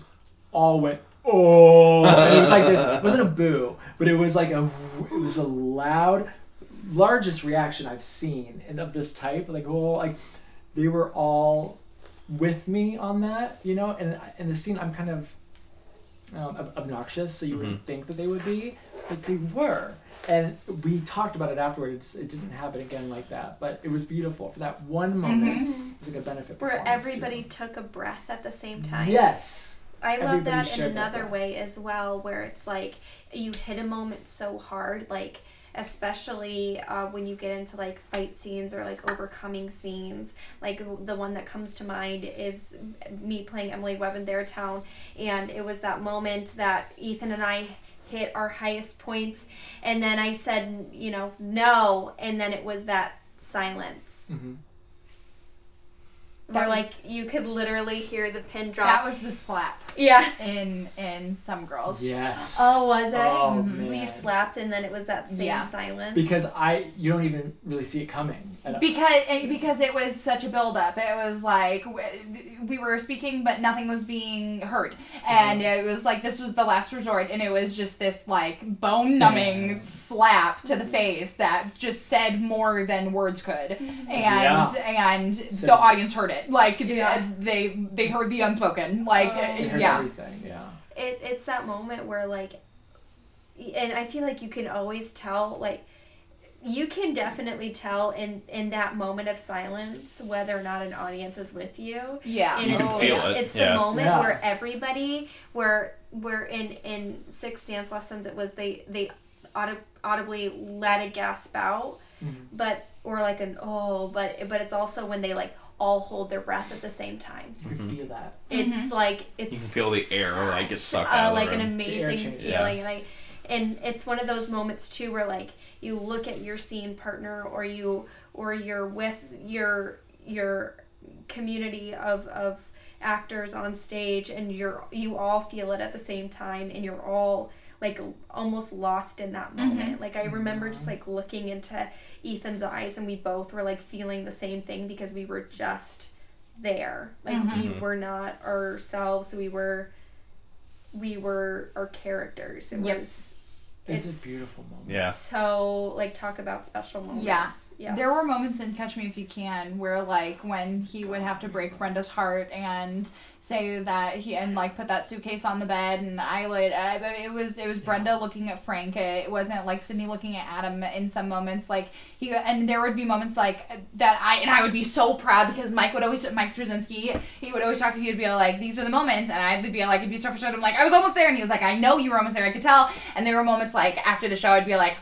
all went, oh. And it was like this. It wasn't a boo, but it was like a. It was a loud, largest reaction I've seen and of this type. Like, oh, like they were all with me on that, you know. And in the scene, I'm kind of um, ob- obnoxious, so you Mhm. wouldn't think that they would be, but they were. And we talked about it afterwards. It didn't happen again like that, but it was beautiful for that one moment. It was like a benefit. Where everybody you took a breath at the same time. Yes. I love that in that another way as well, where it's like you hit a moment so hard, like especially uh, when you get into like fight scenes or like overcoming scenes. Like the one that comes to mind is me playing Emily Webb in Their Town, and it was that moment that Ethan and I hit our highest points, and then I said, you know, no, and then it was that silence. Mhm. Where was- like you could literally hear the pin drop. that was the slap yes. in in some girls. Yes. Oh, was it? Oh. Mm-hmm. We slapped, and then it was that same Yeah. silence. Because I, you don't even really see it coming. Because and because it was such a buildup, it was like we were speaking, but nothing was being heard, mm-hmm. and it was like this was the last resort, and it was just this like bone numbing Yeah. slap to the face that just said more than words could, mm-hmm. and Yeah. and So- the audience heard it, like Yeah. they they heard the unspoken, like Oh. They heard yeah, everything. Yeah. it, it's that moment where like, and I feel like you can always tell like. You can definitely tell in in that moment of silence whether or not an audience is with you. yeah, And You can it's, feel it's, it, it's yeah. the moment Yeah. where everybody, where where in in six dance lessons, it was they they audi- audibly let a gasp out, Mhm. but or like an oh, but but it's also when they like all hold their breath at the same time. You can feel that. It's like it's You can feel the air, like, get such, sucked uh, out of the like an room. The air amazing feeling, Yes. and I and it's one of those moments too where like you look at your scene partner or you or you're with your your community of of actors on stage and you're you all feel it at the same time and you're all like almost lost in that moment. Like i remember just like looking into ethan's eyes and we both were like feeling the same thing because we were just there. Like we Mhm. were not ourselves. We were we were our characters. It Yep. was It's, It's- a beautiful moment. Yeah. so like talk about special moments Yeah. yes. There were moments in Catch Me If You Can where like when he would have to break Brenda's heart and say that he and like put that suitcase on the bed and I would uh, I, it was it was Brenda looking at Frank. It wasn't like Sydney looking at Adam in some moments. Like he and there would be moments like that I and I would be so proud because Mike would always Mike Trzynski he would always talk to me he'd be like these are the moments and I'd be like it'd be so frustrated I'm like I was almost there and he was like I know you were almost there I could tell. And there were moments like after the show I'd be like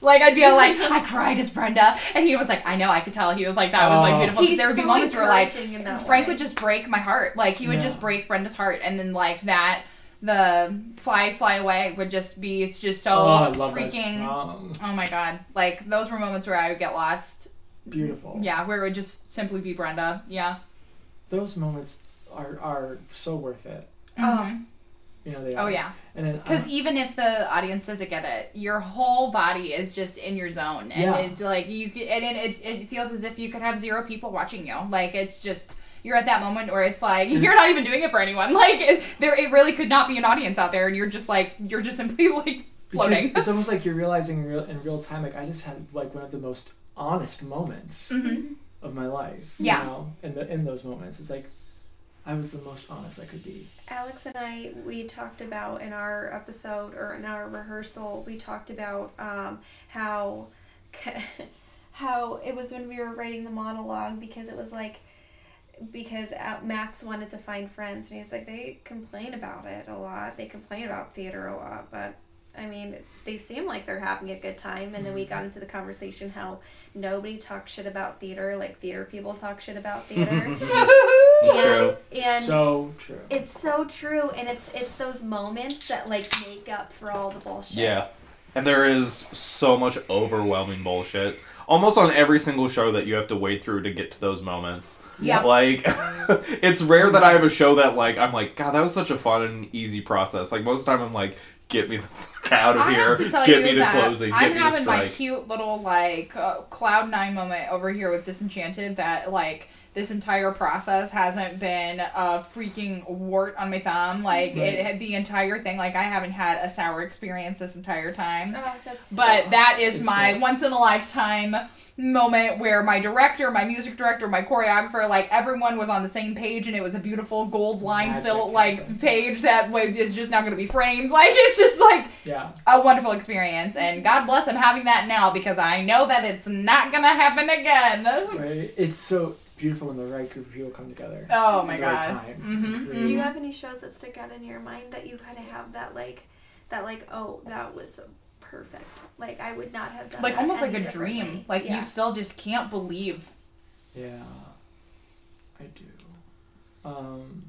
like I'd be like, I cried as Brenda, and he was like, I know, I could tell. He was like, that was like beautiful. Because He's there would be so moments where like encouraging in that Frank way. would just break my heart. Like he would Yeah. just break Brenda's heart, and then like that, the fly fly away would just be it's just so oh, I love that freaking. song. Oh my god! Like those were moments where I would get lost beautiful. Yeah, where it would just simply be Brenda. Yeah. Those moments are are so worth it. Mhm. You know they Oh are. yeah. Because uh, even if the audience doesn't get it, your whole body is just in your zone, and Yeah. it's like you and it, it, it feels as if you could have zero people watching you. Like it's just you're at that moment where it's like you're not even doing it for anyone. Like it, there, it really could not be an audience out there, and you're just like you're just simply like because floating. it's almost like you're realizing real, in real time. Like I just had like one of the most honest moments Mhm. of my life. Yeah. You know, in the in those moments, it's like I was the most honest I could be. Alex and I, we talked about in our episode or in our rehearsal, we talked about um, how how it was when we were writing the monologue because it was like because uh, Max wanted to find friends and he's like they complain about it a lot. They complain about theater a lot, but I mean they seem like they're having a good time. And then we got into the conversation how nobody talks shit about theater like theater people talk shit about theater. That's and, true. And so true. it's so true, and it's it's those moments that like make up for all the bullshit. Yeah. And there is so much overwhelming bullshit. Almost on every single show that you have to wade through to get to those moments. Yeah. Like, it's rare that I have a show that, like, I'm like, God, that was such a fun and easy process. Like, most of the time I'm like, get me the fuck out of I here. have to tell Get you me to that closing. Get I'm me to having my strike. cute little like uh, cloud nine moment over here with Disenchanted. That like this entire process hasn't been a freaking wart on my thumb. Like Right. it the entire thing. Like I haven't had a sour experience this entire time. Oh, that's But that is It's my so- once in a lifetime moment where my director, my music director, my choreographer, like everyone was on the same page and it was a beautiful gold line Magic silk like page that wa- just not going to be framed. Like it's just like Yeah. a wonderful experience and God bless I'm having that now because I know that it's not going to happen again. Right. It's so beautiful when the right group of people come together. Oh my the right god. time. Mhm, Really. Do you have any shows that stick out in your mind that you kind of have that like, that like, oh, that was perfect. Like I would not have done Like that almost like a dream. Like yeah. you still just can't believe. Yeah, I do. Um,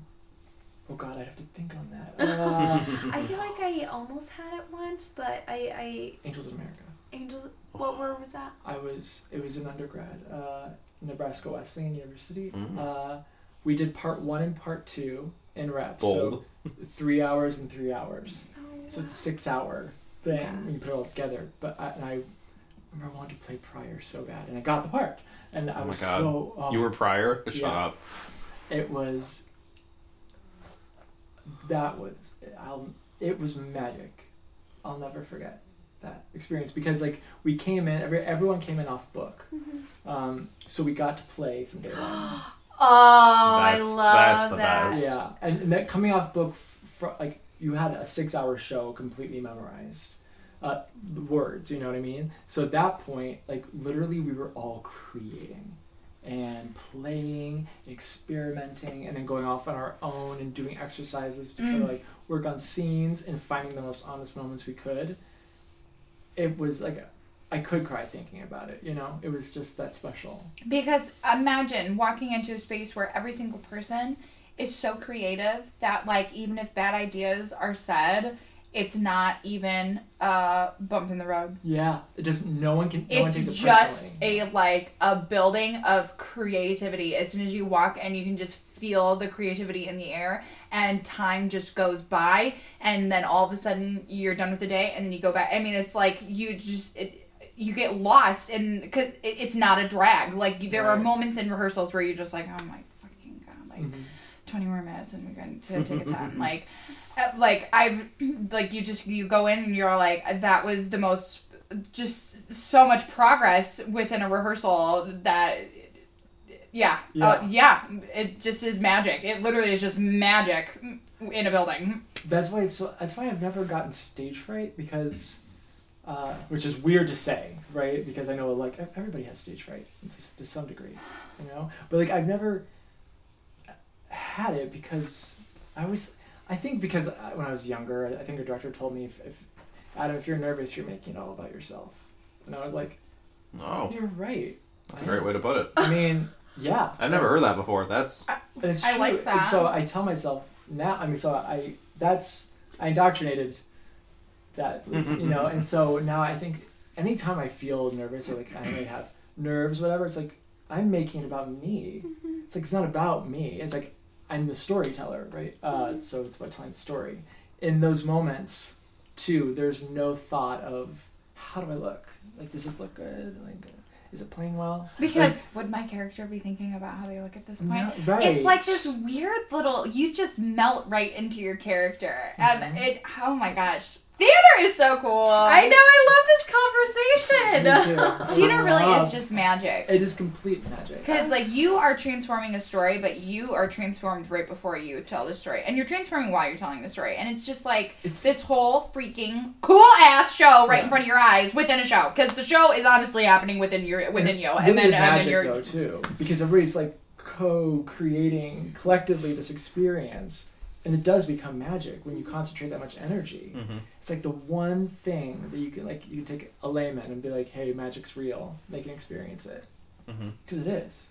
oh God, I'd have to think on that. Uh, I feel like I almost had it once, but I, I Angels in America. Angels. What where was that? I was. It was an undergrad, uh, Nebraska Wesleyan University. Mm. Uh, we did part one and part two in reps. Bold. So three hours and three hours. Oh, So it's a six-hour thing Yeah. when you put it all together. But I, and I remember I wanted to play Prior so bad, and I got the part. And I Oh was God. so. Oh, You were prior? Shut Yeah. up. it was that was I'll, it was magic i'll never forget that experience because like we came in every, everyone came in off book Mhm. Um, so we got to play from day one Oh, I That's- love that's the that. best. yeah and, and that coming off book fr- like you had a six hour show completely memorized uh, the words you know what i mean so at that point like literally we were all creating and playing experimenting and then going off on our own and doing exercises to try to Mm. like work on scenes and finding the most honest moments we could it was like i could cry thinking about it you know it was just that special Because imagine walking into a space where every single person is so creative that like even if bad ideas are said, it's not even a bump in the road. yeah it just no one can no one it's takes it just a like a building of creativity. As soon as you walk and you can just feel the creativity in the air and time just goes by and then all of a sudden you're done with the day and then you go back. I mean it's like you just it you get lost and because it, it's not a drag. Like there are moments in rehearsals where you're just like, oh my fucking god, like Mhm. 20 more minutes and we're going to take a time like uh, like i've like you just you go in and you're like that was the most just so much progress within a rehearsal that yeah yeah, uh, yeah it just is magic. It literally is just magic in a building. That's why it's so, that's why I've never gotten stage fright because, uh, which is weird to say, right? Because I know like everybody has stage fright to, to some degree, you know. But like I've never had it because I was I think because I- when I was younger, I think a director told me if, if Adam, if you're nervous, you're making it all about yourself, and I was like, Oh, you're right. that's a great way to put it. I mean, yeah. I've never heard that before. That's And it's I true. like And that. so I tell myself now. I mean, so I that's I indoctrinated that, you know, and so now I think anytime I feel nervous or like I may have nerves, whatever. It's like I'm making it about me. It's like it's not about me. It's like I'm the storyteller, right? Uh, so it's about telling the story. In those moments, too, there's no thought of how do I look? Like, does this look good? Like, is it playing well? Because would my character be thinking about how they look at this point? No, right. It's like this weird little. You just melt right into your character, and Mhm. it. Oh my gosh, theater is so cool. I know. I love this conversation. Me too. Theater really is just magic. It is complete magic. Because like you are transforming a story, but you are transformed right before you tell the story, and you're transforming while you're telling the story, and it's just like It's- this whole freaking cool ass show right in front of your eyes within a show. Because the show is honestly happening within your within you, and then is and then magic you're though too, because everybody's like co-creating collectively this experience, and it does become magic when you concentrate that much energy. Mhm. It's like the one thing that you can like you can take a layman and be like, "Hey, magic's real. They can experience it Mhm. because it is."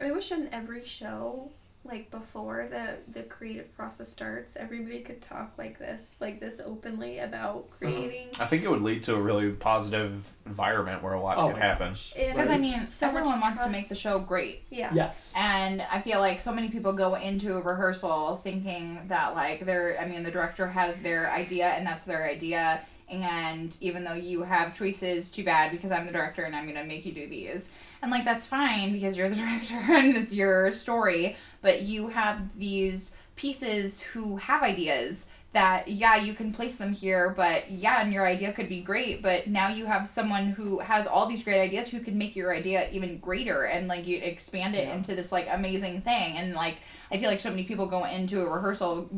I wish on every show, like before the the creative process starts, everybody could talk like this, like this openly about uh-huh. creating. I think it would lead to a really positive environment where a lot Oh could happen. gosh. If- because I mean So much everyone wants to make the show great. Yeah. Yes. And I feel like so many people go into a rehearsal thinking that like they're I mean the director has their idea and that's their idea and even though you have choices too bad because I'm the director and I'm going to make you do these. And like that's fine because you're the director and it's your story, but you have these pieces who have ideas that yeah you can place them here but yeah and your idea could be great but now you have someone who has all these great ideas who can make your idea even greater and like you expand it Yeah. into this like amazing thing and like i feel like so many people go into a rehearsal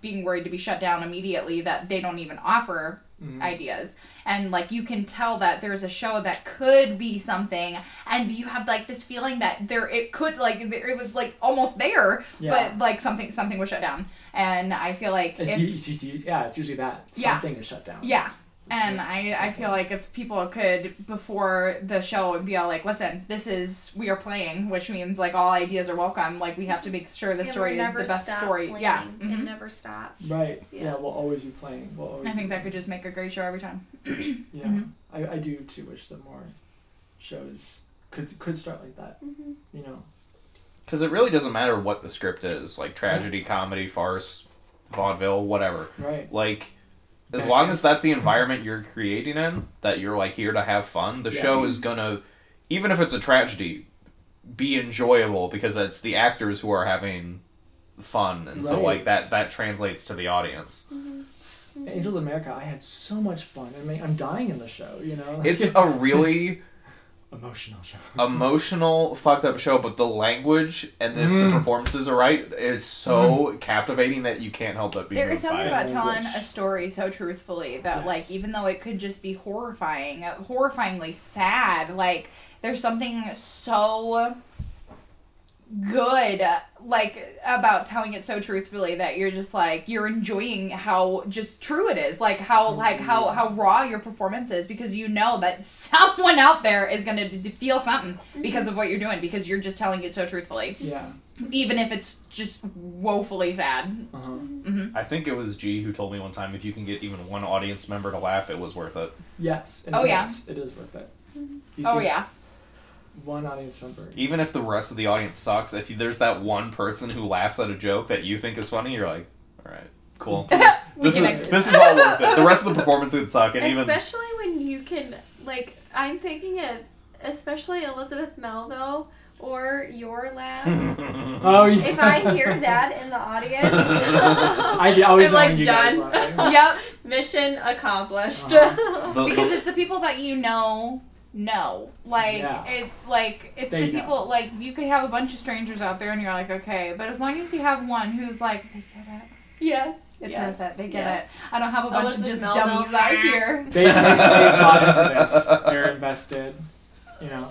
being worried to be shut down immediately that they don't even offer Mhm. ideas and like you can tell that there's a show that could be something and you have like this feeling that there it could like it was like almost there Yeah. but like something something was shut down and i feel like It's, if, u- it's, u- yeah, it's usually that Yeah. something is shut down. yeah and I, I feel like if people could before the show would be all like listen this is we are playing which means like all ideas are welcome like we have to make sure the And story is the best story playing. yeah It mhm. never stops. Right. Yeah. Yeah. we'll always be playing. We'll always i think be that could just make a great show every time Yeah, Mhm. I, I do too. Wish that more shows could could start like that. Mhm. You know. Because it really doesn't matter what the script is, like tragedy, comedy, farce, vaudeville, whatever. Right. Like, as long as that's the environment you're creating in, that you're like here to have fun, the Yeah. show is gonna, even if it's a tragedy, be enjoyable because it's the actors who are having fun, and so like that that translates to the audience. Mm-hmm. Mm-hmm. Angels of America, I had so much fun. I mean, I'm dying in the show. You know. It's a really emotional show. emotional, fucked up show, but the language and if the Mm. performances are right is so captivating that you can't help but be There is moved something by it. about telling a story so truthfully that, Yes. like, even though it could just be horrifying, horrifyingly sad, like, there's something so good, like, about telling it so truthfully that you're just like you're enjoying how just true it is, like how like how how raw your performance is because you know that someone out there is gonna d- feel something because of what you're doing because you're just telling it so truthfully, Yeah. even if it's just woefully sad. Uh huh. hmm I think it was G who told me one time if you can get even one audience member to laugh, it was worth it. Yes. Oh, it yeah. It is worth it. You Oh get yeah. One audience member. Even if the rest of the audience sucks, if there's that one person who laughs at a joke that you think is funny, you're like, all right, cool. This is this is all worth it. The rest of the performance could suck, and even Especially when you can, like, I'm thinking of, especially Elizabeth Melville or your laugh. Oh yeah. if I hear that in the audience, I always I'm like you done. laughing. Yep. Mission accomplished. Uh-huh. The- because the- it's the people that you know know like Yeah. it like it's They the know. people like you could have a bunch of strangers out there and you're like okay but as long as you have one who's like they get it yes. it's yes, worth it they get yes. it i don't have a bunch Elizabeth of just Melville. dummies out here They, they, they bought into this. They're invested. You know.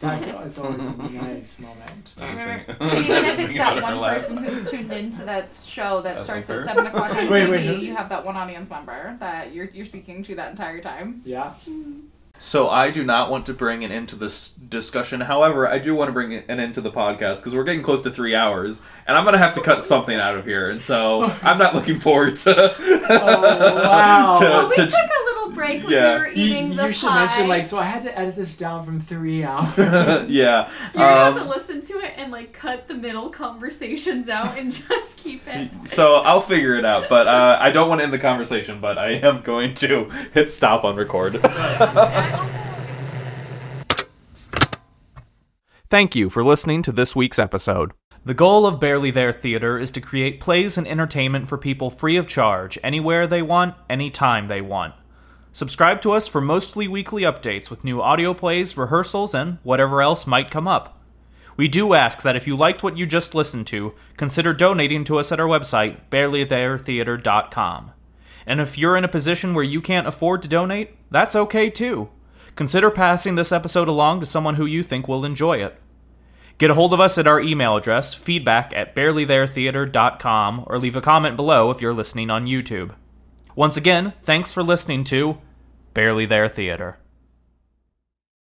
That's it's always a nice moment. I was thinking- even if it's that one person who's tuned into that show that That's starts at seven o'clock on Wait, TV, wait, who? you have that one audience member that you're you're speaking to that entire time. Yeah. Hmm. So I do not want to bring an end to this discussion. However, I do want to bring an end to the podcast because we're getting close to three hours, and I'm gonna have to cut something out of here. And so I'm not looking forward to Oh, wow. to, Well, we to took a little break break when Yeah. we were You, eating the you should pie. mention like so I had to edit this down from three hours. yeah. You're gonna have to Um, listen to it and like cut the middle conversations out and just keep it. so I'll figure it out, but uh, I don't want to end the conversation, but I am going to hit stop on record. Thank you for listening to this week's episode. The goal of Barely There Theater is to create plays and entertainment for people free of charge, anywhere they want, anytime they want. Subscribe to us for mostly weekly updates with new audio plays, rehearsals, and whatever else might come up. We do ask that if you liked what you just listened to, consider donating to us at our website, barelytheretheater.com. And if you're in a position where you can't afford to donate, that's okay too. Consider passing this episode along to someone who you think will enjoy it. Get a hold of us at our email address, feedback at barelytheretheater.com, or leave a comment below if you're listening on YouTube. Once again, thanks for listening to Barely There Theater.